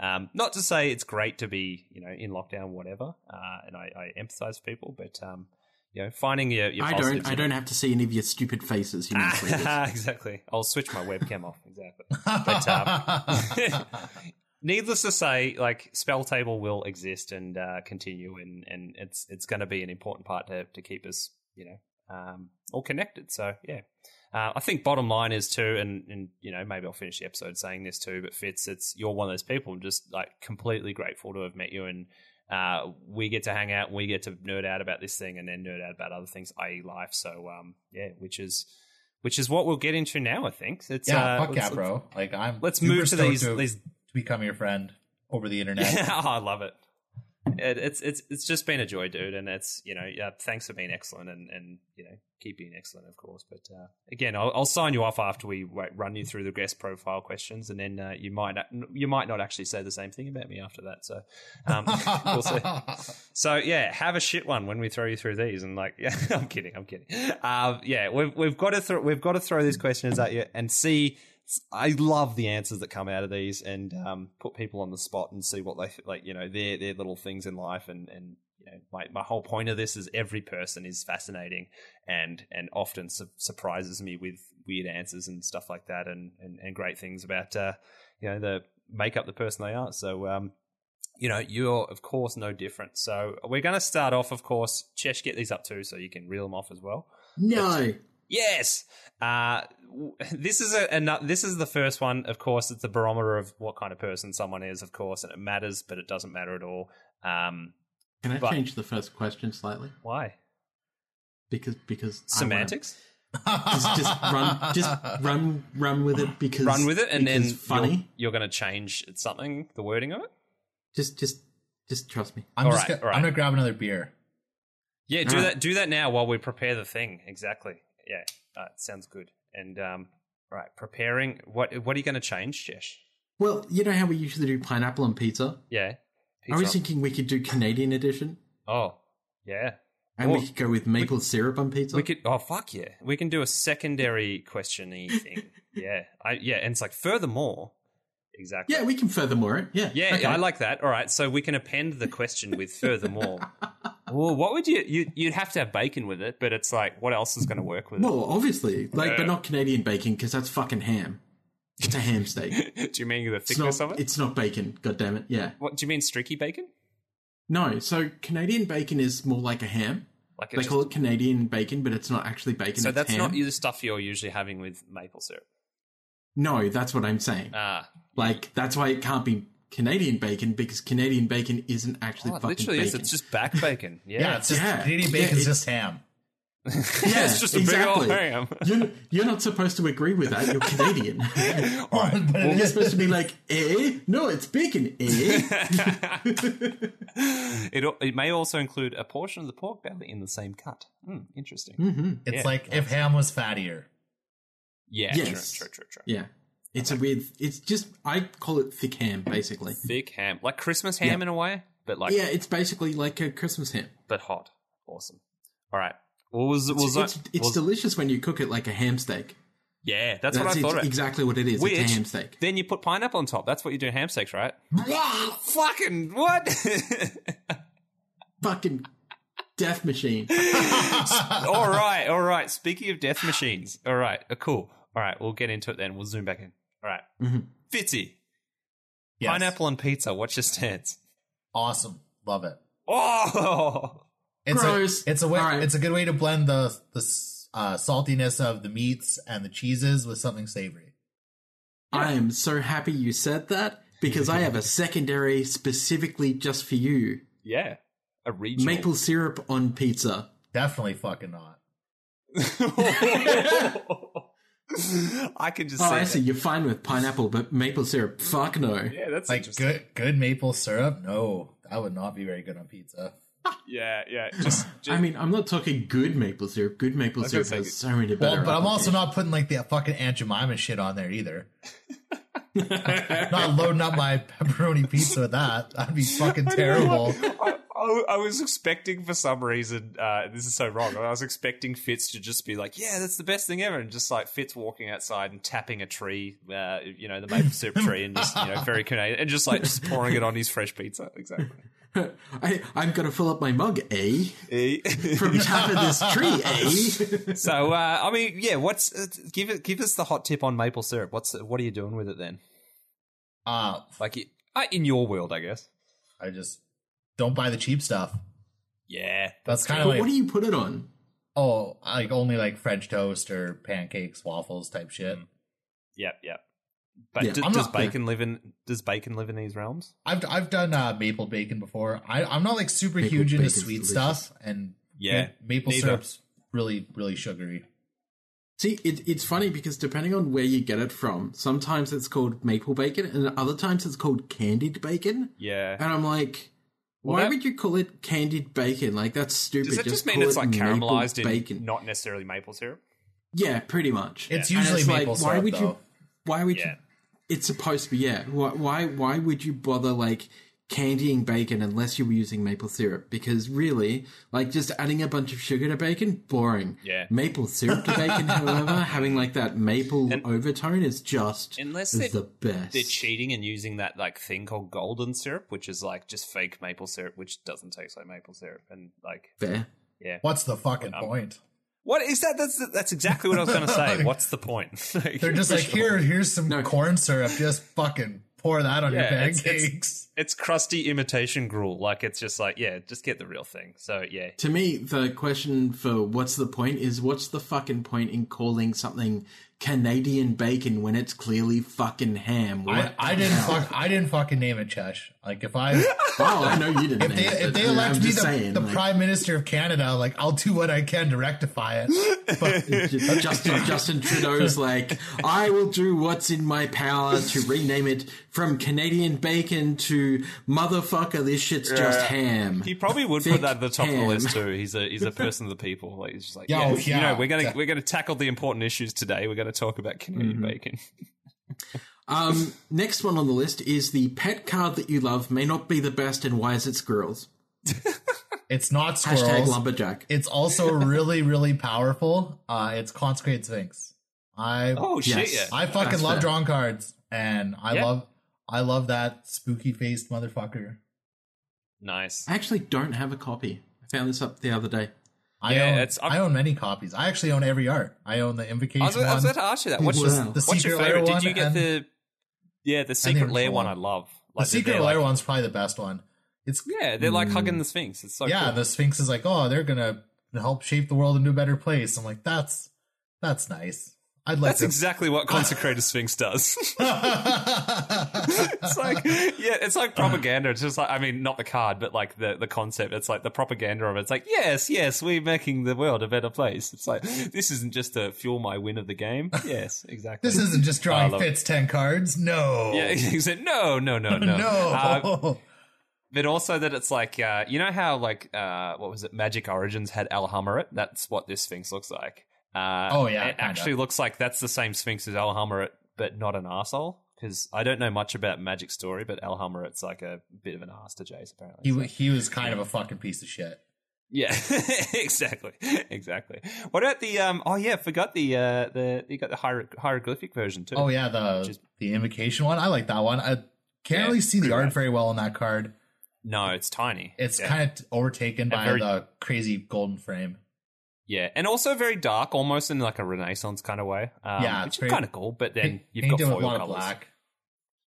um, not to say it's great to be, you know, in lockdown, whatever. Uh, and I, I empathize with people, but, um, you know, finding your, your I don't. I don't have to see any of your stupid faces. You exactly. I'll switch my webcam off. Exactly. But um, needless to say, like spell table will exist and uh, continue, and and it's it's going to be an important part to to keep us, you know, um, all connected. So yeah. Uh, I think bottom line is too, and, and you know maybe I'll finish the episode saying this too. But Fitz, it's you're one of those people. I'm just like completely grateful to have met you, and uh, we get to hang out, and we get to nerd out about this thing, and then nerd out about other things, i.e., life. So um, yeah, which is which is what we'll get into now. I think it's yeah, uh, fuck yeah, bro. Like I'm Let's move to these to, these. To become your friend over the internet. oh, I love it. it. It's it's it's just been a joy, dude, and it's you know yeah, thanks for being excellent and and you know keep being excellent, of course. But uh, again, I'll, I'll sign you off after we run you through the guest profile questions, and then uh, you might not, you might not actually say the same thing about me after that. So um, we'll see. So yeah, have a shit one when we throw you through these, and like, yeah, I'm kidding, I'm kidding. Um, yeah, we've we've got to throw we've got to throw these questions at you and see. I love the answers that come out of these, and um, put people on the spot and see what they like. You know, their their little things in life, and and you know, my my whole point of this is every person is fascinating, and and often su- surprises me with weird answers and stuff like that, and and, and great things about uh, you know the make up the person they are. So um, you know, you're of course no different. So we're going to start off, of course. Chesh, get these up too, so you can reel them off as well. no. Yes, uh, this is a, a this is the first one. Of course, it's the barometer of what kind of person someone is, of course, and it matters, but it doesn't matter at all. Um, Can I But- change the first question slightly? why Because because semantics? wanna- Just, just run. Just run. Run with it because Run with it, and then funny. you're, you're going to change something, the wording of it. Just just just trust me. I'm All just right, gonna, all right. I'm gonna grab another beer. Yeah, do All that. Do that now while we prepare the thing. Exactly. Yeah, uh, sounds good. And um, right, preparing. What What are you going to change, Chesh? Well, you know how we usually do pineapple and pizza? Yeah. I was thinking we could do Canadian edition, Oh, yeah. and we could go with maple syrup on pizza. We could. Oh, fuck yeah. We can do a secondary questiony thing. yeah. I yeah, and it's like furthermore. Exactly. yeah, we can furthermore it. Yeah, Yeah, Okay. I like that. All right, so we can append the question with furthermore. well, what would you, you? You'd have to have bacon with it, but it's like, what else is going to work with it? Well, obviously, like, but not Canadian bacon because that's fucking ham. It's a ham steak. do you mean the It's thickness not. of it? It's not bacon. God damn it. Yeah. What do you mean, streaky bacon? No. So Canadian bacon is more like a ham. Like They it's call it Canadian bacon, but it's not actually bacon. so it's that's ham. not the stuff you're usually having with maple syrup. No, that's what I'm saying. Ah, like that's why it can't be Canadian bacon because Canadian bacon isn't actually oh, it fucking literally bacon. is. It's just back bacon. Yeah, Yeah, it's just Yeah. Canadian Yeah, bacon's it's- just ham. yeah, it's just a big old exactly. ham. You're, you're not supposed to agree with that. You're Canadian. All right. But it You're supposed to be like, eh? No, it's bacon, eh? it, it may also include a portion of the pork belly in the same cut. Hmm, interesting. hmm It's Yeah. like if ham was fattier. Yeah, Yes. true, true, true, true. Yeah. It's a weird. It's just I call it thick ham, basically. Thick ham, like Christmas ham Yeah. in a way, but like Yeah, it's basically like a Christmas ham. but hot. Awesome. All right. What was was It's, that? it's was- delicious when you cook it like a ham steak. yeah, that's, That's what I thought. Exactly what it is. Which, it's a ham steak. Then you put pineapple on top. That's what you do in ham steaks, right? Fucking what? Fucking death machine. all right, all right. Speaking of death machines, all right, uh, cool. All right, we'll get into it then. We'll zoom back in. All right. Mhm. Fitzy, Yes. pineapple and pizza. What's your stance? Awesome. Love it. Oh, It's Gross. a it's a way All right. it's a good way to blend the the uh, saltiness of the meats and the cheeses with something savory. I am so happy you said that because I have a secondary specifically just for you. yeah. A regional. Maple syrup on pizza. Definitely fucking not. I can just Oh, see. I that. see. You're fine with pineapple, but maple syrup, fuck no. Yeah, that's Like good good maple syrup? No, that would not be very good on pizza. Yeah, yeah. Just, just I mean, I'm not talking good maple syrup. Good maple syrup say has so many Well, better. but I'm also not putting like the fucking Aunt Jemima shit on there either. not loading up my pepperoni pizza with that. That'd be fucking terrible. I, I, I was expecting for some reason, uh, this is so wrong. I was expecting Fitz to just be like, "Yeah, that's the best thing ever," and just like Fitz walking outside and tapping a tree, uh, you know, the maple syrup tree, and just you know, very Canadian, and just like just pouring it on his fresh pizza. Exactly. I, I'm gonna fill up my mug, eh? Eh? From tapping this tree, eh? so, uh, I mean, yeah. What's uh, give it? Give us the hot tip on maple syrup. What's what are you doing with it then? Uh, Like it- uh, in your world, I guess. I just don't buy the cheap stuff. Yeah, That's kind of like what do you put it on? oh, like only like French toast or pancakes, waffles type shit. Yep, yep. But Yeah, d- I'm does not- bacon live in? Does bacon live in these realms? I've I've done uh, maple bacon before. I, I'm not like super Maple huge into sweet delicious. stuff, and Yeah, ma- maple neither. syrup's really really sugary. See, it, it's funny because depending on where you get it from, sometimes it's called maple bacon, and other times it's called candied bacon. Yeah. And I'm like, Well, why that- would you call it candied bacon? Like that's stupid. Does that just, mean it's it like maple caramelized in bacon? not necessarily maple syrup? Yeah, pretty much. It's And usually it's like, maple why would though. you? Why would Yeah. you? It's supposed to be yeah. Why, why? Why would you bother like candying bacon unless you were using maple syrup? Because really, like just adding a bunch of sugar to bacon, boring. Yeah. Maple syrup to bacon, however, having like that maple overtone is just Unless is they're- the best. They're cheating and using that like thing called golden syrup, which is like just fake maple syrup, which doesn't taste like maple syrup. And like, Fair. yeah, What's the fucking Um, point? what is that? That's that's exactly what I was going to say. What's the point? Like, They're just like here, here's some No. corn syrup. Just fucking pour that on your Yeah, it's- it's- pancakes. it's crusty imitation gruel. Like it's just like yeah, just get the real thing. So yeah, To me, the question for what's the point is what's the fucking point in calling something Canadian bacon when it's clearly fucking ham? I, What I the didn't fuck, I didn't fucking name it Chesh. Like if I Oh, I know you didn't. if they name if they but elect I'm me the, saying, the like, prime minister of Canada, like I'll do what I can to rectify it. But Justin Justin Trudeau's like, I will do what's in my power to rename it from Canadian bacon to motherfucker. This shit's just ham. He probably would Thick put that at the top of the list too. He's a he's a person of the people. Like he's just like, Yeah, yeah, oh, you know, we're gonna Yeah. we're gonna tackle the important issues today. We're gonna talk about Canadian mm-hmm. bacon. Um, next one on the list is the pet card that you love may not be the best, and why is it squirrels? it's not Hashtag squirrels. lumberjack. It's also really, really powerful. Uh, it's consecrated sphinx. I Oh shit! Yes. Yeah. I fucking That's love fair. drawing cards, and I Yeah. love I love that spooky faced motherfucker. nice. I actually don't have a copy. I found this up the other day. I Yeah, own it's- I'm- I own many copies. I actually own every art. I own the invocation I was, I was one. going to ask you that. What's, Wow. your, The what's your Secret Lair favorite? Did you get and- the yeah the secret lair one? I love. the secret lair like- one's probably the best one. It's Yeah, they're like hmm. hugging the Sphinx. It's so yeah, cool. the Sphinx is like, oh, they're gonna help shape the world into a better place. I'm like, that's that's nice. I'd like That's to. exactly what consecrated Sphinx does. it's like yeah, it's like propaganda. It's just like I mean, not the card, but like the the concept. It's like the propaganda of it. It's like yes, yes, we're making the world a better place. It's like this isn't just to fuel my win of the game. Yes, exactly. this isn't just drawing it. fits ten cards. No, yeah, he said no, no, no, no, no. Uh, but also that it's like uh, you know how like uh, what was it? Magic Origins had Alhammarret. That's what this Sphinx looks like. Uh, Oh, yeah, it kinda. actually looks like that's the same Sphinx as Alhammarret, but not an arsehole. Because I don't know much about Magic Story, but Alhammarret's like a bit of an arse to Jace apparently. he So- he was kind of a fucking piece of shit. yeah, exactly, exactly. What about the um? Oh yeah, forgot the uh the you got the hier- hieroglyphic version too. Oh yeah, the is- the invocation one. I like that one. I can't Yeah, really see the art rad. very well on that card. no, it's tiny. It's Yeah. kind of overtaken by very- the crazy golden frame. Yeah, and also very dark, almost in like a Renaissance kind of way. Um, Yeah, which it's is kind of cool. But then you've got foil a lot of colors. black.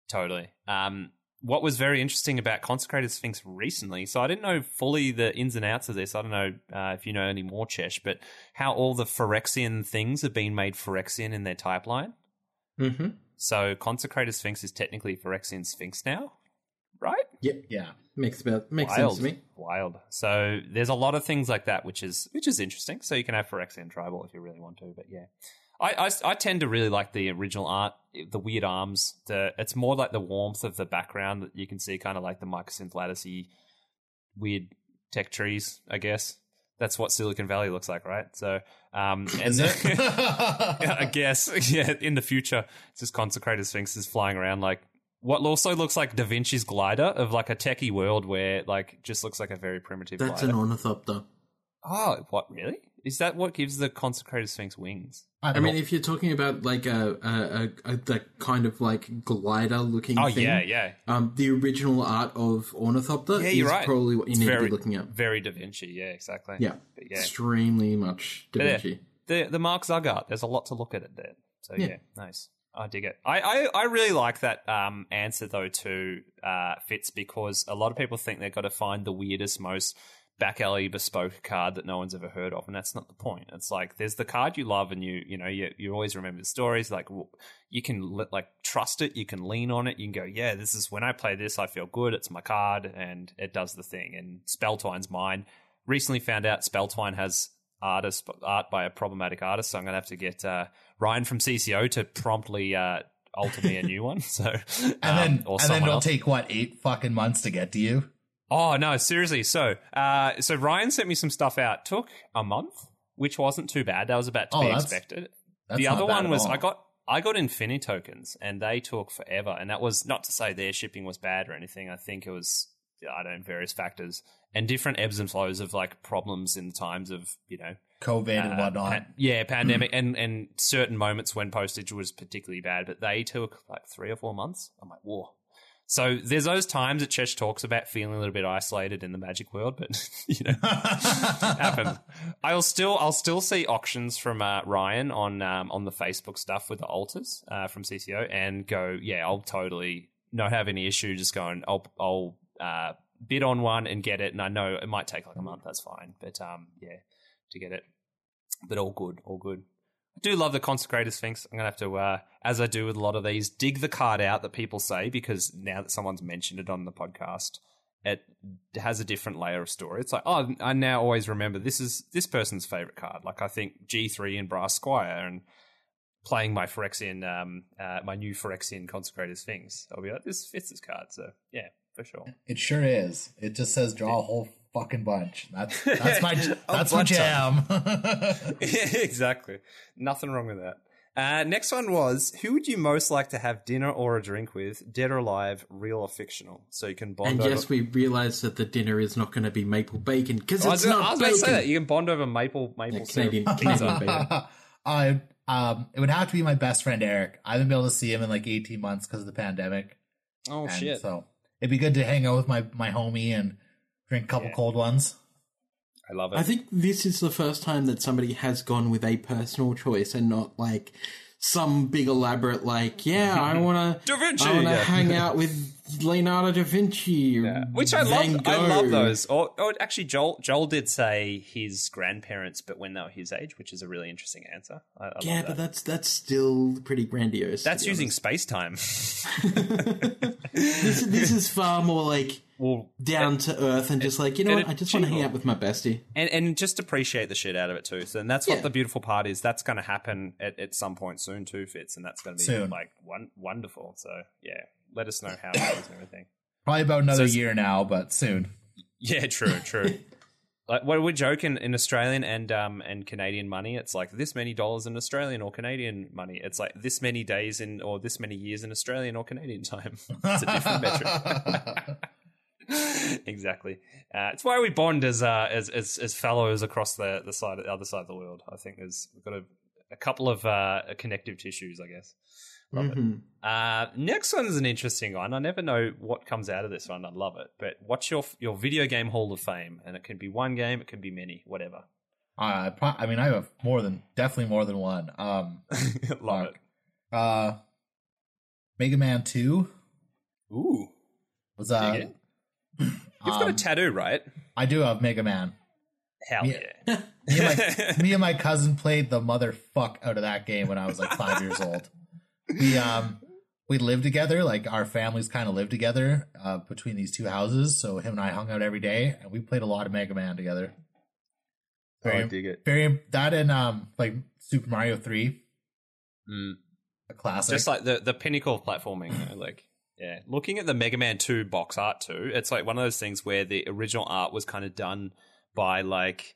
Totally. Um, what was very interesting about Consecrated Sphinx recently, so I didn't know fully the ins and outs of this. I don't know uh, if you know any more, Chesh, but how all the Phyrexian things have been made Phyrexian in their type line. Mm-hmm. So Consecrated Sphinx is technically Phyrexian Sphinx now, right? Yep. Yeah, Makes about makes Wild, sense to me. wild. So there's a lot of things like that, which is which is interesting. So you can have Phyrexian tribal if you really want to, but yeah, I, I I tend to really like the original art, the weird arms. The it's more like the warmth of the background that you can see, kind of like the microsynth latticey weird tech trees. I guess that's what Silicon Valley looks like, right? So um, and I guess. Yeah, in the future, it's just consecrated sphinxes flying around like what also looks like Da Vinci's glider of like a techie world where like just looks like a very primitive That's glider. an ornithopter. oh, what really? Is that what gives the consecrated sphinx wings? I, I mean, if you're talking about like a a, a, a the kind of like glider looking Oh thing, yeah, yeah. um, the original art of ornithopter Yeah, is you're right. probably what you It's need very to be looking at. Very Da Vinci, yeah, exactly. Yeah, But yeah. extremely much Da But yeah, Vinci. the the Mark Zug art. There's a lot to look at it there. So yeah, Yeah. nice. I dig it. I, I, I really like that um, answer though to uh, Fitz because a lot of people think they've got to find the weirdest, most back alley bespoke card that no one's ever heard of, and that's not the point. It's like there's the card you love, and you you know you you always remember the stories. Like you can like trust it, you can lean on it, you can go, yeah, this is when I play this, I feel good. It's my card, and it does the thing. And Spelltwine's mine. Recently found out Spelltwine has artist art by a problematic artist, so I'm gonna have to get uh, Ryan from CCO to promptly uh, alter me a new one. So and um, then or and then it'll else. take what eight fucking months to get to you. Oh no, seriously. So, uh, so Ryan sent me some stuff out. Took a month, which wasn't too bad. That was about to Oh, be that's- expected. That's the other one was. I got I got Infinity tokens, and they took forever. And that was not to say their shipping was bad or anything. I think it was I don't know various factors and different ebbs and flows of like problems in the times of you know COVID and uh, whatnot. pa- yeah, pandemic and and certain moments when postage was particularly bad, but they took like three or four months. I'm like, whoa. So there's those times that Chesh talks about feeling a little bit isolated in the magic world, but you know, happen. I'll still I'll still see auctions from uh, Ryan on um, on the Facebook stuff with the altars uh, from CCO and go, yeah, I'll totally not have any issue just going. I'll I'll uh, bid on one and get it, and I know it might take like a month. That's fine, but um, yeah, to get it, but all good, all good. I do love the consecrated sphinx. I'm gonna have to, uh, as I do with a lot of these, dig the card out that people say because now that someone's mentioned it on the podcast, it has a different layer of story. It's like, oh, I now always remember this is this person's favorite card. Like I think G3 and Brass Squire and playing my Phyrexian, um, uh, my new Phyrexian consecrated sphinx. I'll be like, this fits this card. So yeah, for sure. It sure is. It just says draw a whole fucking bunch. That's that's my that's my jam. exactly. Nothing wrong with that. Uh, next one was who would you most like to have dinner or a drink with, dead or alive, real or fictional? So you can bond And over. yes, we realised that the dinner is not going to be maple bacon because I it's was, gonna- I not was about to say that bacon. you can bond over maple maple Yeah, Canadian. Canadian bacon. I um, it would have to be my best friend Eric. I haven't been able to see him in like 18 months because of the pandemic. Oh and shit! So it'd be good to hang out with my my homie and drink a couple Yeah. cold ones. I love it. I think this is the first time that somebody has gone with a personal choice and not like some big elaborate like, yeah, I want to Da Vinci, I want to yeah. hang out with Leonardo da Vinci, Yeah. Which I Van love. I Gogh. love those. Or, or actually, Joel Joel did say his grandparents, but when they were his age, which is a really interesting answer. I, I Yeah, but that. that's that's still pretty grandiose. that's using space time. this. This is far more like well, down to earth and just like you know and what? I just want to hang out with my bestie. and and just appreciate the shit out of it too. So, and that's what the beautiful part is. That's going to happen at, at some point soon too, Fitz, and that's going to be Soon. like one, wonderful. So, yeah, let us know how it goes and everything. Probably about another So- year now, but soon. Yeah, true, true. like what we're joking in Australian and um and Canadian money, it's like this many dollars in Australian or Canadian money. It's like this many days in or this many years in Australian or Canadian time. it's a different metric. exactly. Uh, it's why we bond as uh as as, as fellows across the the side the other side of the world. I think there's we've got a, a couple of uh connective tissues, I guess. Love it. Mhm. Uh, next one is an interesting one. I never know what comes out of this one. I love it. But what's your your video game Hall of Fame? And it can be one game, it can be many, whatever. Uh, I mean, I have more than definitely more than one. Um, love it. uh, Mega Man Two Ooh, was uh. You've got a um, tattoo, right? I do have Mega Man. Hell Yeah. yeah! Me and, my, me and my cousin played the motherfuck out of that game when I was like five years old. We um we lived together, like our families kind of lived together uh, between these two houses. So him and I hung out every day, and we played a lot of Mega Man together. Very, dig it. very that and um like Super Mario Three, Mm. a classic. Just like the the pinnacle of platforming. you know, like yeah, looking at the Mega Man Two box art too, it's like one of those things where the original art was kind of done by like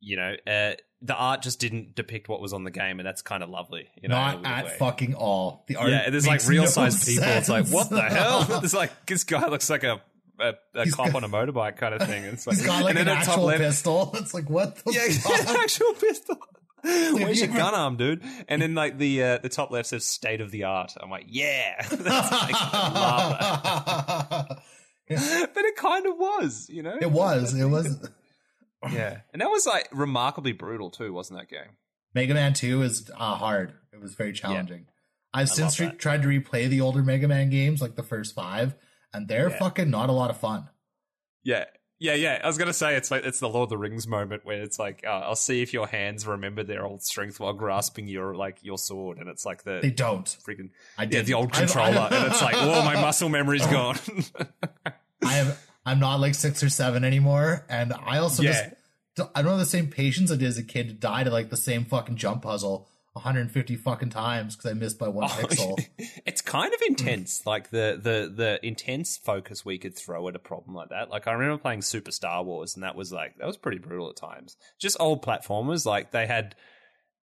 you know uh, the art just didn't depict what was on the game, and that's kind of lovely. You know, not at way. fucking all. The art Yeah, there's like real no size people. It's like, what the hell? There's like this guy looks like a a, a cop got- on a motorbike kind of thing. It's like, He's got like and an then at top actual left- pistol. It's like what the Yeah, fuck? an actual pistol. Where's your ever- gun arm, dude? And then like the uh, the top left says state of the art. I'm like, yeah, That's like, I love that. but it kind of was, you know. it was. It was. Yeah, and that was like remarkably brutal too, wasn't that game? Mega Man 2 is uh, hard. It was very challenging. I've since re- tried to replay the older Mega Man games, like the first five, and they're Yeah. fucking not a lot of fun. Yeah. Yeah, yeah. I was gonna say it's like it's the Lord of the Rings moment where it's like uh, I'll see if your hands remember their old strength while grasping your like your sword, and it's like the They don't. freaking I yeah did the old I've- controller, I've- and it's like oh my muscle memory's gone. I have. I'm not like six or seven anymore, and I also Yeah. just, I don't have the same patience I did as a kid to die to like the same fucking jump puzzle 150 fucking times because I missed by one oh, pixel. it's kind of intense, like the the the intense focus we could throw at a problem like that. Like I remember playing Super Star Wars, and that was like that was pretty brutal at times. Just old platformers, like they had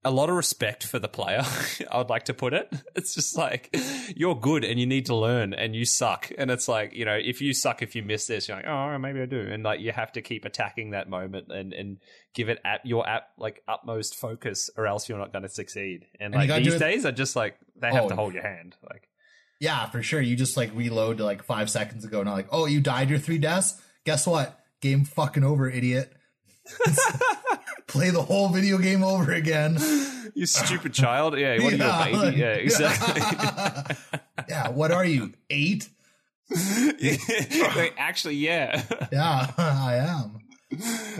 a lot of respect for the player. I would like to put it. It's just like you're good and you need to learn, and you suck. And it's like you know, if you suck, if you miss this, you're like, oh, maybe I do. And like you have to keep attacking that moment and and give it at your app like utmost focus, or else you're not going to succeed. And And like these days, are just like they have Oh. to hold your hand. Like Yeah, for sure. You just like reload to like five seconds ago. and I'm like, oh, you died your three deaths. Guess what? Game fucking over, idiot. Play the whole video game over again. you stupid child. Yeah, what are you, Yeah, baby? Yeah, exactly. yeah, what are you? Eight? Wait, actually, yeah. Yeah, I am.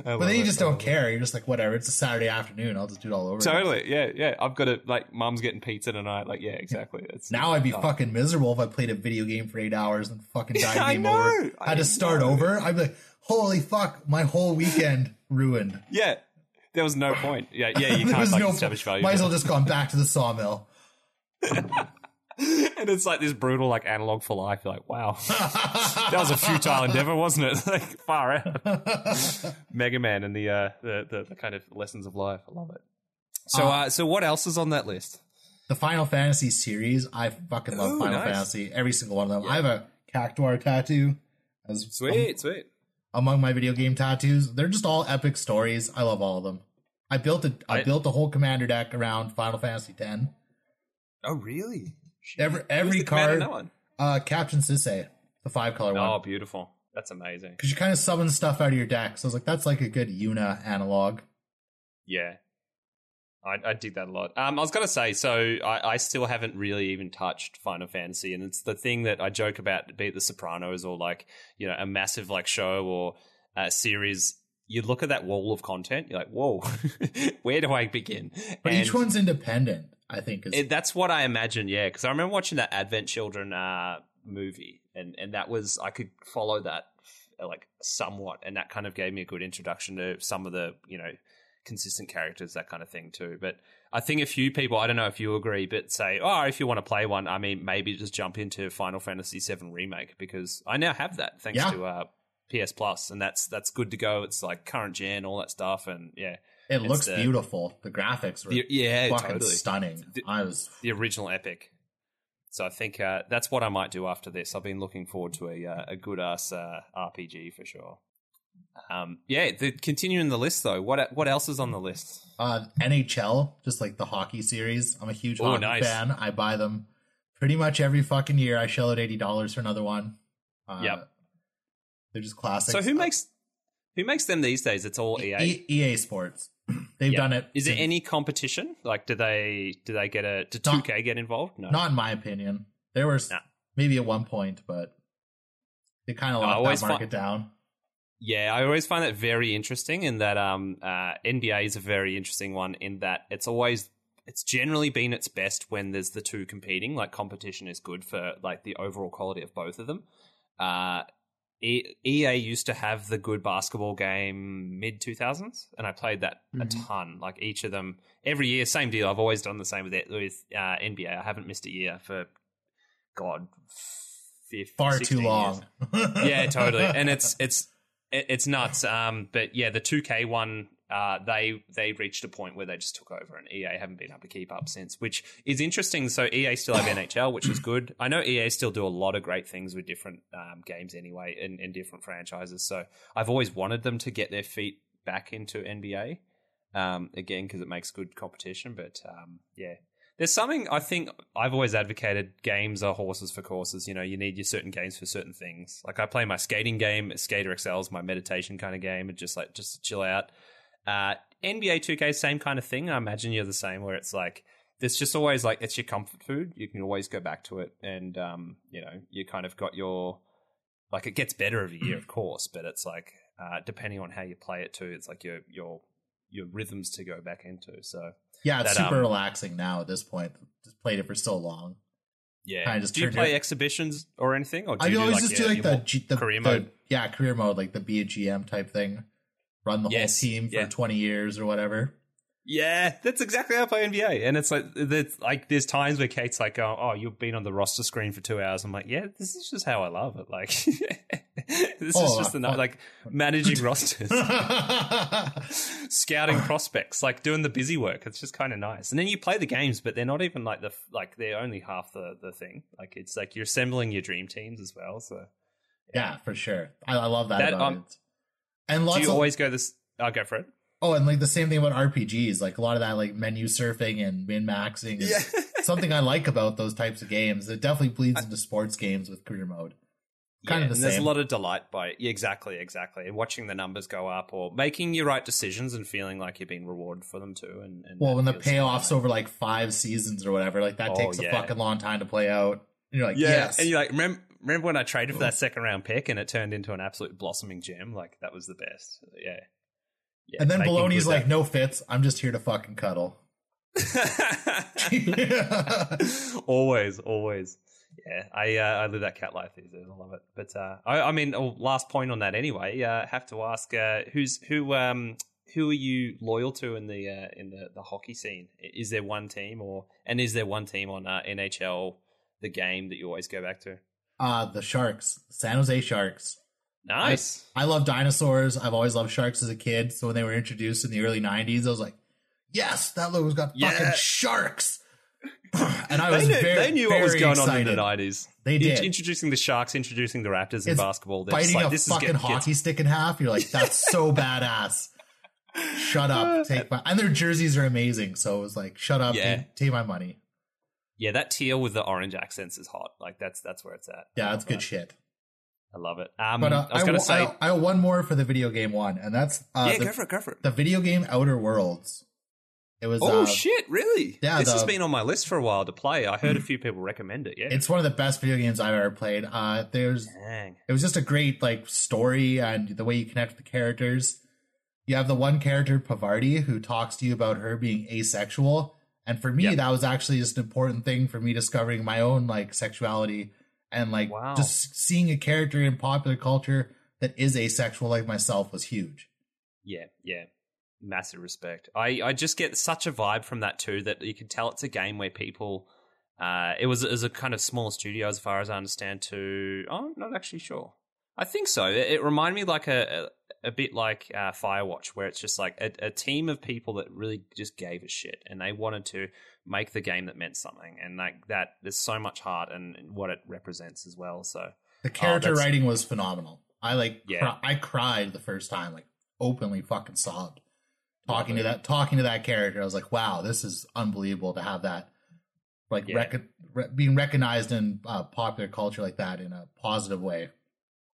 But then you just don't care. You're just like, whatever. It's a Saturday afternoon. I'll just do it all over. again. Totally, yeah, yeah. I've got it. Like, mum's getting pizza tonight. Like, yeah, exactly. It's, Now I'd be Oh. fucking miserable if I played a video game for eight hours and fucking died I game know, over. I had to start know. over. I'd be like, holy fuck, my whole weekend ruined. Yeah, there was no point. Yeah, yeah. You There can't was like no- establish value. Might as well just gone back to the sawmill. and it's like this brutal like analog for life. You're like, wow, that was a futile endeavor, wasn't it? like far out. Mega Man and the, uh, the the the kind of lessons of life. I love it. So, Uh, uh, so what else is on that list? the Final Fantasy series, I fucking love Ooh, Final nice. Fantasy. Every single one of them. I have a Cactuar tattoo. As Sweet, sweet. among my video game tattoos. They're just all epic stories. I love all of them. I built a I, I- built a whole commander deck around Final Fantasy X. Oh, really? Every every the card, that one? uh, Captain Sisay, the five color Oh, one, beautiful. That's amazing. because you kind of summon stuff out of your deck. So I was like, that's like a good Yuna analog. Yeah. I, I dig that a lot. Um, I was gonna say, so I, I still haven't really even touched Final Fantasy, and it's the thing that I joke about, be it The Sopranos or like you know a massive like show or a series. You look at that wall of content, you're like, whoa, where do I begin? But And each one's independent. I think is it, that's what I imagine, yeah. Because I remember watching that Advent Children uh, movie, and and that was I could follow that uh, like somewhat, and that kind of gave me a good introduction to some of the you know consistent characters, that kind of thing too. But I think a few people, I don't know if you agree, but say, oh, if you want to play one, I mean, maybe just jump into Final Fantasy VII remake because I now have that thanks Yeah. to uh, PS Plus, and that's that's good to go. It's like current gen, all that stuff, and yeah, it looks the- beautiful. The graphics were the, yeah, fucking totally stunning. The- I was the original epic. So I think uh, that's what I might do after this. I've been looking forward to a uh, a good ass uh, RPG for sure. Um, yeah, the, continuing the list though. What what else is on the list? uh, NHL, just like the hockey series. I'm a huge Oh, hockey nice. fan. I buy them pretty much every fucking year. I shell out eighty dollars for another one. Uh, Yep. They're just classics. So who makes who makes them these days? It's all EA. E- EA Sports? They've done it. Is there any competition? Like, do they do they get a do two K get involved? No. Not in my opinion. There was Nah. maybe at one point, but they kind of locked that market down. Yeah, I always find that very interesting. In that, um, uh, NBA is a very interesting one. In that, it's always it's generally been its best when there's the two competing. Like competition is good for like the overall quality of both of them. Uh, EA used to have the good basketball game mid 2000s, and I played that a Mhm. ton. Like each of them every year, same deal. I've always done the same with it with uh, NBA. I haven't missed a year for God, 15, Far too long. yeah, totally. And it's it's it's nuts. Um, but yeah, the two K one, uh, they they reached a point where they just took over, and EA haven't been able to keep up since, which is interesting. So EA still have NHL, which is good. I know EA still do a lot of great things with different um, games anyway, in, in different franchises. So I've always wanted them to get their feet back into NBA. Um, again, because it makes good competition. But um, yeah, there's something I think I've always advocated games are horses for courses. You know, you need your certain games for certain things. Like I play my skating game, Skater XL is my meditation kind of game, and just like just to chill out. Uh, NBA 2K, same kind of thing. I imagine you're the same, where it's like there's just always like it's your comfort food. You can always go back to it, and um, you know, you kind of got your like it gets better every year, of course, but it's like uh, depending on how you play it too, it's like your your your rhythms to go back into. So Yeah, it's that, super um, relaxing now at this point. Just played it for so long. yeah, just do you play it- exhibitions or anything, or do I you do, always like, just your- do like the, G, the career the- mode? Yeah, career mode, like the be a GM type thing. Run the Yes, whole team for yeah. 20 years or whatever. Yeah, that's exactly how I play NBA, and it's like there's like there's times where Kate's like, "Oh, oh you've been on the roster screen for two hours." I'm like, "Yeah, this is just how I love it. Like, this is Oh, just I- enough. Like managing rosters, scouting prospects, like doing the busy work. It's just kind of nice. And then you play the games, but they're not even like the like they're only half the the thing. Like it's like you're assembling your dream teams as well. So yeah, for sure. I, I love that, That, about um, it. And lots do you of always go this? I'll go for it. oh, and like the same thing about RPGs, like a lot of that like menu surfing and min maxing is something I like about those types of games. It definitely bleeds into sports games with career mode. Kind of the There's a lot of delight by it. Yeah, exactly, exactly. And watching the numbers go up or making your right decisions and feeling like you're being rewarded for them too. And, and Well, when the payoffs over like five seasons or whatever, like that Oh, takes a yeah. fucking long time to play out. And you're like, yeah, yes. and you're like, remember, remember when I traded for that second round pick and it turned into an absolute blossoming gem? Like that was the best. Yeah. yeah and then Baloney's like, no Fitz. I'm just here to fucking cuddle. always, always. Yeah, I uh, I live that cat life these days. I love it. But uh, I, I mean, oh, last point on that anyway. Uh, have to ask uh, who's who um who are you loyal to in the uh, in the, the hockey scene? Is there one team or and is there one team on uh, NHL the game that you always go back to? Uh, the Sharks, San Jose Sharks. Nice. I love dinosaurs. I've always loved sharks as a kid. So when they were introduced in the early 90s, I was like, yes, that logo's got Yeah. fucking sharks. and I was they knew, very, they knew what was going excited. on in the nineties. They did. introducing the Sharks, introducing the Raptors in It's basketball. They're Biting like, a this fucking getting hockey stick in half. You're like, that's so badass. Shut up. Take my and their jerseys are amazing. So it was like, shut up, Yeah. take, take my money. Yeah, that teal with the orange accents is hot. Like that's that's where it's at. Yeah, that's good that. shit. I love it. Um, But uh, I was going to say, I, I have one more for the video game one, and that's uh, yeah, the, go for it, go for it. the video game Outer Worlds. It was Oh uh, shit! Really? yeah, this has been on my list for a while to play. I heard a few people recommend it. Yeah. it's one of the best video games I've ever played. Uh, there's Dang. it was just a great like story and the way you connect with the characters. You have the one character Parvati who talks to you about her being asexual, and for me Yep. that was actually just an important thing for me discovering my own like sexuality and like Wow. just seeing a character in popular culture that is asexual like myself was huge. Yeah, yeah. Massive respect. I, I just get such a vibe from that too that you can tell it's a game where people. Uh, it was, it was a kind of small studio as far as I understand. Too. Oh, I'm not actually sure. I think so. It, it reminded me like a, a bit like uh, Firewatch, where it's just like a, a team of people that really just gave a shit and they wanted to make the game that meant something, and like that. There's so much heart and what it represents as well. So The character that's- writing was phenomenal. I like Yeah. cry- I cried the first time, like openly fucking sobbed. Talking to that talking to that character, I was like, wow, this is unbelievable to have that like Yeah. rec- re- being recognized in uh, popular culture like that in a positive way.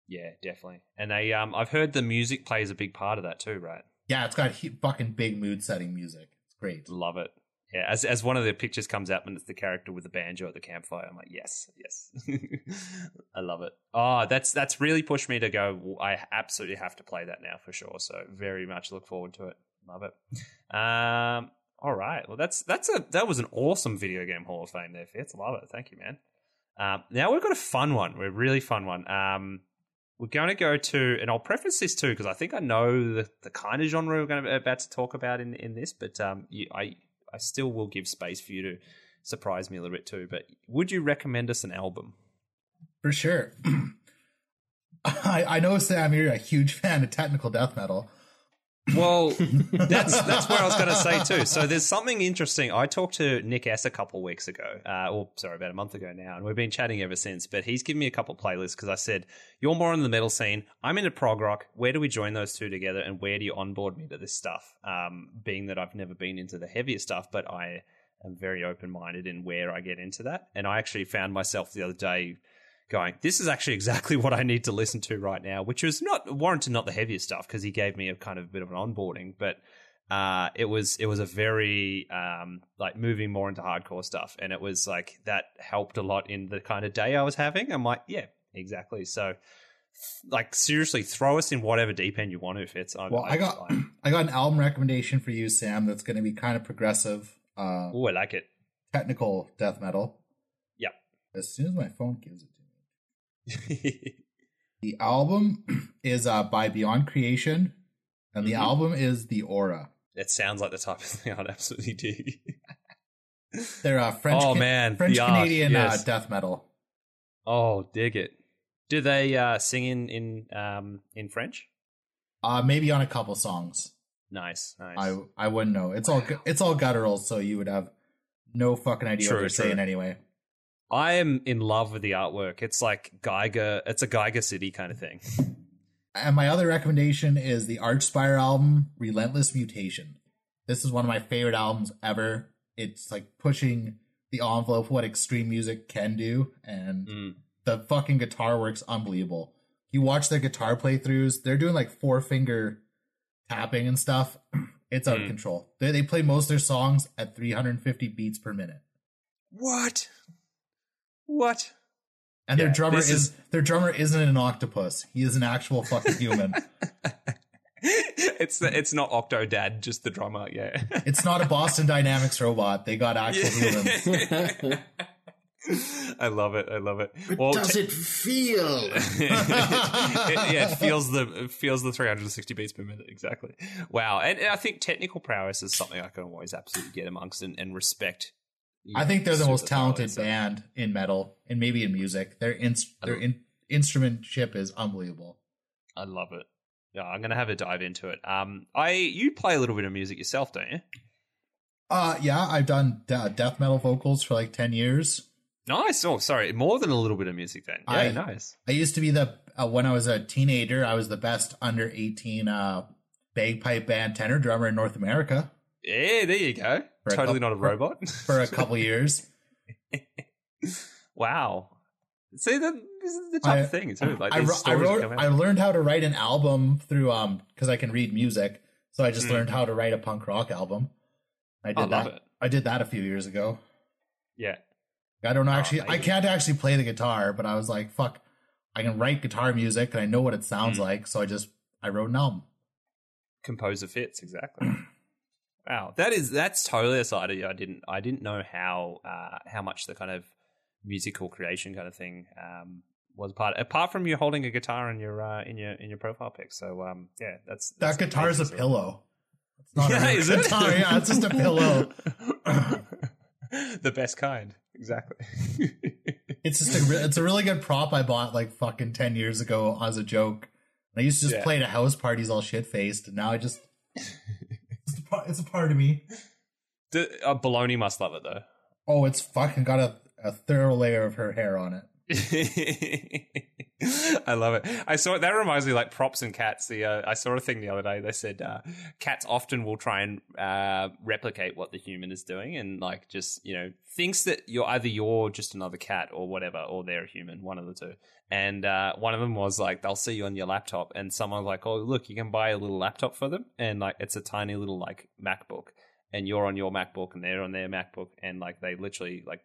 Yeah, definitely. And they, um, I've heard the music plays a big part of that too, right? Yeah, it's got hu- fucking big mood setting music. It's great. Love it. Yeah, as as one of the pictures comes up and it's the character with the banjo at the campfire, I'm like, yes, yes, I love it. Oh, that's that's really pushed me to go. I absolutely have to play that now for sure. So very much look forward to it. Love it. Um, all right, well that's that's a that was an awesome video game Hall of Fame there, Fitz. Love it. Thank you, man. Um, now we've got a fun one. We're really fun one. Um, we're going to go to, and I'll preface this too because I think I know the, the kind of genre we're going to be about to talk about in in this, but um, you, I I still will give space for you to surprise me a little bit too. But would you recommend us an album? For sure. I, I know Sam, you're a huge fan of technical death metal. Well, that's that's where I was going to say too. So there's something interesting. I talked to Nick S a couple weeks ago, uh, or sorry, about a month ago now, and we've been chatting ever since. But he's given me a couple playlists because I said you're more in the metal scene. I'm into prog rock. Where do we join those two together, and where do you onboard me to this stuff? Um, being that I've never been into the heavier stuff, but I am very open minded in where I get into that. And I actually found myself the other day going, this is actually exactly what I need to listen to right now, which was not warranted, not the heaviest stuff because he gave me a kind of a bit of an onboarding, but uh, it was it was a very um, like moving more into hardcore stuff, and it was like that helped a lot in the kind of day I was having. I'm like, yeah, exactly. So, like seriously, throw us in whatever deep end you want to. If it's Well, I got I got an album recommendation for you, Sam, that's going to be kind of progressive, uh, oh, I like it. technical death metal. Yep. As soon as my phone gives it. The album is uh, by Beyond Creation, and the Mhm. album is The Aura. it sounds like the type of thing I'd absolutely dig. They're uh, French, Oh, man, French Canadian yes. uh, death metal. oh, dig it. Do they uh, sing in in um, in French? Uh, maybe on a couple songs. Nice, nice. I I wouldn't know. It's all it's all guttural, so you would have no fucking idea True, what they're true. saying anyway. I am in love with the artwork. It's like Giger. It's a Giger City kind of thing. And my other recommendation is the Archspire album, Relentless Mutation. This is one of my favorite albums ever. It's like pushing the envelope of what extreme music can do, and Mm. the fucking guitar work's unbelievable. You watch their guitar playthroughs; they're doing like four finger tapping and stuff. It's out of Mm. control. They they play most of their songs at 350 beats per minute. What? What? And their drummer is, is- their drummer isn't an octopus. He is an actual fucking human. it's the, it's not Octodad, just the drummer. Yeah. it's not a Boston Dynamics robot. They got actual humans. I love it. I love it. But Well, does te- it feel? it, yeah, it feels the it feels the 360 beats per minute exactly. Wow, and, and I think technical prowess is something I can always absolutely get amongst and, and respect. I think they're the most talented band in metal and maybe in music. Their in, their in, instrumentship is unbelievable. I love it. Yeah, I'm gonna have a dive into it. Um, I you play a little bit of music yourself, don't you? Uh yeah, I've done de- death metal vocals for like 10 years. Nice. Oh, sorry, more than a little bit of music then. Yeah, I- nice. I used to be the uh, when I was a teenager, I was the best under 18 uh bagpipe band tenor drummer in North America Yeah, there you go. Totally couple- not a robot. for a couple years. wow. See, that this is the tough I- thing too. Like I, I wrote. I learned how to write an album through um because I can read music. So I just Mm. learned how to write a punk rock album. I did I that. it. I did that a few years ago. Yeah. I don't know Oh, actually I can't actually play the guitar, but I was like, fuck, I can write guitar music and I know what it sounds Mm. like, so I just I wrote an album. composer Fitz exactly. wow, that is that's totally a side of you. I didn't I didn't know how uh, how much the kind of musical creation kind of thing um, was part. Apart from you holding a guitar in your uh, in your in your profile pic. So um, yeah, that's, that's That is a pillow. It's not Yeah, a real is it? guitar, yeah, it's just a pillow. the best kind, exactly. It's just a re- it's a really good prop I bought like fucking ten years ago as a joke. I used to just Yeah. play it at house parties all shit faced, and now I just it's a, part, it's a part of me. uh, Baloney must love it though. Oh, it's fucking got a, a thorough layer of her hair on it. I love it. I saw it. That reminds me, like props and cats. The uh, I saw a thing the other day. They said uh, cats often will try and uh, replicate what the human is doing, and like just you know thinks that you're either you're just another cat or whatever, or they're a human, one of the two. And uh, one of them was like they'll see you on your laptop, and someone's like, "Oh, look, you can buy a little laptop for them," and like it's a tiny little like MacBook, and you're on your MacBook, and they're on their MacBook, and like they literally like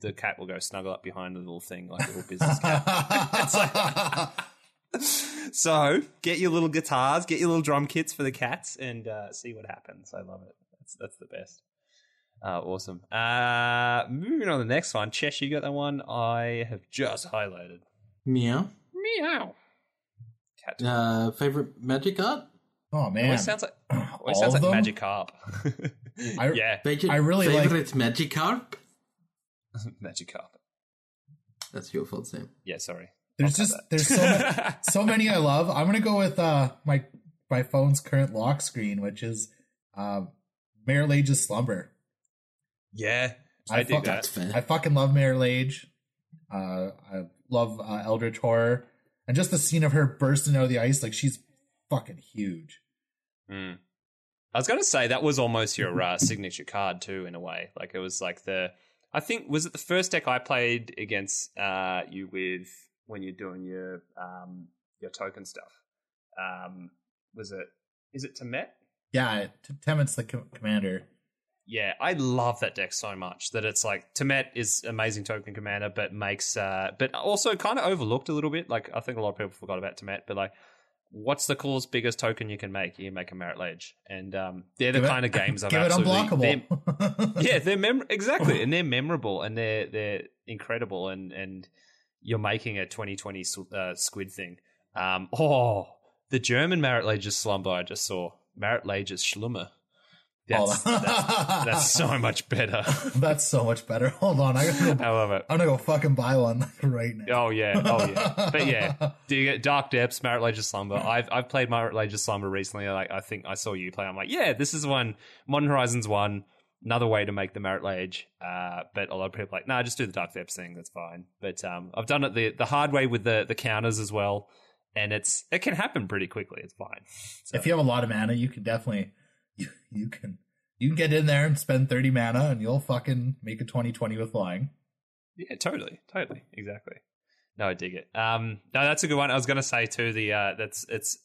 the cat will go snuggle up behind the little thing like a little business cat. so get your little guitars, get your little drum kits for the cats, and uh, see what happens. I love it. That's that's the best. Uh, awesome. Uh, moving on to the next one. Chesh, you got that one? I have just highlighted. Meow. Meow. Cat. Uh, favorite magic art? oh man, Always sounds like always All sounds of like them? Magikarp. I- yeah, I really like- favorite Magikarp? carpet. That's your fault, Sam. Yeah, sorry. there's just cut there's so many, so many I love. I'm gonna go with uh my my phone's current lock screen, which is uh, Marit Lage's Slumber. yeah, I, I dig fuck- that. That's fair. I fucking love Marit Lage. Uh, I love uh, Eldritch Horror, and just the scene of her bursting out of the ice, like she's fucking huge. Mm. I was going to say that was almost your uh, signature card too, in a way. Like it was like the, I think was it the first deck I played against uh, you with when you're doing your um, your token stuff. Um, was it? Is it Temmet? Yeah, Temmet's the co- commander. Yeah, I love that deck so much that it's like Temmet is amazing token commander, but makes uh, but also kind of overlooked a little bit. Like I think a lot of people forgot about Temmet, but like, what's the coolest biggest token you can make? You make a Marit Lage, and um, they're the Give it- kind of games I've Give it absolutely. they're- unblockable. yeah, they're mem- exactly, and they're memorable, and they're they're incredible, and and you're making a 2020 uh, squid thing. Um, oh, the German Marit Lages slumber I just saw. Marit Lages Schlummer. That's, that's, that's so much better. That's so much better. Hold on, I gotta go, I love it. I'm gonna go fucking buy one right now. Oh yeah, oh yeah. But yeah, do you get Dark Depths, Marit Lages Slumber? I've I've played Marit Lages Slumber recently. Like I think I saw you play. I'm like, yeah, this is one. Modern Horizons one. Another way to make the Marit Lage. Uh, but a lot of people are like, nah, just do the Dark Depths thing. That's fine. But um, I've done it the the hard way with the the counters as well, and it's it can happen pretty quickly. It's fine. So, If you have a lot of mana, you can definitely you, you can you can get in there and spend 30 mana and you'll fucking make a 2020 with flying. Yeah, totally, totally, exactly. No, I dig it. Um, no, that's a good one. I was going to say too. The uh, that's it's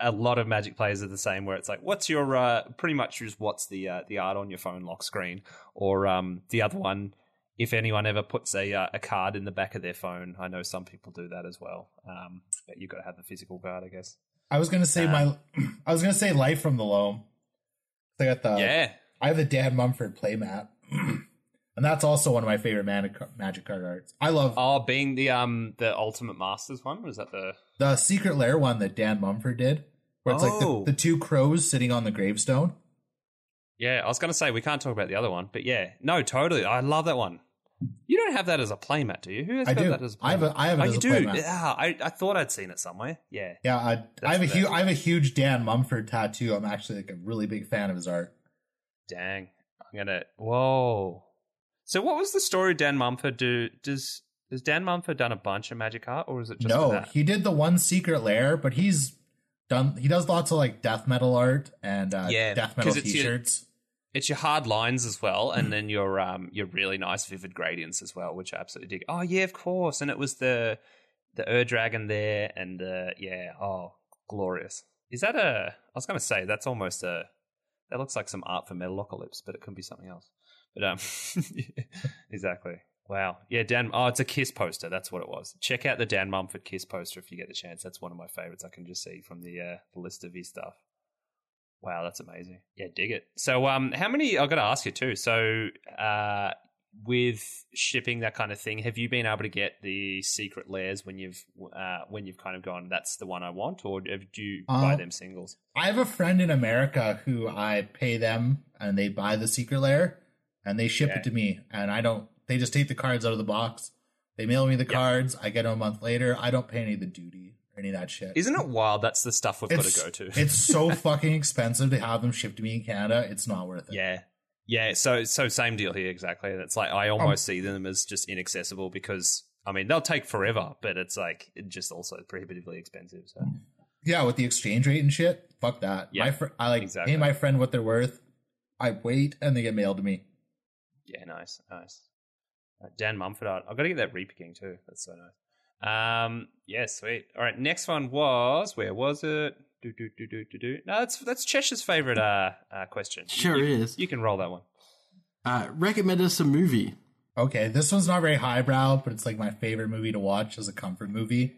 a lot of Magic players are the same. Where it's like, what's your uh, pretty much just what's the uh, the art on your phone lock screen, or um, the other one if anyone ever puts a uh, a card in the back of their phone, I know some people do that as well. Um, but you've got to have the physical card, I guess. I was gonna say my, I was gonna say Life from the Loam. I got the yeah, I have the Dan Mumford playmat, and that's also one of my favorite magic magic card arts. I love Oh, being the um the Ultimate Masters one was that the the Secret Lair one that Dan Mumford did, where it's like Oh. the, the two crows sitting on the gravestone. yeah. I was gonna say we can't talk about the other one, but yeah, no, totally. I love that one. You don't have that as a playmat, do you? Who has I got do. that as a playmat? I have a- I have it oh, as you a do. playmat. Yeah, I, I thought I'd seen it somewhere. Yeah. Yeah, I, I have a huge. I have a huge Dan Mumford tattoo. I'm actually like a really big fan of his art. Dang. I'm gonna. Whoa. So, what was the story? Dan Mumford do? Does Has Dan Mumford done a bunch of magic art, or is it just no, he did the one Secret Lair, but he's done. He does lots of like death metal art and uh, Yeah, death metal your- t-shirts. It's your hard lines as well, and then your um your really nice vivid gradients as well, which I absolutely dig. Oh yeah, of course. And it was the the Ur Dragon there, and uh, yeah, oh glorious. Is that a? I was going to say that's almost a. That looks like some art for Metalocalypse, but it could be something else. But um, yeah, exactly. Wow. Yeah, Dan. Oh, it's a Kiss poster. That's what it was. Check out the Dan Mumford Kiss poster if you get the chance. That's one of my favorites. I can just see from the uh, the list of his stuff. Wow, that's amazing. Yeah, dig it. So, um, how many? I've got to ask you too. So, uh, with shipping that kind of thing, have you been able to get the Secret Lairs when you've uh, when you've kind of gone, that's the one I want, or do you buy Uh, them singles? I have a friend in America who I pay them and they buy the Secret Lair, and they ship Yeah. it to me, and I don't. They just take the cards out of the box. They mail me the cards. I get them a month later. I don't pay any of the duty or any of that shit. Isn't it wild? That's the stuff we've got to go to. it's so fucking expensive to have them shipped to me in Canada. It's not worth it. Yeah. Yeah, so so same deal here exactly. It's like I Um, almost see them as just inaccessible because I mean they'll take forever, but it's like it just also prohibitively expensive. So Yeah, with the exchange rate and shit, fuck that. Yeah, my fr- I like exactly. pay my friend what they're worth. I wait and they get mailed to me. yeah, nice, nice. Uh, Dan Mumford art. I've got to get that repicking too. That's so nice. Um, yeah, sweet. All right, next one was where was it? Do do do do do do. No, that's that's Cheshire's favorite uh, uh question. Sure you, is. You can roll that one. Uh, recommend us a movie. Okay, this one's not very highbrow, but it's like my favorite movie to watch as a comfort movie.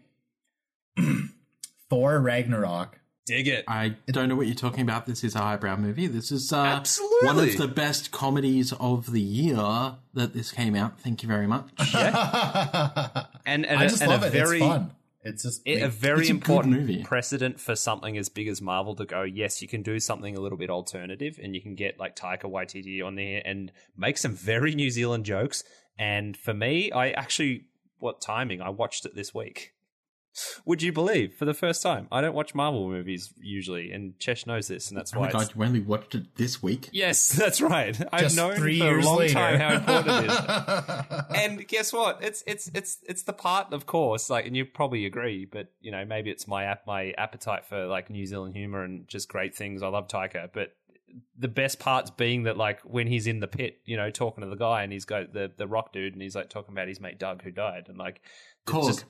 Thor Ragnarok. Dig it. I don't know what you're talking about. This is a highbrow movie. This is uh, Absolutely. one of the best comedies of the year that this came out. Thank you very much. And and, I a, just and love a it. very it's fun. It's just it, a very a important movie. precedent for something as big as Marvel to go. Yes, you can do something a little bit alternative, and you can get like Taika Waititi on there and make some very New Zealand jokes. And for me, I actually, what timing? I watched it this week. Would you believe for the first time? I don't watch Marvel movies usually, and Chesh knows this, and that's Oh why. my god, you only watched it this week? Yes, that's right. I've just known three for a long later. time how important it is. and guess what? It's it's it's it's the part, of course. Like, and you probably agree, but you know, maybe it's my ap- my appetite for like New Zealand humor and just great things. I love Taika, but the best parts being that like when he's in the pit, you know, talking to the guy, and he's got the the rock dude, and he's like talking about his mate Doug who died, and like, it's Korg. just-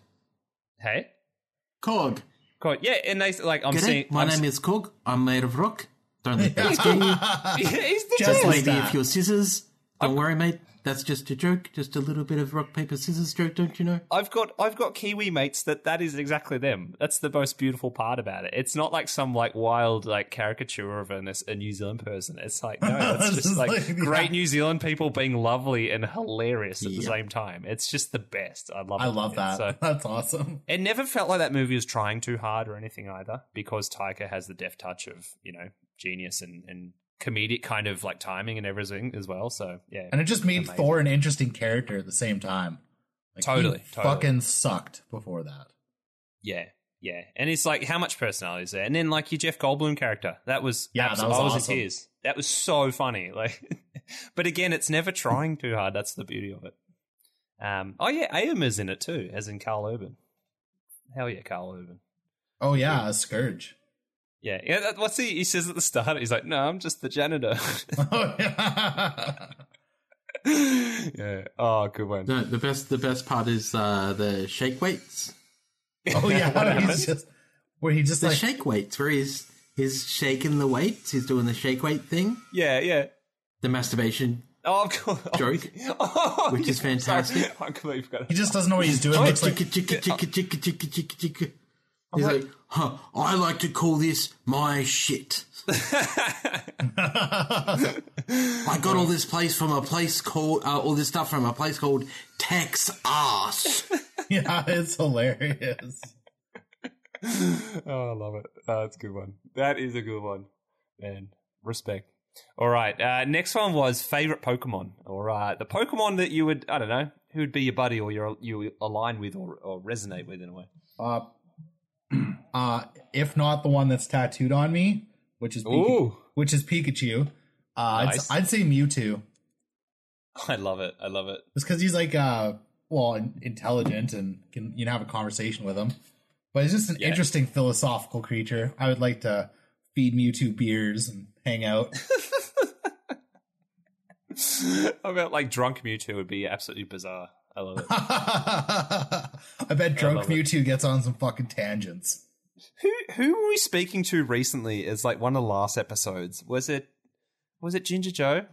hey, Korg. God, yeah, and they like I'm Get seeing. it? My I'm name is Korg. I'm made of rock. Don't let that scare he's the Just like if you're scissors, don't worry, mate. That's just a joke. Just a little bit of rock, paper, scissors joke, don't you know? I've got I've got Kiwi mates that that is exactly them. That's the most beautiful part about it. It's not like some like wild like caricature of a, a New Zealand person. It's like no, it's just like, like, great yeah. New Zealand people being lovely and hilarious at the same time. It's just the best. I love. I it. love that. So, That's awesome. it never felt like that movie was trying too hard or anything either, because Taika has the deft touch of you know genius and and comedic kind of like timing and everything as well. So yeah, And it just made Amazing. Thor an interesting character at the same time. Like, Totally, totally. fucking sucked before that. Yeah, yeah, and it's like how much personality is there? And then like your Jeff Goldblum character, that was Yeah, that was I was awesome. in tears. That was so funny. Like, but again, it's never trying too hard. That's the beauty of it. Um, oh yeah, Ayam is in it too, as in Karl Urban. Hell yeah, Karl Urban. Oh yeah, a Skurge. Yeah, yeah. That, what's he? He says at the start, he's like, "No, I'm just the janitor." Oh yeah. yeah. Oh, good one. The, the best, the best part is uh, the shake weights. Oh yeah. What he's just where he just The like shake weights, where he's he's shaking the weights. He's doing the shake weight thing. Yeah, yeah. The masturbation Oh, of course. Joke, Oh, which is yeah, sorry. fantastic. I completely forgot. He just doesn't know what he's doing. Like He's like, huh, I like to call this my shit. I got all this place from a place called, uh, all this stuff from a place called Tex Ass. yeah, it's hilarious. Oh, I love it. Oh, that's a good one. That is a good one. Man, respect. All right. Uh, next one was favorite Pokemon. All right. The Pokemon that you would, I don't know, who would be your buddy or you you align with or, or resonate with in a way. Uh, uh, if not the one that's tattooed on me, which is Pika- Ooh. which is Pikachu, uh, Nice. I'd, I'd say Mewtwo, I love it. I love it. It's because he's like uh, well, intelligent and can you know have a conversation with him. But it's just an Yeah. interesting philosophical creature. I would like to feed Mewtwo beers and hang out. I bet like drunk Mewtwo would be absolutely bizarre. I love it. I bet drunk it. Mewtwo gets on some fucking tangents. Who who were we speaking to recently? Is like one of the last episodes. Was it was it Ginger Joe?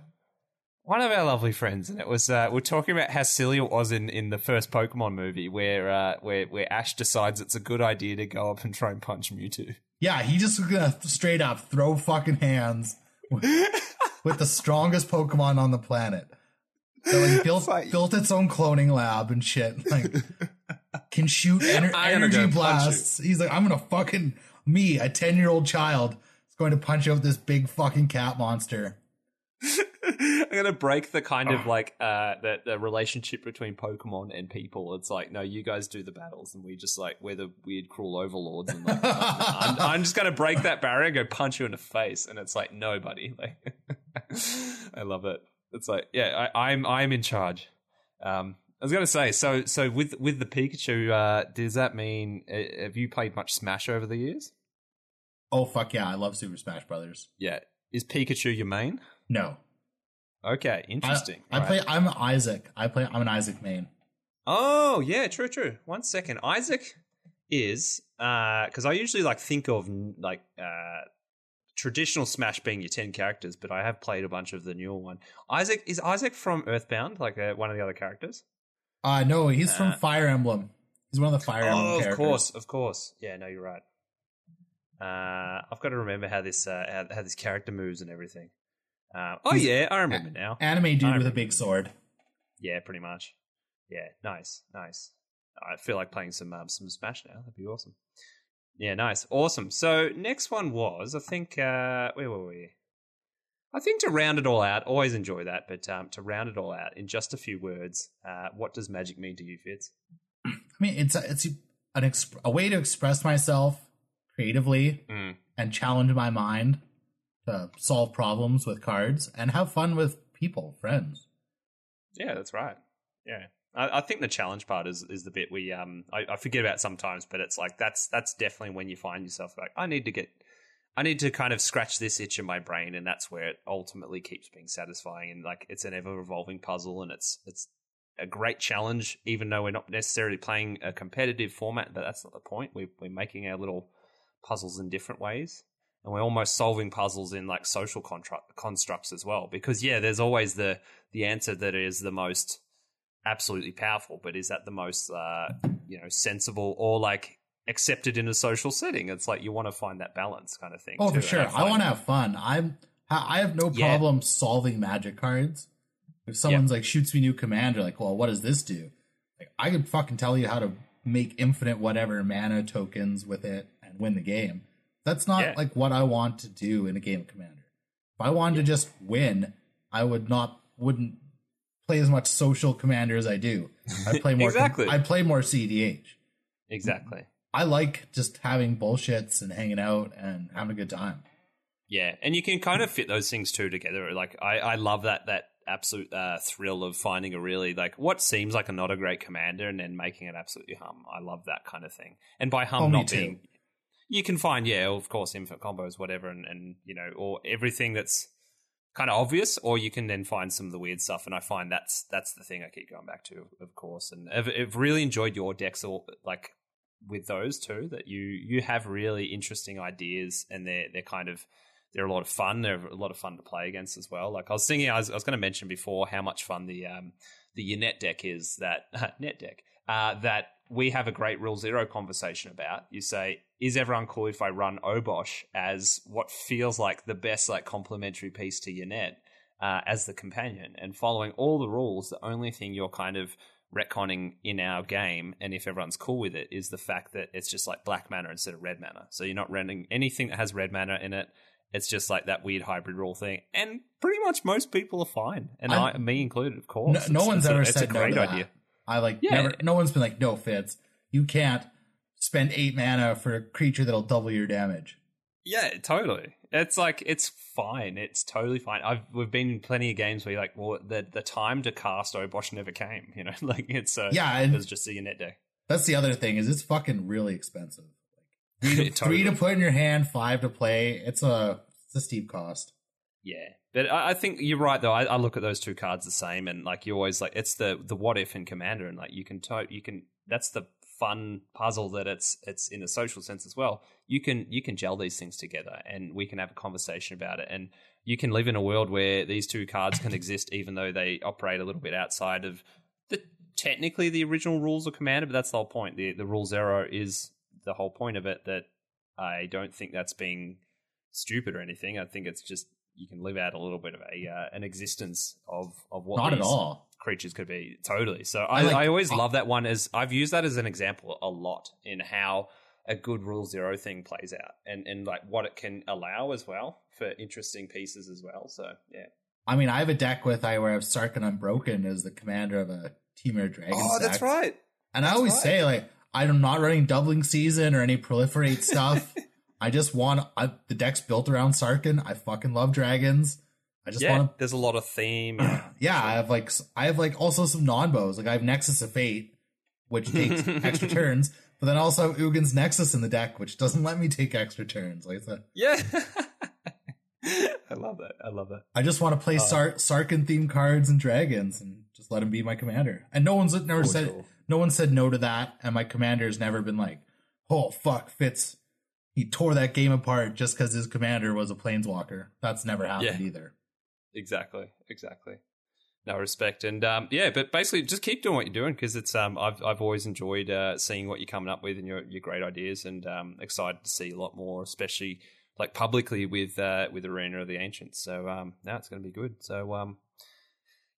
One of our lovely friends, and it was uh, we're talking about how silly it was in, in the first Pokemon movie, where uh, where where Ash decides it's a good idea to go up and try and punch Mewtwo. Yeah, he just gonna straight up throw fucking hands with, with the strongest Pokemon on the planet. So he built like- built its own cloning lab and shit. Like can shoot ener- energy blasts. He's like, I'm gonna fucking me, a ten year old child, is going to punch out this big fucking cat monster. I'm gonna break the kind of like uh the, the relationship between Pokemon and people. It's like, no, you guys do the battles, and we just like we're the weird, cruel overlords. And like, I'm, I'm just gonna break that barrier, and go punch you in the face, and it's like, no, buddy. Like, I love it. It's like, yeah, I, I'm I'm in charge. Um, I was gonna say, so so with with the Pikachu, uh, does that mean uh, have you played much Smash over the years? Oh fuck yeah, I love Super Smash Brothers. Yeah, is Pikachu your main? No. Okay, interesting. I Right. play I'm Isaac. I play I'm an Isaac main. Oh yeah, true, true. One second, Isaac is because I usually like think of like uh, traditional Smash being your ten characters, but I have played a bunch of the newer one. Isaac is Isaac from Earthbound, like uh, one of the other characters. Uh no, he's from Uh, Fire Emblem. He's one of the Fire Emblem oh, of characters. course, of course. Yeah, no, you're right. Uh, I've got to remember how this uh, how, how this character moves and everything. Uh, oh He's- yeah, I remember now. Anime dude with a big sword. Yeah, pretty much. Yeah, nice, nice. I feel like playing some um, some Smash now. That'd be awesome. Yeah, nice, awesome. So next one was, I think, uh, where were we? I think to round it all out, always enjoy that, but um, to round it all out in just a few words, uh, what does magic mean to you, Fitz? I mean, it's a, it's an exp- a way to express myself creatively Mm. and challenge my mind to solve problems with cards and have fun with people, friends. Yeah, that's right. Yeah, I, I think the challenge part is is the bit we um I, I forget about sometimes, but it's like that's that's definitely when you find yourself like I need to get I need to kind of scratch this itch in my brain, and that's where it ultimately keeps being satisfying. And like it's an ever evolving puzzle, and it's it's a great challenge, even though we're not necessarily playing a competitive format. But that's not the point. We're we're making our little puzzles in different ways. And we're almost solving puzzles in like social constructs as well, because yeah, there's always the the answer that is the most absolutely powerful, but is that the most uh, you know sensible or like accepted in a social setting? It's like you want to find that balance kind of thing. Oh, too, for sure. I want to have fun. I'm I I have no Yeah. problem solving magic cards. If someone's like shoots me new commander, like, well, what does this do? Like, I could fucking tell you how to make infinite whatever mana tokens with it and win the game. That's not Yeah. like what I want to do in a game of commander. If I wanted to just win, I would not wouldn't play as much social commander as I do. I play more Exactly. I play more CDH. exactly. I like just having bullshits and hanging out and having a good time. Yeah, and you can kind of fit those things two together. Like I, I love that that absolute uh, thrill of finding a really like what seems like a not a great commander and then making it absolutely hum. I love that kind of thing. And by hum Oh, not being, you can find yeah, of course, infinite combos, whatever, and and you know, or everything that's kind of obvious, or you can then find some of the weird stuff. And I find that's that's the thing I keep going back to, of course. And I've, I've really enjoyed your decks, all like with those two That you you have really interesting ideas, and they're they're kind of they're a lot of fun. They're a lot of fun to play against as well. Like I was thinking, I was, I was going to mention before how much fun the um, the net deck is. That net deck uh, that we have a great rule zero conversation about. You say, is everyone cool if I run Obosh as what feels like the best like complementary piece to your net uh, as the companion and following all the rules? The only thing you're kind of retconning in our game, and if everyone's cool with it, is the fact that it's just like black mana instead of red mana. So you're not running anything that has red mana in it. It's just like that weird hybrid rule thing, and pretty much most people are fine, and I, me included, of course. No, no one's it's a- ever it's said a no great idea. I like Yeah. never. No one's been like, no, Fitz, you can't spend eight mana for a creature that'll double your damage. Yeah, totally. It's like it's fine. It's totally fine. I've we've been in plenty of games where you're like, well, the the time to cast Obosh never came. You know, like it's uh, Yeah, it was just a net day. That's the other thing is it's fucking really expensive. Like, three, to, Totally. three to put in your hand, five to play. It's a it's a steep cost. Yeah, but I, I think you're right though. I, I look at those two cards the same, and like you always like it's the the what if in Commander, and like you can to- you can that's the fun puzzle that it's it's in a social sense as well. You can you can gel these things together, and we can have a conversation about it, and you can live in a world where these two cards can exist, even though they operate a little bit outside of the technically the original rules of Commander. But that's the whole point. The the rule zero is the whole point of it. That I don't think that's being stupid or anything. I think it's just you can live out a little bit of a uh, an existence of of what Not at all. Creatures could be. Totally. So I, I like- I always love that one as I've used that as an example a lot in how a good rule zero thing plays out and and like what it can allow as well for interesting pieces as well. So yeah. I mean, I have a deck with I where I have Sarkhan Unbroken as the commander of a Temur Dragon. Oh, stack. That's right. And I always right. say like I'm not running doubling season or any proliferate stuff. I just want I, the deck's built around Sarkhan. I fucking love dragons. I just Yeah, want there's a lot of theme. yeah. I have like I have like also some non bows. Like I have Nexus of Fate, which takes extra turns, but then also Ugin's Nexus in the deck, which doesn't let me take extra turns. Like it's a, yeah. I love that. I love that. I just want to play Uh, Sar- Sarkhan themed cards and dragons and just let him be my commander. And no one's never said cool. no one said no to that. And my commander's never been like, oh fuck, Fitz. He tore that game apart just because his commander was a planeswalker. That's never happened Yeah. either. Exactly, exactly. No respect, and um, yeah, but basically, just keep doing what you're doing because it's um, I've I've always enjoyed uh, seeing what you're coming up with and your your great ideas, and um, excited to see a lot more, especially like publicly with uh, with Arena of the Ancients. So um, now it's going to be good. So um,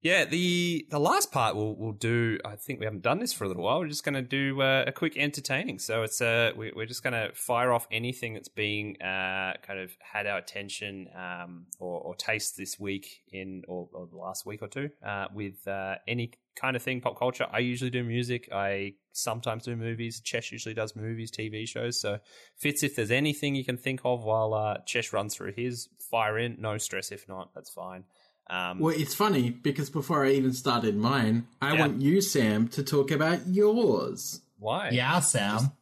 yeah, the the last part we'll we'll do. I think we haven't done this for a little while. We're just going to do uh, a quick entertaining. So it's uh we, we're just going to fire off anything that's being uh kind of had our attention um or, or taste this week in or, or the last week or two uh with uh any kind of thing pop culture. I usually do music. I sometimes do movies. Chesh usually does movies, TV shows. So Fitz, if there's anything you can think of while uh, Chesh runs through his, fire in. No stress if not. That's fine. Um, Well, it's funny because before I even started mine, I Yeah. want you, Sam, to talk about yours why? Yeah, Sam.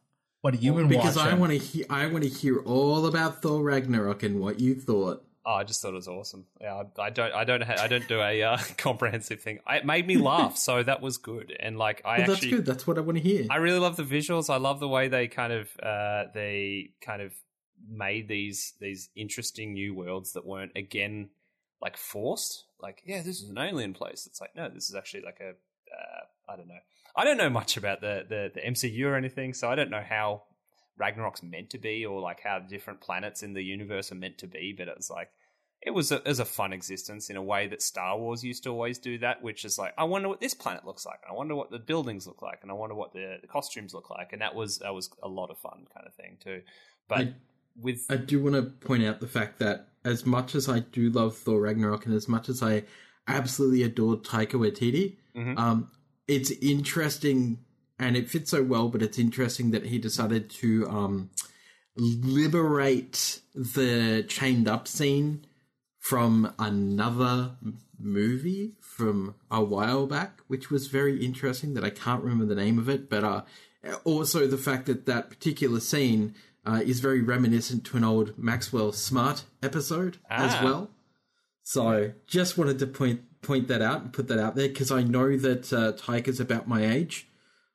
What have you been because watching? I want to. He- I want to hear all about Thor Ragnarok and what you thought. Oh, I just thought it was awesome. Yeah, I, I don't, I don't, ha- I don't do a uh, comprehensive thing. It made me laugh, so that was good. And like, I Well, that's actually, good. That's what I want to hear. I really love the visuals. I love the way they kind of, uh, they kind of made these these interesting new worlds that weren't again like forced. Like, yeah, this is an alien place. It's like, no, this is actually like a, uh, I don't know. I don't know much about the, the the MCU or anything, so I don't know how Ragnarok's meant to be or like how different planets in the universe are meant to be. But it's like it was a, it was a fun existence in a way that Star Wars used to always do that, which is like I wonder what this planet looks like, and I wonder what the buildings look like, and I wonder what the, the costumes look like, and that was that was a lot of fun kind of thing too. But I- with I do want to point out the fact that as much as I do love Thor Ragnarok and as much as I absolutely adore Taika Waititi, Mhm. um, it's interesting and it fits so well. But it's interesting that he decided to um, liberate the chained up scene from another movie from a while back, which was very interesting. That I can't remember the name of it, but uh, also the fact that that particular scene uh, is very reminiscent to an old Maxwell Smart episode as Ah. well. So just wanted to point point that out and put that out there because I know that uh, Taika's about my age.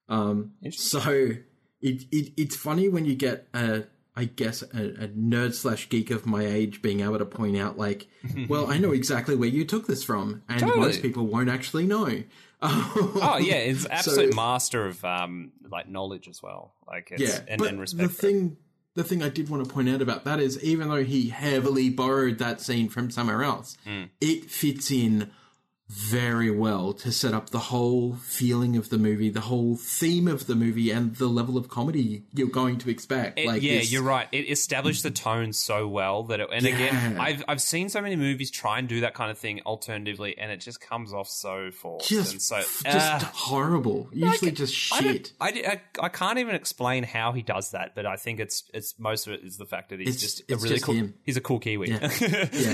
Um, so it, it it's funny when you get a I guess a, a nerd slash geek of my age being able to point out like, well, I know exactly where you took this from, and Totally. most people won't actually know. Oh yeah, it's absolute master of um like knowledge as well. Like yeah, and, but and the thing, the thing I did want to point out about that is, even though he heavily borrowed that scene from somewhere else, Hmm. it fits in very well to set up the whole feeling of the movie, the whole theme of the movie, and the level of comedy you're going to expect. It- like, yeah, this- you're right. It established the tone so well that, it, and again, I've I've seen so many movies try and do that kind of thing alternatively, and it just comes off so forced just, and so. just uh, horrible. Usually, just shit. I, I, I can't even explain how he does that, but I think it's it's most of it is the fact that he's It's- just it's a really just cool. him. He's a cool Kiwi. Yeah.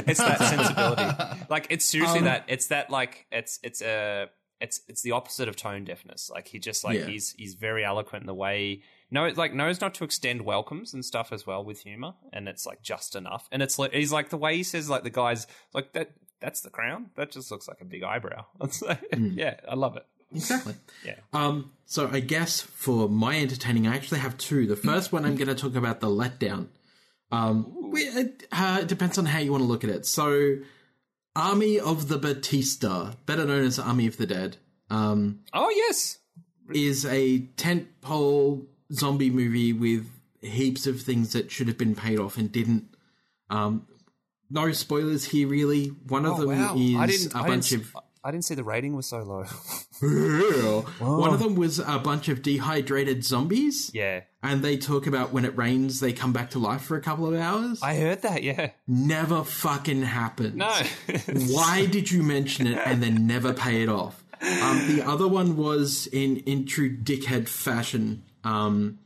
it's that sensibility. Like it's seriously Um, that. It's that like it's it's a it's it's the opposite of tone deafness. Like he just like Yeah. he's he's very eloquent in the way. No, like knows not to extend welcomes and stuff as well with humor, and it's like just enough. And it's like he's like the way he says like the guys like that. That's the crown. That just looks like a big eyebrow. Like, Yeah, I love it. Exactly. Yeah. Um, so I guess for my entertaining, I actually have two. The first one I'm going to talk about the letdown. Um, we- it uh, depends on how you want to look at it. So, Army of the Batista, better known as Army of the Dead, um, Oh yes, is a tentpole zombie movie with heaps of things that should have been paid off and didn't. Um, no spoilers here, really. One of Oh, them wow. is a I bunch of I didn't see the rating was so low. One of them was a bunch of dehydrated zombies. yeah, And they talk about when it rains, they come back to life for a couple of hours. I heard that. Yeah. never fucking happens. No. Why did you mention it and then never pay it off? Um, the other one was in, in true dickhead fashion. Um,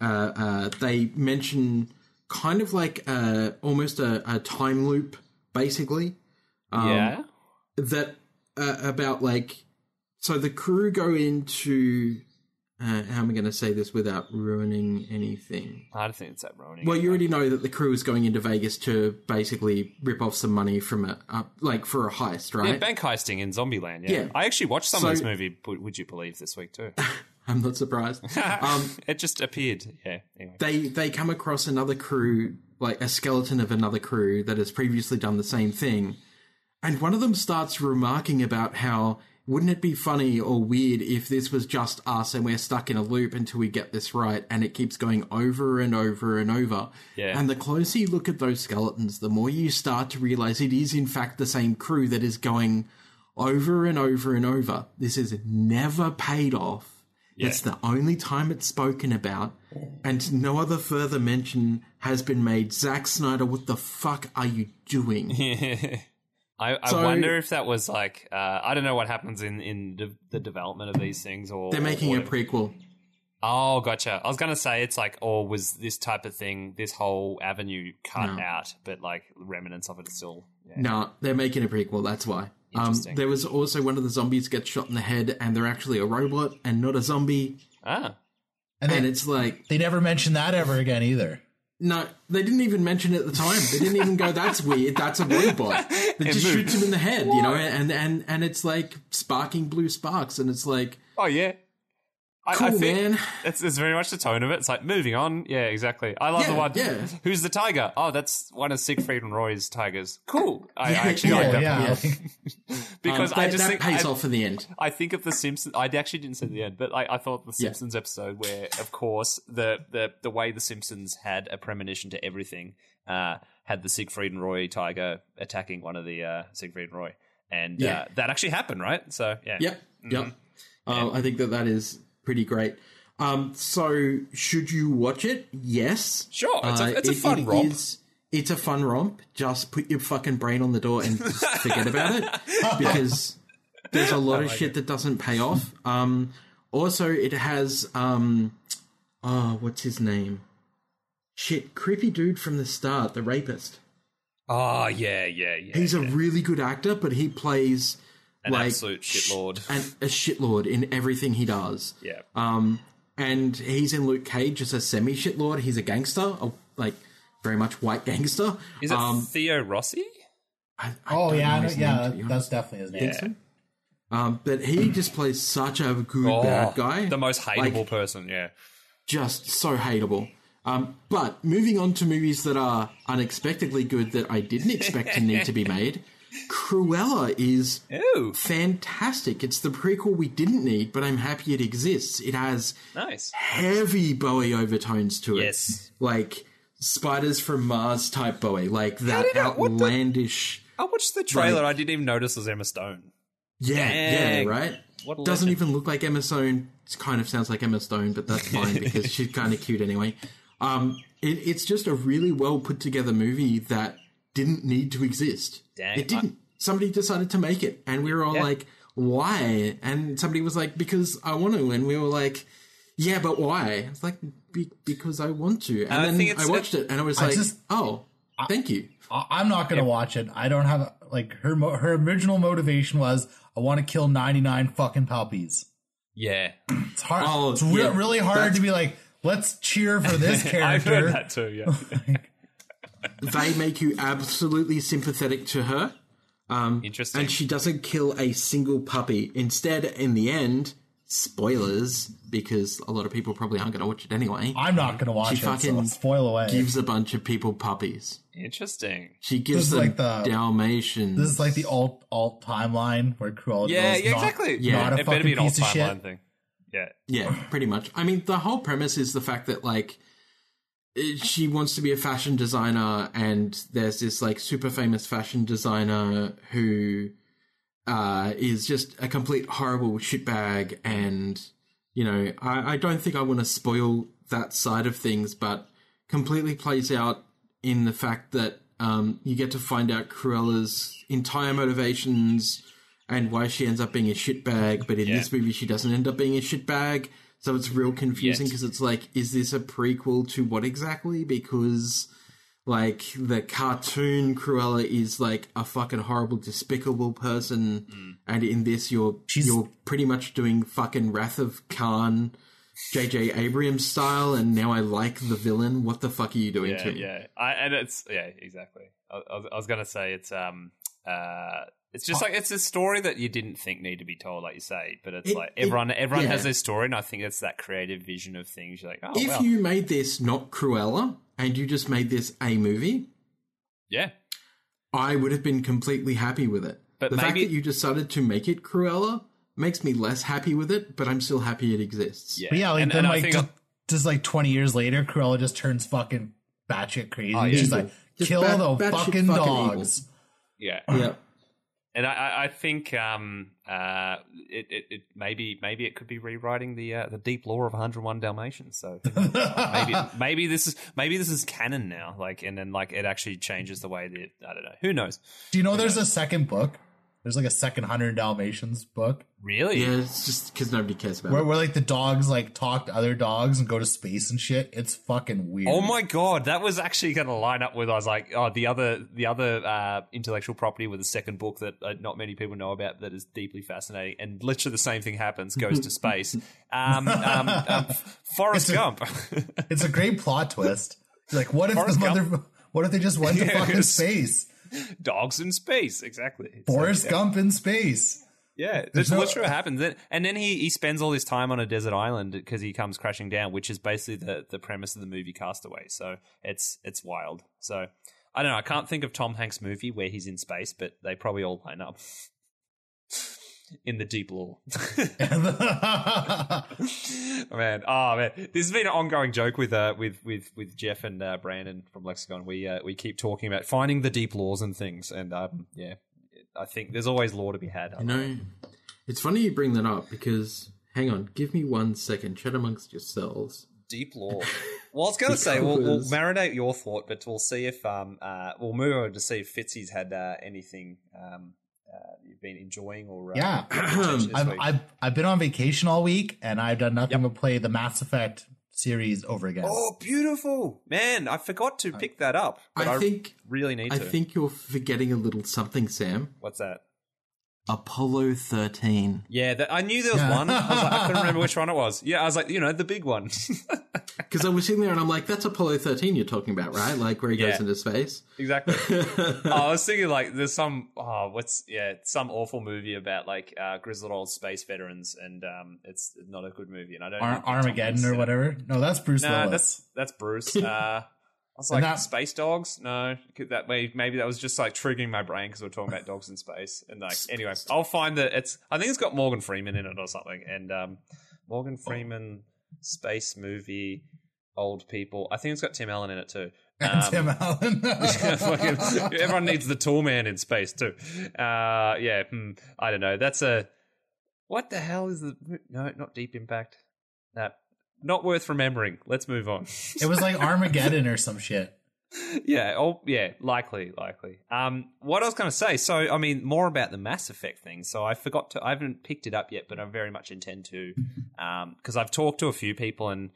uh, uh, they mention kind of like uh, almost a, a time loop, basically yeah. that uh, about like so the crew go into uh, how am I going to say this without ruining anything? I don't think it's that ruining. Well, you already know that the crew is going into Vegas to basically rip off some money from a uh, like for a heist, yeah, right? bank heisting in Zombieland. Yeah. Yeah. I actually watched some So- of this movie. Would you believe this week too? I'm not surprised. um, it just appeared. Yeah. Anyway. they they come across another crew, like a skeleton of another crew that has previously done the same thing, and one of them starts remarking about how wouldn't it be funny or weird if this was just us and we're stuck in a loop until we get this right, and it keeps going over and over and over. Yeah. And the closer you look at those skeletons, the more you start to realize it is in fact the same crew that is going over and over and over. This is never paid off. It's the only time it's spoken about, and no other further mention has been made. Zack Snyder, what the fuck are you doing? I, I So- wonder if that was like uh, I don't know what happens in in de- the development of these things or They're making or a prequel. Oh, gotcha. I was gonna say it's like, or was this type of thing, this whole avenue cut No. out, but like remnants of it are still. Yeah. No, they're making a prequel. That's why. Um, there was also one of the zombies gets shot in the head, and they're actually a robot and not a zombie. Ah, And And they, it's like, they never mention that ever again either. No, they didn't even mention it at the time. They didn't even go, "That's weird. That's a robot." They just moved. shoots him in the head, you know, and and and it's like sparking blue sparks, and it's like, oh yeah. I, cool, I think man. It's, it's very much the tone of it. It's like moving on. Yeah, exactly. I love Yeah, the one. yeah. Who's the tiger? Oh, that's one of Siegfried and Roy's tigers. Cool. I, Yeah, I actually yeah, like that because Um, I that- just that think pays I, off in the end. I think of the Simpsons. I actually didn't see the end, but I, I thought the. Simpsons episode where, of course, the, the the way the Simpsons had a premonition to everything uh, had the Siegfried and Roy tiger attacking one of the uh, Siegfried and Roy, and Yeah. uh, that actually happened, right? So yeah, Yep. Mm-hmm. Yep. Uh, I think that that is pretty great. Um, so, should you watch it? Yes. Sure, it's a- Uh, it's a fun it romp. is- it's a fun romp. Just put your fucking brain on the door and just forget about it because there's a lot of shit that doesn't pay off. Um, also, it has um, oh, what's his name? Shit, creepy dude from the start, the rapist. Oh yeah, yeah, yeah. He's a really good actor, but he plays an like absolute shitlord. and a shitlord in everything he does. yeah, Um, and he's in Luke Cage as a semi shitlord. He's a gangster, a, like very much white gangster. is it um, Theo Rossi? I, I Oh yeah, know I know- name, yeah, to be honest. that's definitely his name. Think so? Um, but he just plays such a good Oh, bad guy, the most hateable Like, person. Yeah, just so hateable. Um, but moving on to movies that are unexpectedly good that I didn't expect to need to be made, Cruella is Ooh, fantastic. It's the prequel we didn't need, but I'm happy it exists. It has nice. heavy Bowie overtones to it. Yes. Like Spiders from Mars type Bowie. Like that did I- the- outlandish. I watched the trailer. I didn't even notice it was Emma Stone. Yeah, Dang. yeah, right? What Doesn't legend. even look like Emma Stone. It kind of sounds like Emma Stone, but that's fine because she's kind of cute anyway. Um, it, it's just a really well put together movie that didn't need to exist. Dang, it didn't. Somebody decided to make it, and we were all Yeah. like, "Why?" And somebody was like, "Because I want to," and we were like, "Yeah, but why?" It's like be- because I want to, and I then think I watched it, and I was I like, just- "Oh, thank you." I- I'm not gonna watch it. I don't have like her. Mo- her original motivation was I want to kill 99 fucking puppies. Yeah, It's hard. Oh, it's re- yeah, really hard that's- to be like, let's cheer for this character. I've heard that too. Yeah, they make you absolutely sympathetic to her. Um, Interesting. And she doesn't kill a single puppy. Instead, in the end, spoilers, because a lot of people probably aren't going to watch it anyway, I'm not gonna watch She it. So fucking spoil away. gives a bunch of people puppies. Interesting. She gives them like the- Dalmatians. this is like the alt alt timeline where Cruella Yeah, yeah, not, exactly. Yeah. not a it better be fucking an old piece of shit. timeline thing. Yeah, Yeah, pretty much. I mean, the whole premise is the fact that like she wants to be a fashion designer, and there's this like super famous fashion designer who uh, is just a complete horrible shitbag. And you know, I, I don't think I want to spoil that side of things, but completely plays out in the fact that um, you get to find out Cruella's entire motivations and why she ends up being a shitbag. But in Yeah. this movie, she doesn't end up being a shitbag. So it's real confusing because it's like, is this a prequel to what exactly? Because like the cartoon Cruella is like a fucking horrible, despicable person, Mm. and in this you're She's- you're pretty much doing fucking Wrath of Khan. J.J. Abrams style, and now I like the villain. What the fuck are you doing yeah, to me? yeah. I, and it's yeah, exactly. I, I was, I was gonna say it's um uh it's just like it's a story that you didn't think need to be told, like you say. But it's It- like it- everyone everyone yeah. has their story, and I think it's that creative vision of things. You're like, oh if well, you made this not Cruella and you just made this a movie, yeah. I would have been completely happy with it. But the fact that you decided to make it Cruella makes me less happy with it, but I'm still happy it exists. Yeah, But yeah, like and, then and like think just, just like 20 years later, Cruella just turns fucking batshit crazy. Oh, yeah. She's like, Just kill bat- the batshit fucking fucking dogs. yeah, Yeah. And I- I, think um uh it, it, it maybe maybe it could be rewriting the uh, the deep lore of 101 Dalmatians. So maybe maybe this is maybe this is canon now. Like, and then like it actually changes the way that I don't know. Who knows? Do you know there's a second book? There's like a second 100 Dalmatians book Really? Yeah, it's just because nobody cares about where, it. where like the dogs like talk to other dogs and go to space and shit. It's fucking weird. Oh my god, that was actually going to line up with. I was like, oh, the other the other uh, intellectual property with the second book that uh, not many people know about that is deeply fascinating, and literally the same thing happens, goes to space. Um, um, um, Forrest It's a- Gump. It's a great plot twist. Like, what if Forrest the mother? What if they just went to fucking Yes. space? Dogs in space, exactly. Forrest like, Gump in space. Yeah, that's no- literally what happens. And then he, he spends all his time on a desert island because he comes crashing down, which is basically the, the premise of the movie Castaway. So it's it's wild. So I don't know. I can't think of Tom Hanks' movie where he's in space, but they probably all line up in the deep lore. man, oh man, this has been an ongoing joke with uh with with with Jeff and uh, Brandon from Lexicon. We uh, we keep talking about finding the deep laws and things, and um yeah, I think there's always law to be had. You know, it's funny you bring that up because, hang on, give me one second. Chat amongst yourselves. deep law. Well, I was going to say we'll, we'll marinate your thought, but we'll see if um uh we'll move over to see if Fitzy's had uh, anything um uh, you've been enjoying or uh, Yeah. I've. I've I've been on vacation all week and I've done nothing but play the Mass Effect series over again. Oh, beautiful, man! I forgot to pick that up. But I, I think really need I to. think you're forgetting a little something, Sam. What's that? Apollo 13. Yeah, that, I knew there was Yeah. one. I, was like, I couldn't remember which one it was. Yeah, I was like, you know, the big one. Because I was sitting there and I'm like, that's Apollo 13 you're talking about, right? Like where he goes into space. exactly. oh, I was thinking like there's some oh what's yeah some awful movie about like uh, grizzled old space veterans and um it's not a good movie and I don't Ar- think Armageddon or whatever. No, that's Bruce No, Willis. that's that's Bruce. Uh, I was And like that- space dogs. No, that way maybe that was just like triggering my brain because we're talking about dogs in space and like anyway I'll find that it's I think it's got Morgan Freeman in it or something and um Morgan Freeman space movie old people I think it's got Tim Allen in it too. Um, Tim Allen. Everyone needs the tool man in space too. Uh, yeah, hmm, I don't know. That's a what the hell is the no, not Deep Impact. Nah, not worth remembering. Let's move on. it was like Armageddon or some shit. yeah, oh yeah, likely, likely. Um, what I was going to say. So, I mean, more about the Mass Effect thing. So, I forgot to. I haven't picked it up yet, but I very much intend to, because I've talked to a few people and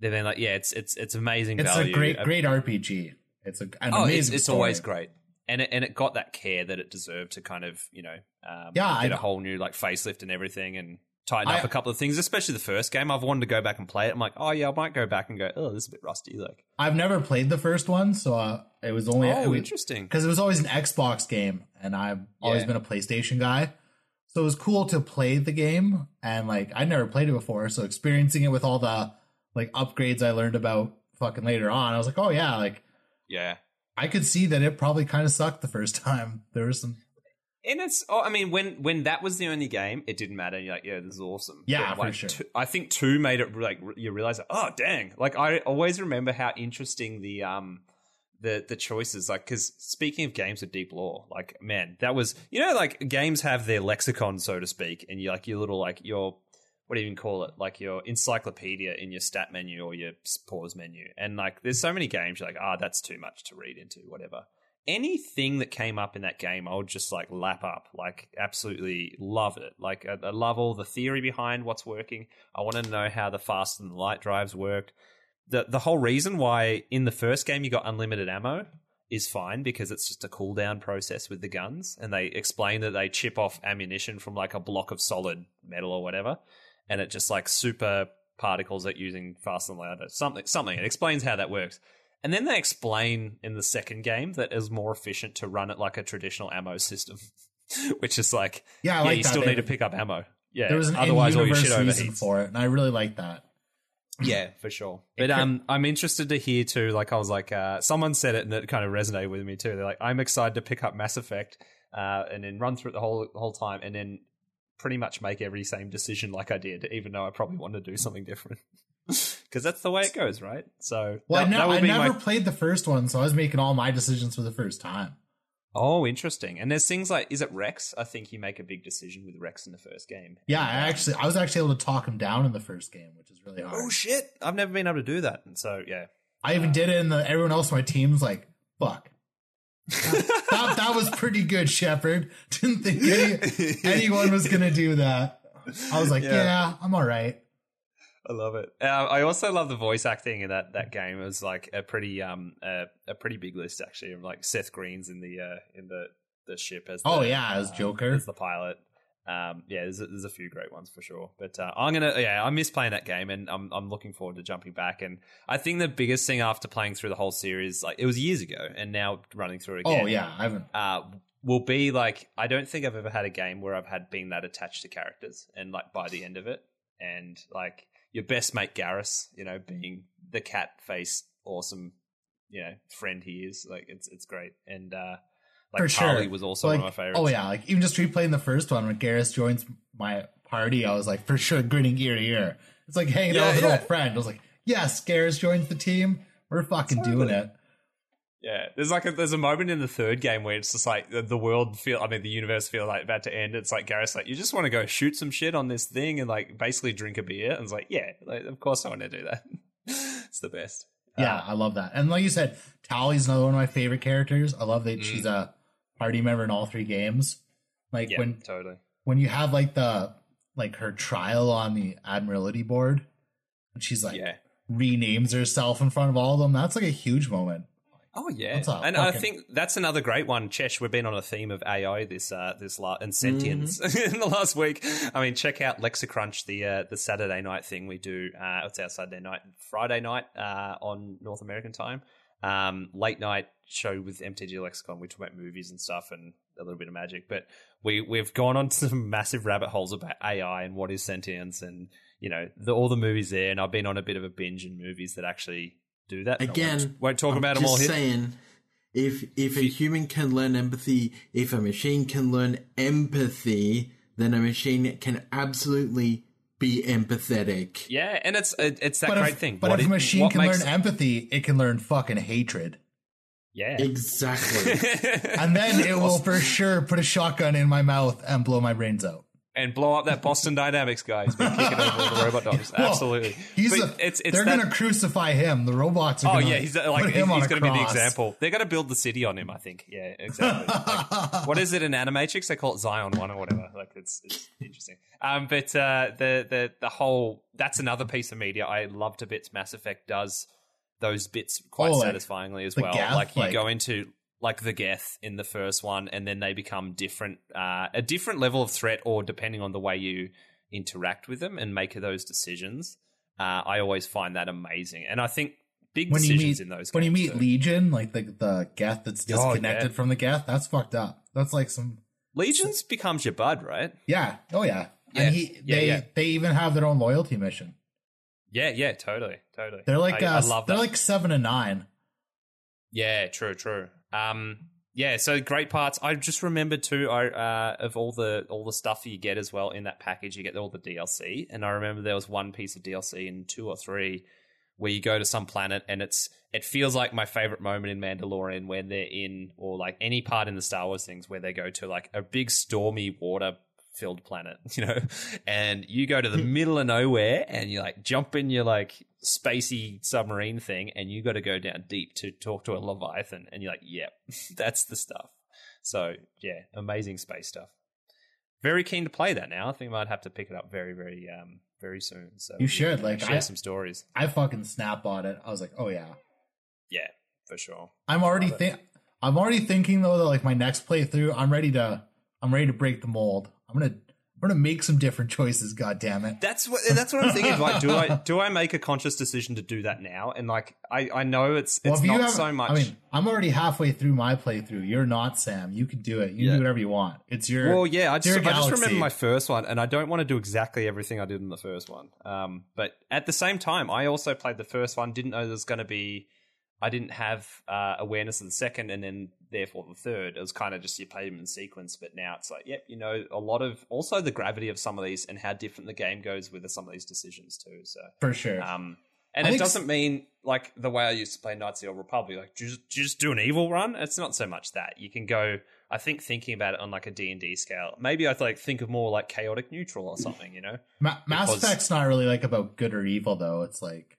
they've been like, "Yeah, it's it's it's amazing It's value." a great, Uh, great RPG. It's a, an oh, it's, amazing. it's story. always great, and it and it got that care that it deserved to kind of you know, um, Yeah, get I- a whole new like facelift and everything, and tighten I- up a couple of things, especially the first game. I've wanted to go back and play it. I'm like, oh yeah, I might go back and go, oh, this is a bit rusty. Like, I've never played the first one, so uh, it was only oh, it was- interesting. because it was always an Xbox game, and I've always Yeah. been a PlayStation guy. So it was cool to play the game, and like I'd never played it before, so experiencing it with all the like upgrades I learned about fucking later on, I was like, oh yeah, like Yeah. I could see that it probably kind of sucked the first time. There was some, And it's, oh, I mean, when when that was the only game, it didn't matter. You're like, yeah, this is awesome. Yeah, But, for sure. Two, I think two made it like you realize, like, oh dang! Like I always remember how interesting the um the the choices like because speaking of games with deep lore, like man, that was you know like games have their lexicon so to speak, and you like your little like your what do you even call it? Like your encyclopedia in your stat menu or your pause menu. And like, there's so many games you're like, ah, that's too much to read into, whatever. Anything that came up in that game, I would just like lap up. Like, absolutely love it. Like, I, I love all the theory behind what's working. I want to know how the fast and the light drives worked. The the whole reason why in the first game you got unlimited ammo is fine because it's just a cooldown process with the guns, and they explain that they chip off ammunition from like a block of solid metal or whatever and it just like super particles it using fast and louder something something it explains how that works and then they explain in the second game that it's more efficient to run it like a traditional ammo system which is like yeah, I yeah, like you that. still They- need to pick up ammo yeah There was an otherwise all your shit reason overheats for it, and I really like that. yeah for sure but um i'm interested to hear too like i was like uh someone said it and it kind of resonated with me too they're like i'm excited to pick up mass effect uh and then run through it the whole the whole time and then pretty much make every same decision like I did, even though I probably want to do something different. Because that's the way it goes, right? So, Well, that, I, that I never my- played the first one, so I was making all my decisions for the first time. Oh, interesting. And there's things like, is it Wrex? I think you make a big decision with Wrex in the first game. Yeah, I um, actually, I was actually able to talk him down in the first game, which is really hard. Oh shit! I've never been able to do that, and so yeah. I even did it, and the, everyone else on my team's like, "Fuck." that, that was pretty good, Shepard. Didn't think any, anyone was gonna do that. I was like, Yeah. yeah, I'm all right. I love it. Uh, I also love the voice acting in that that game. It was like a pretty um uh, a pretty big list actually. Of like Seth Green's in the uh in the the ship as the, Oh, yeah, as uh, Joker. as the pilot. Um, yeah, there's a, there's a few great ones for sure. But uh, I'm gonna yeah, I miss playing that game, and I'm I'm looking forward to jumping back. And I think the biggest thing after playing through the whole series, like it was years ago, and now running through it again. Oh yeah, I haven't. uh, will be like I don't think I've ever had a game where I've had been that attached to characters, and like by the end of it, and like your best mate Garrus, you know, being the cat faced awesome, you know, friend he is. Like it's it's great, and uh, like For sure. Tali was also like, one of my favorites. oh yeah, like even just replaying the first one when Garrus joins my party, I was like, for sure, grinning ear to ear. It's like hanging Yeah, out with yeah. an old friend. I was like, yes, Garrus joins the team. We're fucking doing it. Yeah, there's like a, there's a moment in the third game where it's just like the, the world feel, I mean, the universe feel like about to end. It's like Garrus like, you just want to go shoot some shit on this thing and like basically drink a beer. And it's like, yeah, like, of course I want to do that. it's the best. Yeah, Uh, I love that. And like you said, Tali's another one of my favorite characters. I love that Mm. she's a party member in all three games. Like yeah, when totally. when you have like the like her trial on the admiralty board, and she's like Yeah. renames herself in front of all of them. That's like a huge moment. Oh yeah, and I think that's another great one. Chesh, we've been on a theme of AI this uh, this la- and Mm-hmm. sentience in the last week. I mean, check out Lexicrunch, the uh, the Saturday night thing we do. Uh, it's our Saturday night, Friday night uh, on North American time. Um, late night show with MTG Lexicon. We talk about movies and stuff and a little bit of magic, but we we've gone on some massive rabbit holes about AI and what is sentience and you know the, all the movies there. And I've been on a bit of a binge in movies that actually do that. I won't- Again, won't, talk I'm about them all here. saying, if if a human can learn empathy, if a machine can learn empathy, then a machine can absolutely be empathetic. Yeah, and it's it, it's that But great if, thing. but What if it- a machine can makes- learn empathy, it can learn fucking hatred. yeah, Exactly. And then it will for sure put a shotgun in my mouth and blow my brains out. And blow up that Boston Dynamics guy who's been kicking over the robot dogs. Well, Absolutely, He's But a, it's it's they're gonna crucify him. The robots are Oh gonna yeah, he's uh, like he's, a going to be the example. They're going to build the city on him. I think. Yeah, exactly. Like, what is it in Animatrix? They call it Zion One or whatever. Like it's, it's interesting. Um, but uh, the the the whole that's another piece of media I love to bits. Mass Effect does those bits quite Oh, like satisfyingly as well. Geth, like you like- go into like the Geth in the first one, and then they become different, uh, a different level of threat, or depending on the way you interact with them and make those decisions. Uh, I always find that amazing, and I think big When you decisions meet in those. when you meet too. Legion, like the the Geth that's Oh, yeah. disconnected from the Geth, that's fucked up. That's like some Legions becomes your bud, right? yeah, oh yeah. Yeah, And he yeah, they yeah. they even have their own loyalty mission. Yeah, yeah, totally, totally. They're like I, uh, I love they're that. like seven and nine. Yeah, true, true. Um, yeah, so great parts. I just remembered too. Uh, of all the all the stuff you get as well in that package, you get all the DLC, and I remember there was one piece of DLC in two or three where you go to some planet and it's it feels like my favorite moment in Mandalorian when they're in or like any part in the Star Wars things where they go to like a big stormy water filled planet, you know, and you go to the middle of nowhere and you like jump in your like spacey submarine thing and you got to go down deep to talk to a leviathan and you're like, yep, that's the stuff. So yeah, amazing space stuff. Very keen to play that now. I think I might have to pick it up very, very, um, very soon. So You should, like, share I- some stories. I fucking snap on it. I was like, oh yeah. Yeah, for sure. I'm already think I'm already thinking though that like my next playthrough, I'm ready to I'm ready to break the mold. I'm gonna I'm gonna make some different choices. God damn it! That's what that's what I'm thinking. Like, do I do I make a conscious decision to do that now? And like, I I know it's it's you not have- so much. I mean, I'm already halfway through my playthrough. You're not Sam. You can do it. You Yeah. can do whatever you want. It's your well, yeah, I just, I just remember my first one, and I don't want to do exactly everything I did in the first one. Um, but at the same time, I also played the first one. Didn't know there was going to be. I didn't have uh, awareness of the second, and then therefore the third. It was kind of just you played them in sequence. But now it's like, yep, you know, a lot of also the gravity of some of these and how different the game goes with some of these decisions too. So for sure. Um, and I it doesn't mean like the way I used to play Knights of the Old Republic, like just just do an evil run. It's not so much that you can go. I think thinking about it on like a D and D scale, maybe I'd like think of more like chaotic neutral or something, you know. Ma- Mass because- Effect's not really like about good or evil though. It's like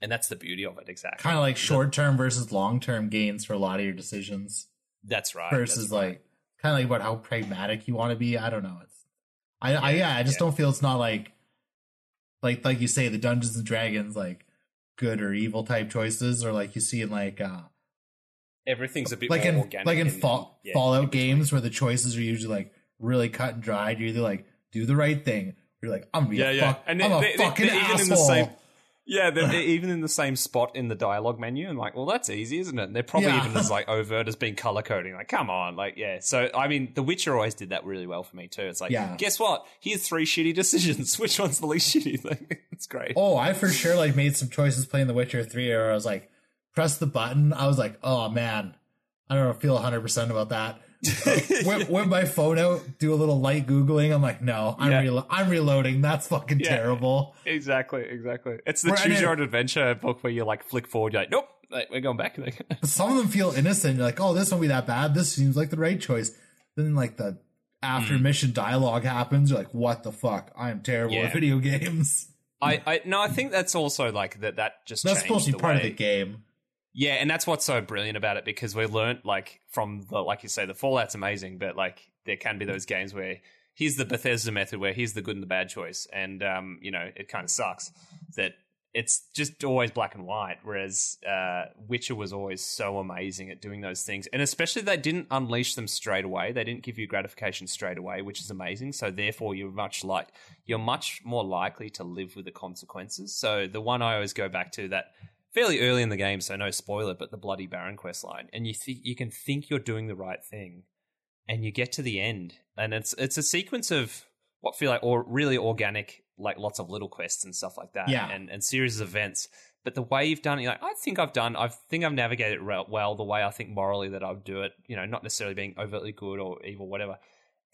And that's the beauty of it, exactly. kind of like short term versus long term gains for a lot of your decisions That's right. versus that's right. like kind of like about how pragmatic you want to be. I don't know. It's I I yeah. I just yeah. don't feel it's not like like like you say the Dungeons and Dragons like good or evil type choices or like you see in like uh everything's a bit like more in organic. like in fall, yeah, Fallout games where the choices are usually like really cut and dried. You're either like do the right thing, or you're like I'm gonna be Yeah, a yeah. fuck, And I'm they- a they- fucking they're even asshole. in the same- Yeah, they're, they're even in the same spot in the dialogue menu, and like, well, that's easy, isn't it? And they're probably Yeah. even as like overt as being color coding. Like, come on, like, yeah. So, I mean, The Witcher always did that really well for me too. It's like, Yeah. guess what? Here's three shitty decisions. Which one's the least shitty? Like, it's great. Oh, I for sure like made some choices playing The Witcher 3 where I was like, press the button. I was like, oh man, I don't feel 100% about that. whip, whip my phone out, do a little light Googling. I'm like, no, I'm, Yeah. relo- I'm reloading. That's fucking Yeah. terrible. Exactly, exactly. It's the Right, choose your own adventure book where you like flick forward. You're like, nope, like, we're going back. Some of them feel innocent. You're like, oh, this won't be that bad. This seems like the right choice. Then like the after Hmm. mission dialogue happens, you're like, what the fuck? I am terrible Yeah. at video games. I, I, no, I think that's also like that. That just That's supposed to be part of the game. Yeah, and that's what's so brilliant about it because we learnt like from the like you say the Fallout's amazing, but like there can be those games where here's the Bethesda method where here's the good and the bad choice, and um, you know it kind of sucks that it's just always black and white. Whereas uh, Witcher was always so amazing at doing those things, and especially they didn't unleash them straight away. They didn't give you gratification straight away, which is amazing. So therefore, you're much like you're much more likely to live with the consequences. So the one I always go back to that fairly early in the game, so no spoiler, but the Bloody Baron quest line, and you think you can think you're doing the right thing, and you get to the end, and it's it's a sequence of what feel like or really organic like lots of little quests and stuff like that Yeah. and, and series of events but the way you've done it you're like i think i've done i think i've navigated it well the way i think morally that i would do it you know not necessarily being overtly good or evil whatever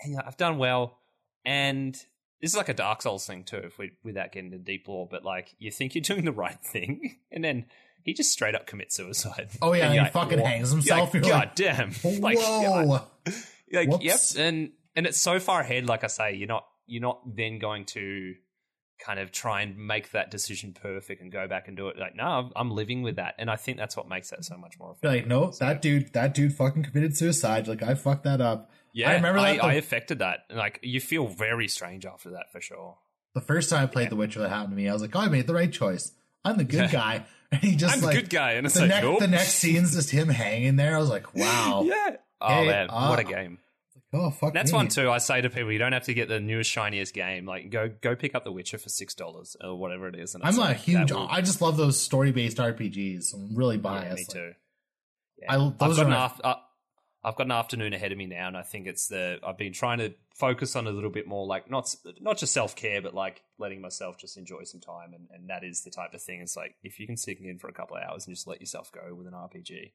and you're like, i've done well and this is like a dark souls thing too if we without getting into deep lore but like you think you're doing the right thing and then he just straight up commits suicide Oh, yeah, And he like, fucking "What?" hangs himself. like, god like, damn like, Whoa. like yep, and and it's so far ahead. Like I say, you're not you're not then going to kind of try and make that decision perfect and go back and do it. Like no, I'm, I'm living with that, and I think that's what makes that so much more. Effective. like, no, that dude, that dude fucking committed suicide. Like, I fucked that up. Yeah, I remember I, the- I affected that. Like you feel very strange after that for sure. The first time I played The Witcher that happened to me, I was like, oh, I made the right choice. I'm the good guy. And he just I'm like, the good guy, and it's the, like next, nope. the next scene's just him hanging there. I was like, wow. yeah. Oh Hey, man, what a uh, game! Oh, fuck That's me. one too. I say to people, you don't have to get the newest, shiniest game. Like, go go pick up The Witcher for six dollars or whatever it is. And I'm it's a like, huge, will- I just love those story based RPGs. I'm really Yeah, biased. me Like, too. Yeah. I- I've got are an my- af- uh, I've got an afternoon ahead of me now, and I think it's the I've been trying to focus on a little bit more like not not just self care, but like letting myself just enjoy some time, and, and that is the type of thing. It's like if you can sink in for a couple of hours and just let yourself go with an RPG,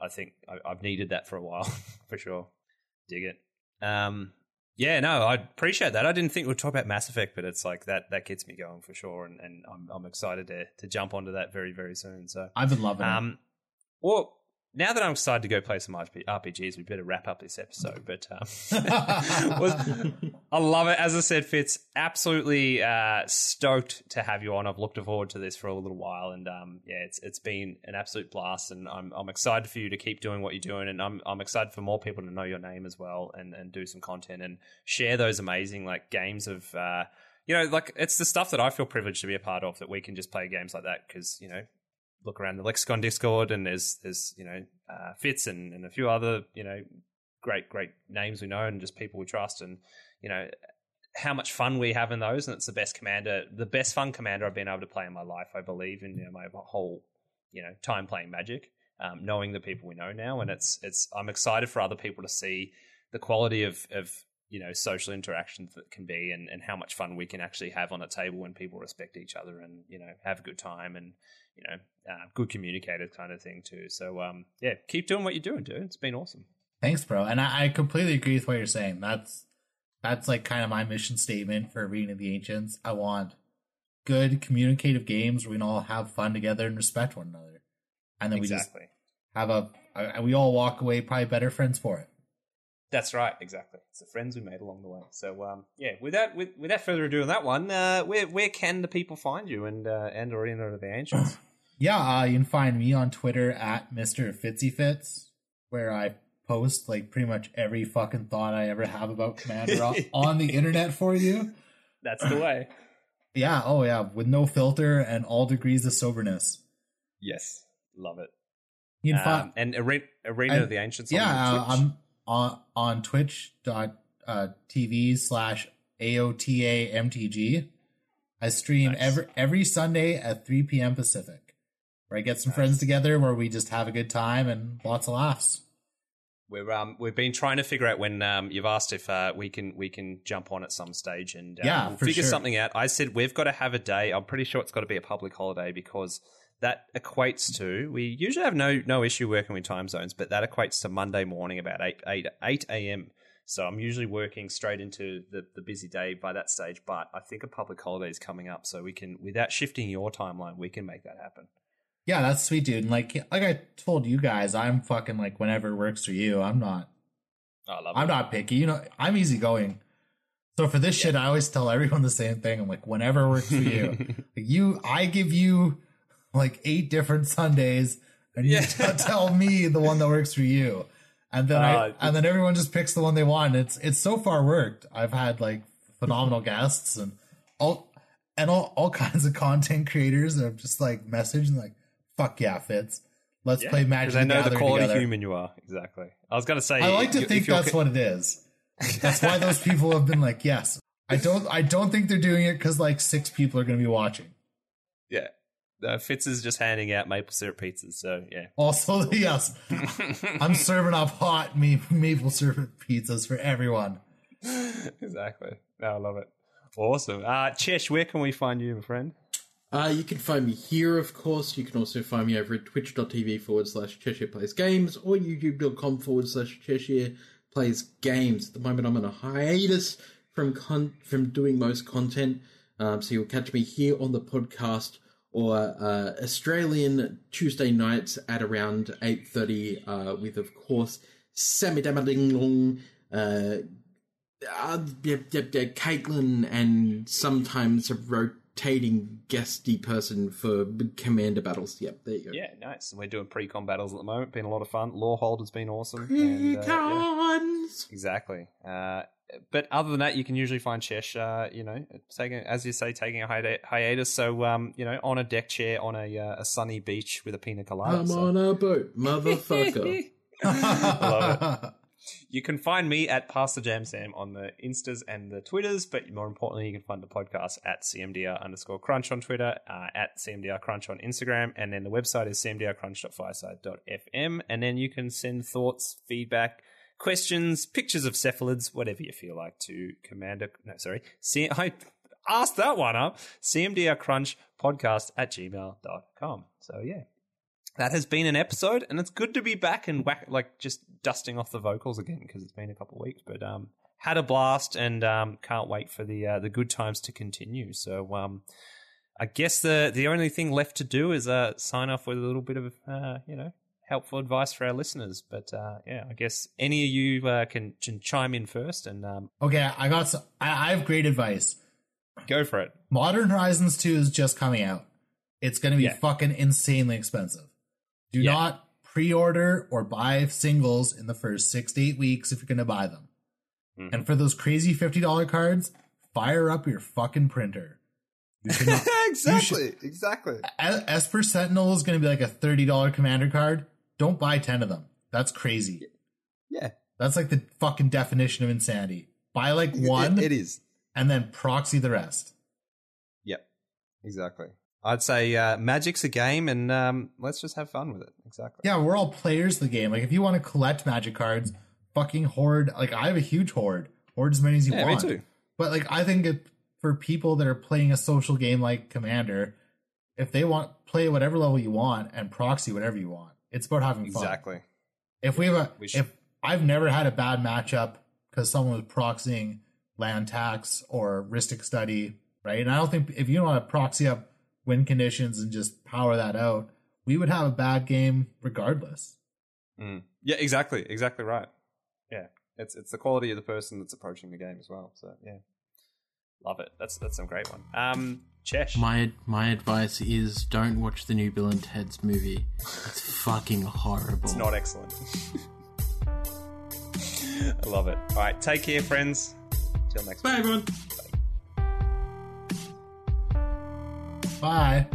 I think I, I've needed that for a while for sure. Dig it. Um, yeah, no, I appreciate that. I didn't think we'd talk about Mass Effect, but it's like that that gets me going for sure, and, and I'm I'm excited to to jump onto that very very soon. So I've been loving it. um, well, now that I'm excited to go play some RP- RPGs, we better wrap up this episode. But um, was- I love it. As I said, Fitz, absolutely uh, stoked to have you on. I've looked forward to this for a little while, and um, yeah, it's it's been an absolute blast. And I'm I'm excited for you to keep doing what you're doing, and I'm I'm excited for more people to know your name as well, and and do some content and share those amazing like games of. Uh, you know, like it's the stuff that I feel privileged to be a part of that we can just play games like that because you know look around the Lexicon Discord and there's there's you know uh, Fitz and, and a few other you know great great names we know and just people we trust and you know how much fun we have in those and it's the best commander the best fun commander I've been able to play in my life I believe in you know, my whole you know time playing Magic um, knowing the people we know now and it's it's I'm excited for other people to see the quality of of you know social interactions that can be and, and how much fun we can actually have on a table when people respect each other and you know have a good time and you know uh, good communicators kind of thing too so um yeah keep doing what you're doing dude it's been awesome Thanks, bro. And I, I completely agree with what you're saying. That's that's like kind of my mission statement for of the Ancients. I want good communicative games where we can all have fun together and respect one another. And then we just exactly have a, and we all walk away probably better friends for it. That's right exactly it's the friends we made along the way so um yeah without with, without further ado on that one uh where where can the people find you and uh and arena of the ancients Yeah, uh, you can find me on Twitter at Mr. Fitzy Fits, where I post like pretty much every fucking thought I ever have about Commander on- on the internet for you. that's the way Yeah, oh yeah, with no filter and all degrees of soberness. yes love it You can find um, and arena, arena of the ancients on yeah, uh, Twitch. I'm on on Twitch dot uh, TV slash AOTA MTG. I stream Nice. every every Sunday at 3 p.m. Pacific, where I get some Nice. friends together where we just have a good time and lots of laughs. We're um we've been trying to figure out when um you've asked if uh we can we can jump on at some stage and uh, Yeah, we'll figure sure. something out. I said we've got to have a day. I'm pretty sure it's got to be a public holiday because that equates to we usually have no no issue working with time zones, but that equates to Monday morning about eight eight eight a.m. So I'm usually working straight into the, the busy day by that stage, but I think a public holiday is coming up, so we can without shifting your timeline, we can make that happen. Yeah, that's sweet, dude. And like like I told you guys, I'm fucking like whenever it works for you. I'm not I love I'm it. not picky. You know, I'm easygoing. So for this shit, I always tell everyone the same thing. I'm like, whenever it works for you. Like, you, I give you like eight different Sundays, and you Yeah. tell me the one that works for you. And then I, Uh, and then everyone just picks the one they want. It's it's so far worked. I've had like phenomenal guests and all. and all, all kinds of content creators that have just like messaged and like, "Fuck yeah, Fitz, let's play Magic." Because I know the quality together." human you are. Exactly. I was going to say. I like to you- think that's what it is. That's why those people have been like, "Yes." I don't. I don't think they're doing it because like six people are going to be watching. Yeah. Uh, Fitz is just handing out maple syrup pizzas. So yeah. Also, yes, I'm serving up hot ma- maple syrup pizzas for everyone. exactly. No, I love it. Awesome. Uh, Chesh, where can we find you, my friend? Uh, you can find me here, of course. You can also find me over at twitch.tv forward slash Cheshire Plays Games or youtube.com forward slash Cheshire Plays Games. At the moment, I'm on a hiatus from con- from doing most content, um, so you'll catch me here on the podcast or uh, Australian Tuesday nights at around 8.30 uh, with, of course, Sammy Damading uh, uh, Caitlin and sometimes a rotating guesty person for commander battles. Yep, there you go. Yeah, nice. We're doing pre-con battles at the moment. Been a lot of fun. Lorehold has been awesome. and, uh, yeah. Exactly. Uh, but other than that, you can usually find Chesh, uh, you know, taking, as you say, taking a hi- hiatus. So, um, you know, on a deck chair on a, uh, a sunny beach with a pina colada. I'm So- on a boat, motherfucker. love it. You can find me at Pastor Jam Sam on the Instas and the Twitters, but more importantly, you can find the podcast at CMDR underscore crunch on Twitter, uh, at CMDR crunch on Instagram, and then the website is cmdrcrunch.fireside.fm. And then you can send thoughts, feedback, questions, pictures of cephalids, whatever you feel like to Commander. No, sorry. I asked that one up. CMDR crunch podcast at gmail.com. So, yeah that has been an episode, and it's good to be back and whack, like just dusting off the vocals again because it's been a couple weeks. But um, had a blast, and um, can't wait for the uh, the good times to continue. So um, I guess the the only thing left to do is uh, sign off with a little bit of uh, you know helpful advice for our listeners. But uh, yeah, I guess any of you uh, can, can chime in first and um, okay, I got. Some, I, I have great advice. go for it. Modern Horizons 2 is just coming out. It's going to be Yeah. fucking insanely expensive. Do Yeah. not pre-order or buy singles in the first six to eight weeks if you're going to buy them. Mhm. And for those crazy fifty dollar cards, fire up your fucking printer. Should not- exactly, exactly. Es- Esper Sentinel is going to be like a thirty dollar commander card. Don't buy ten of them. That's crazy. Yeah, That's like the fucking definition of insanity. Buy like one it is. and then proxy the rest. Yep, exactly. I'd say uh, Magic's a game, and um, let's just have fun with it. Exactly. Yeah, we're all players of the game. Like if you want to collect magic cards, fucking hoard. Like I have a huge hoard. Hoard as many as you Yeah, me want. too. But like I think it, for people that are playing a social game like Commander, if they want play whatever level you want and proxy whatever you want, it's about having fun. Exactly. If we have a, We if I've never had a bad matchup because someone was proxying land tax or Rhystic Study, right? And I don't think if you don't want to proxy up win conditions and just power that out, we would have a bad game regardless. Mm. Yeah, exactly. Exactly right. Yeah, it's it's the quality of the person that's approaching the game as well. So yeah, love it. That's that's some great one. Um, Chesh. My my advice is don't watch the new Bill and Ted's movie. It's fucking horrible. It's not excellent. I love it. All right, take care, friends. Till next. Time. Bye, everyone. Bye.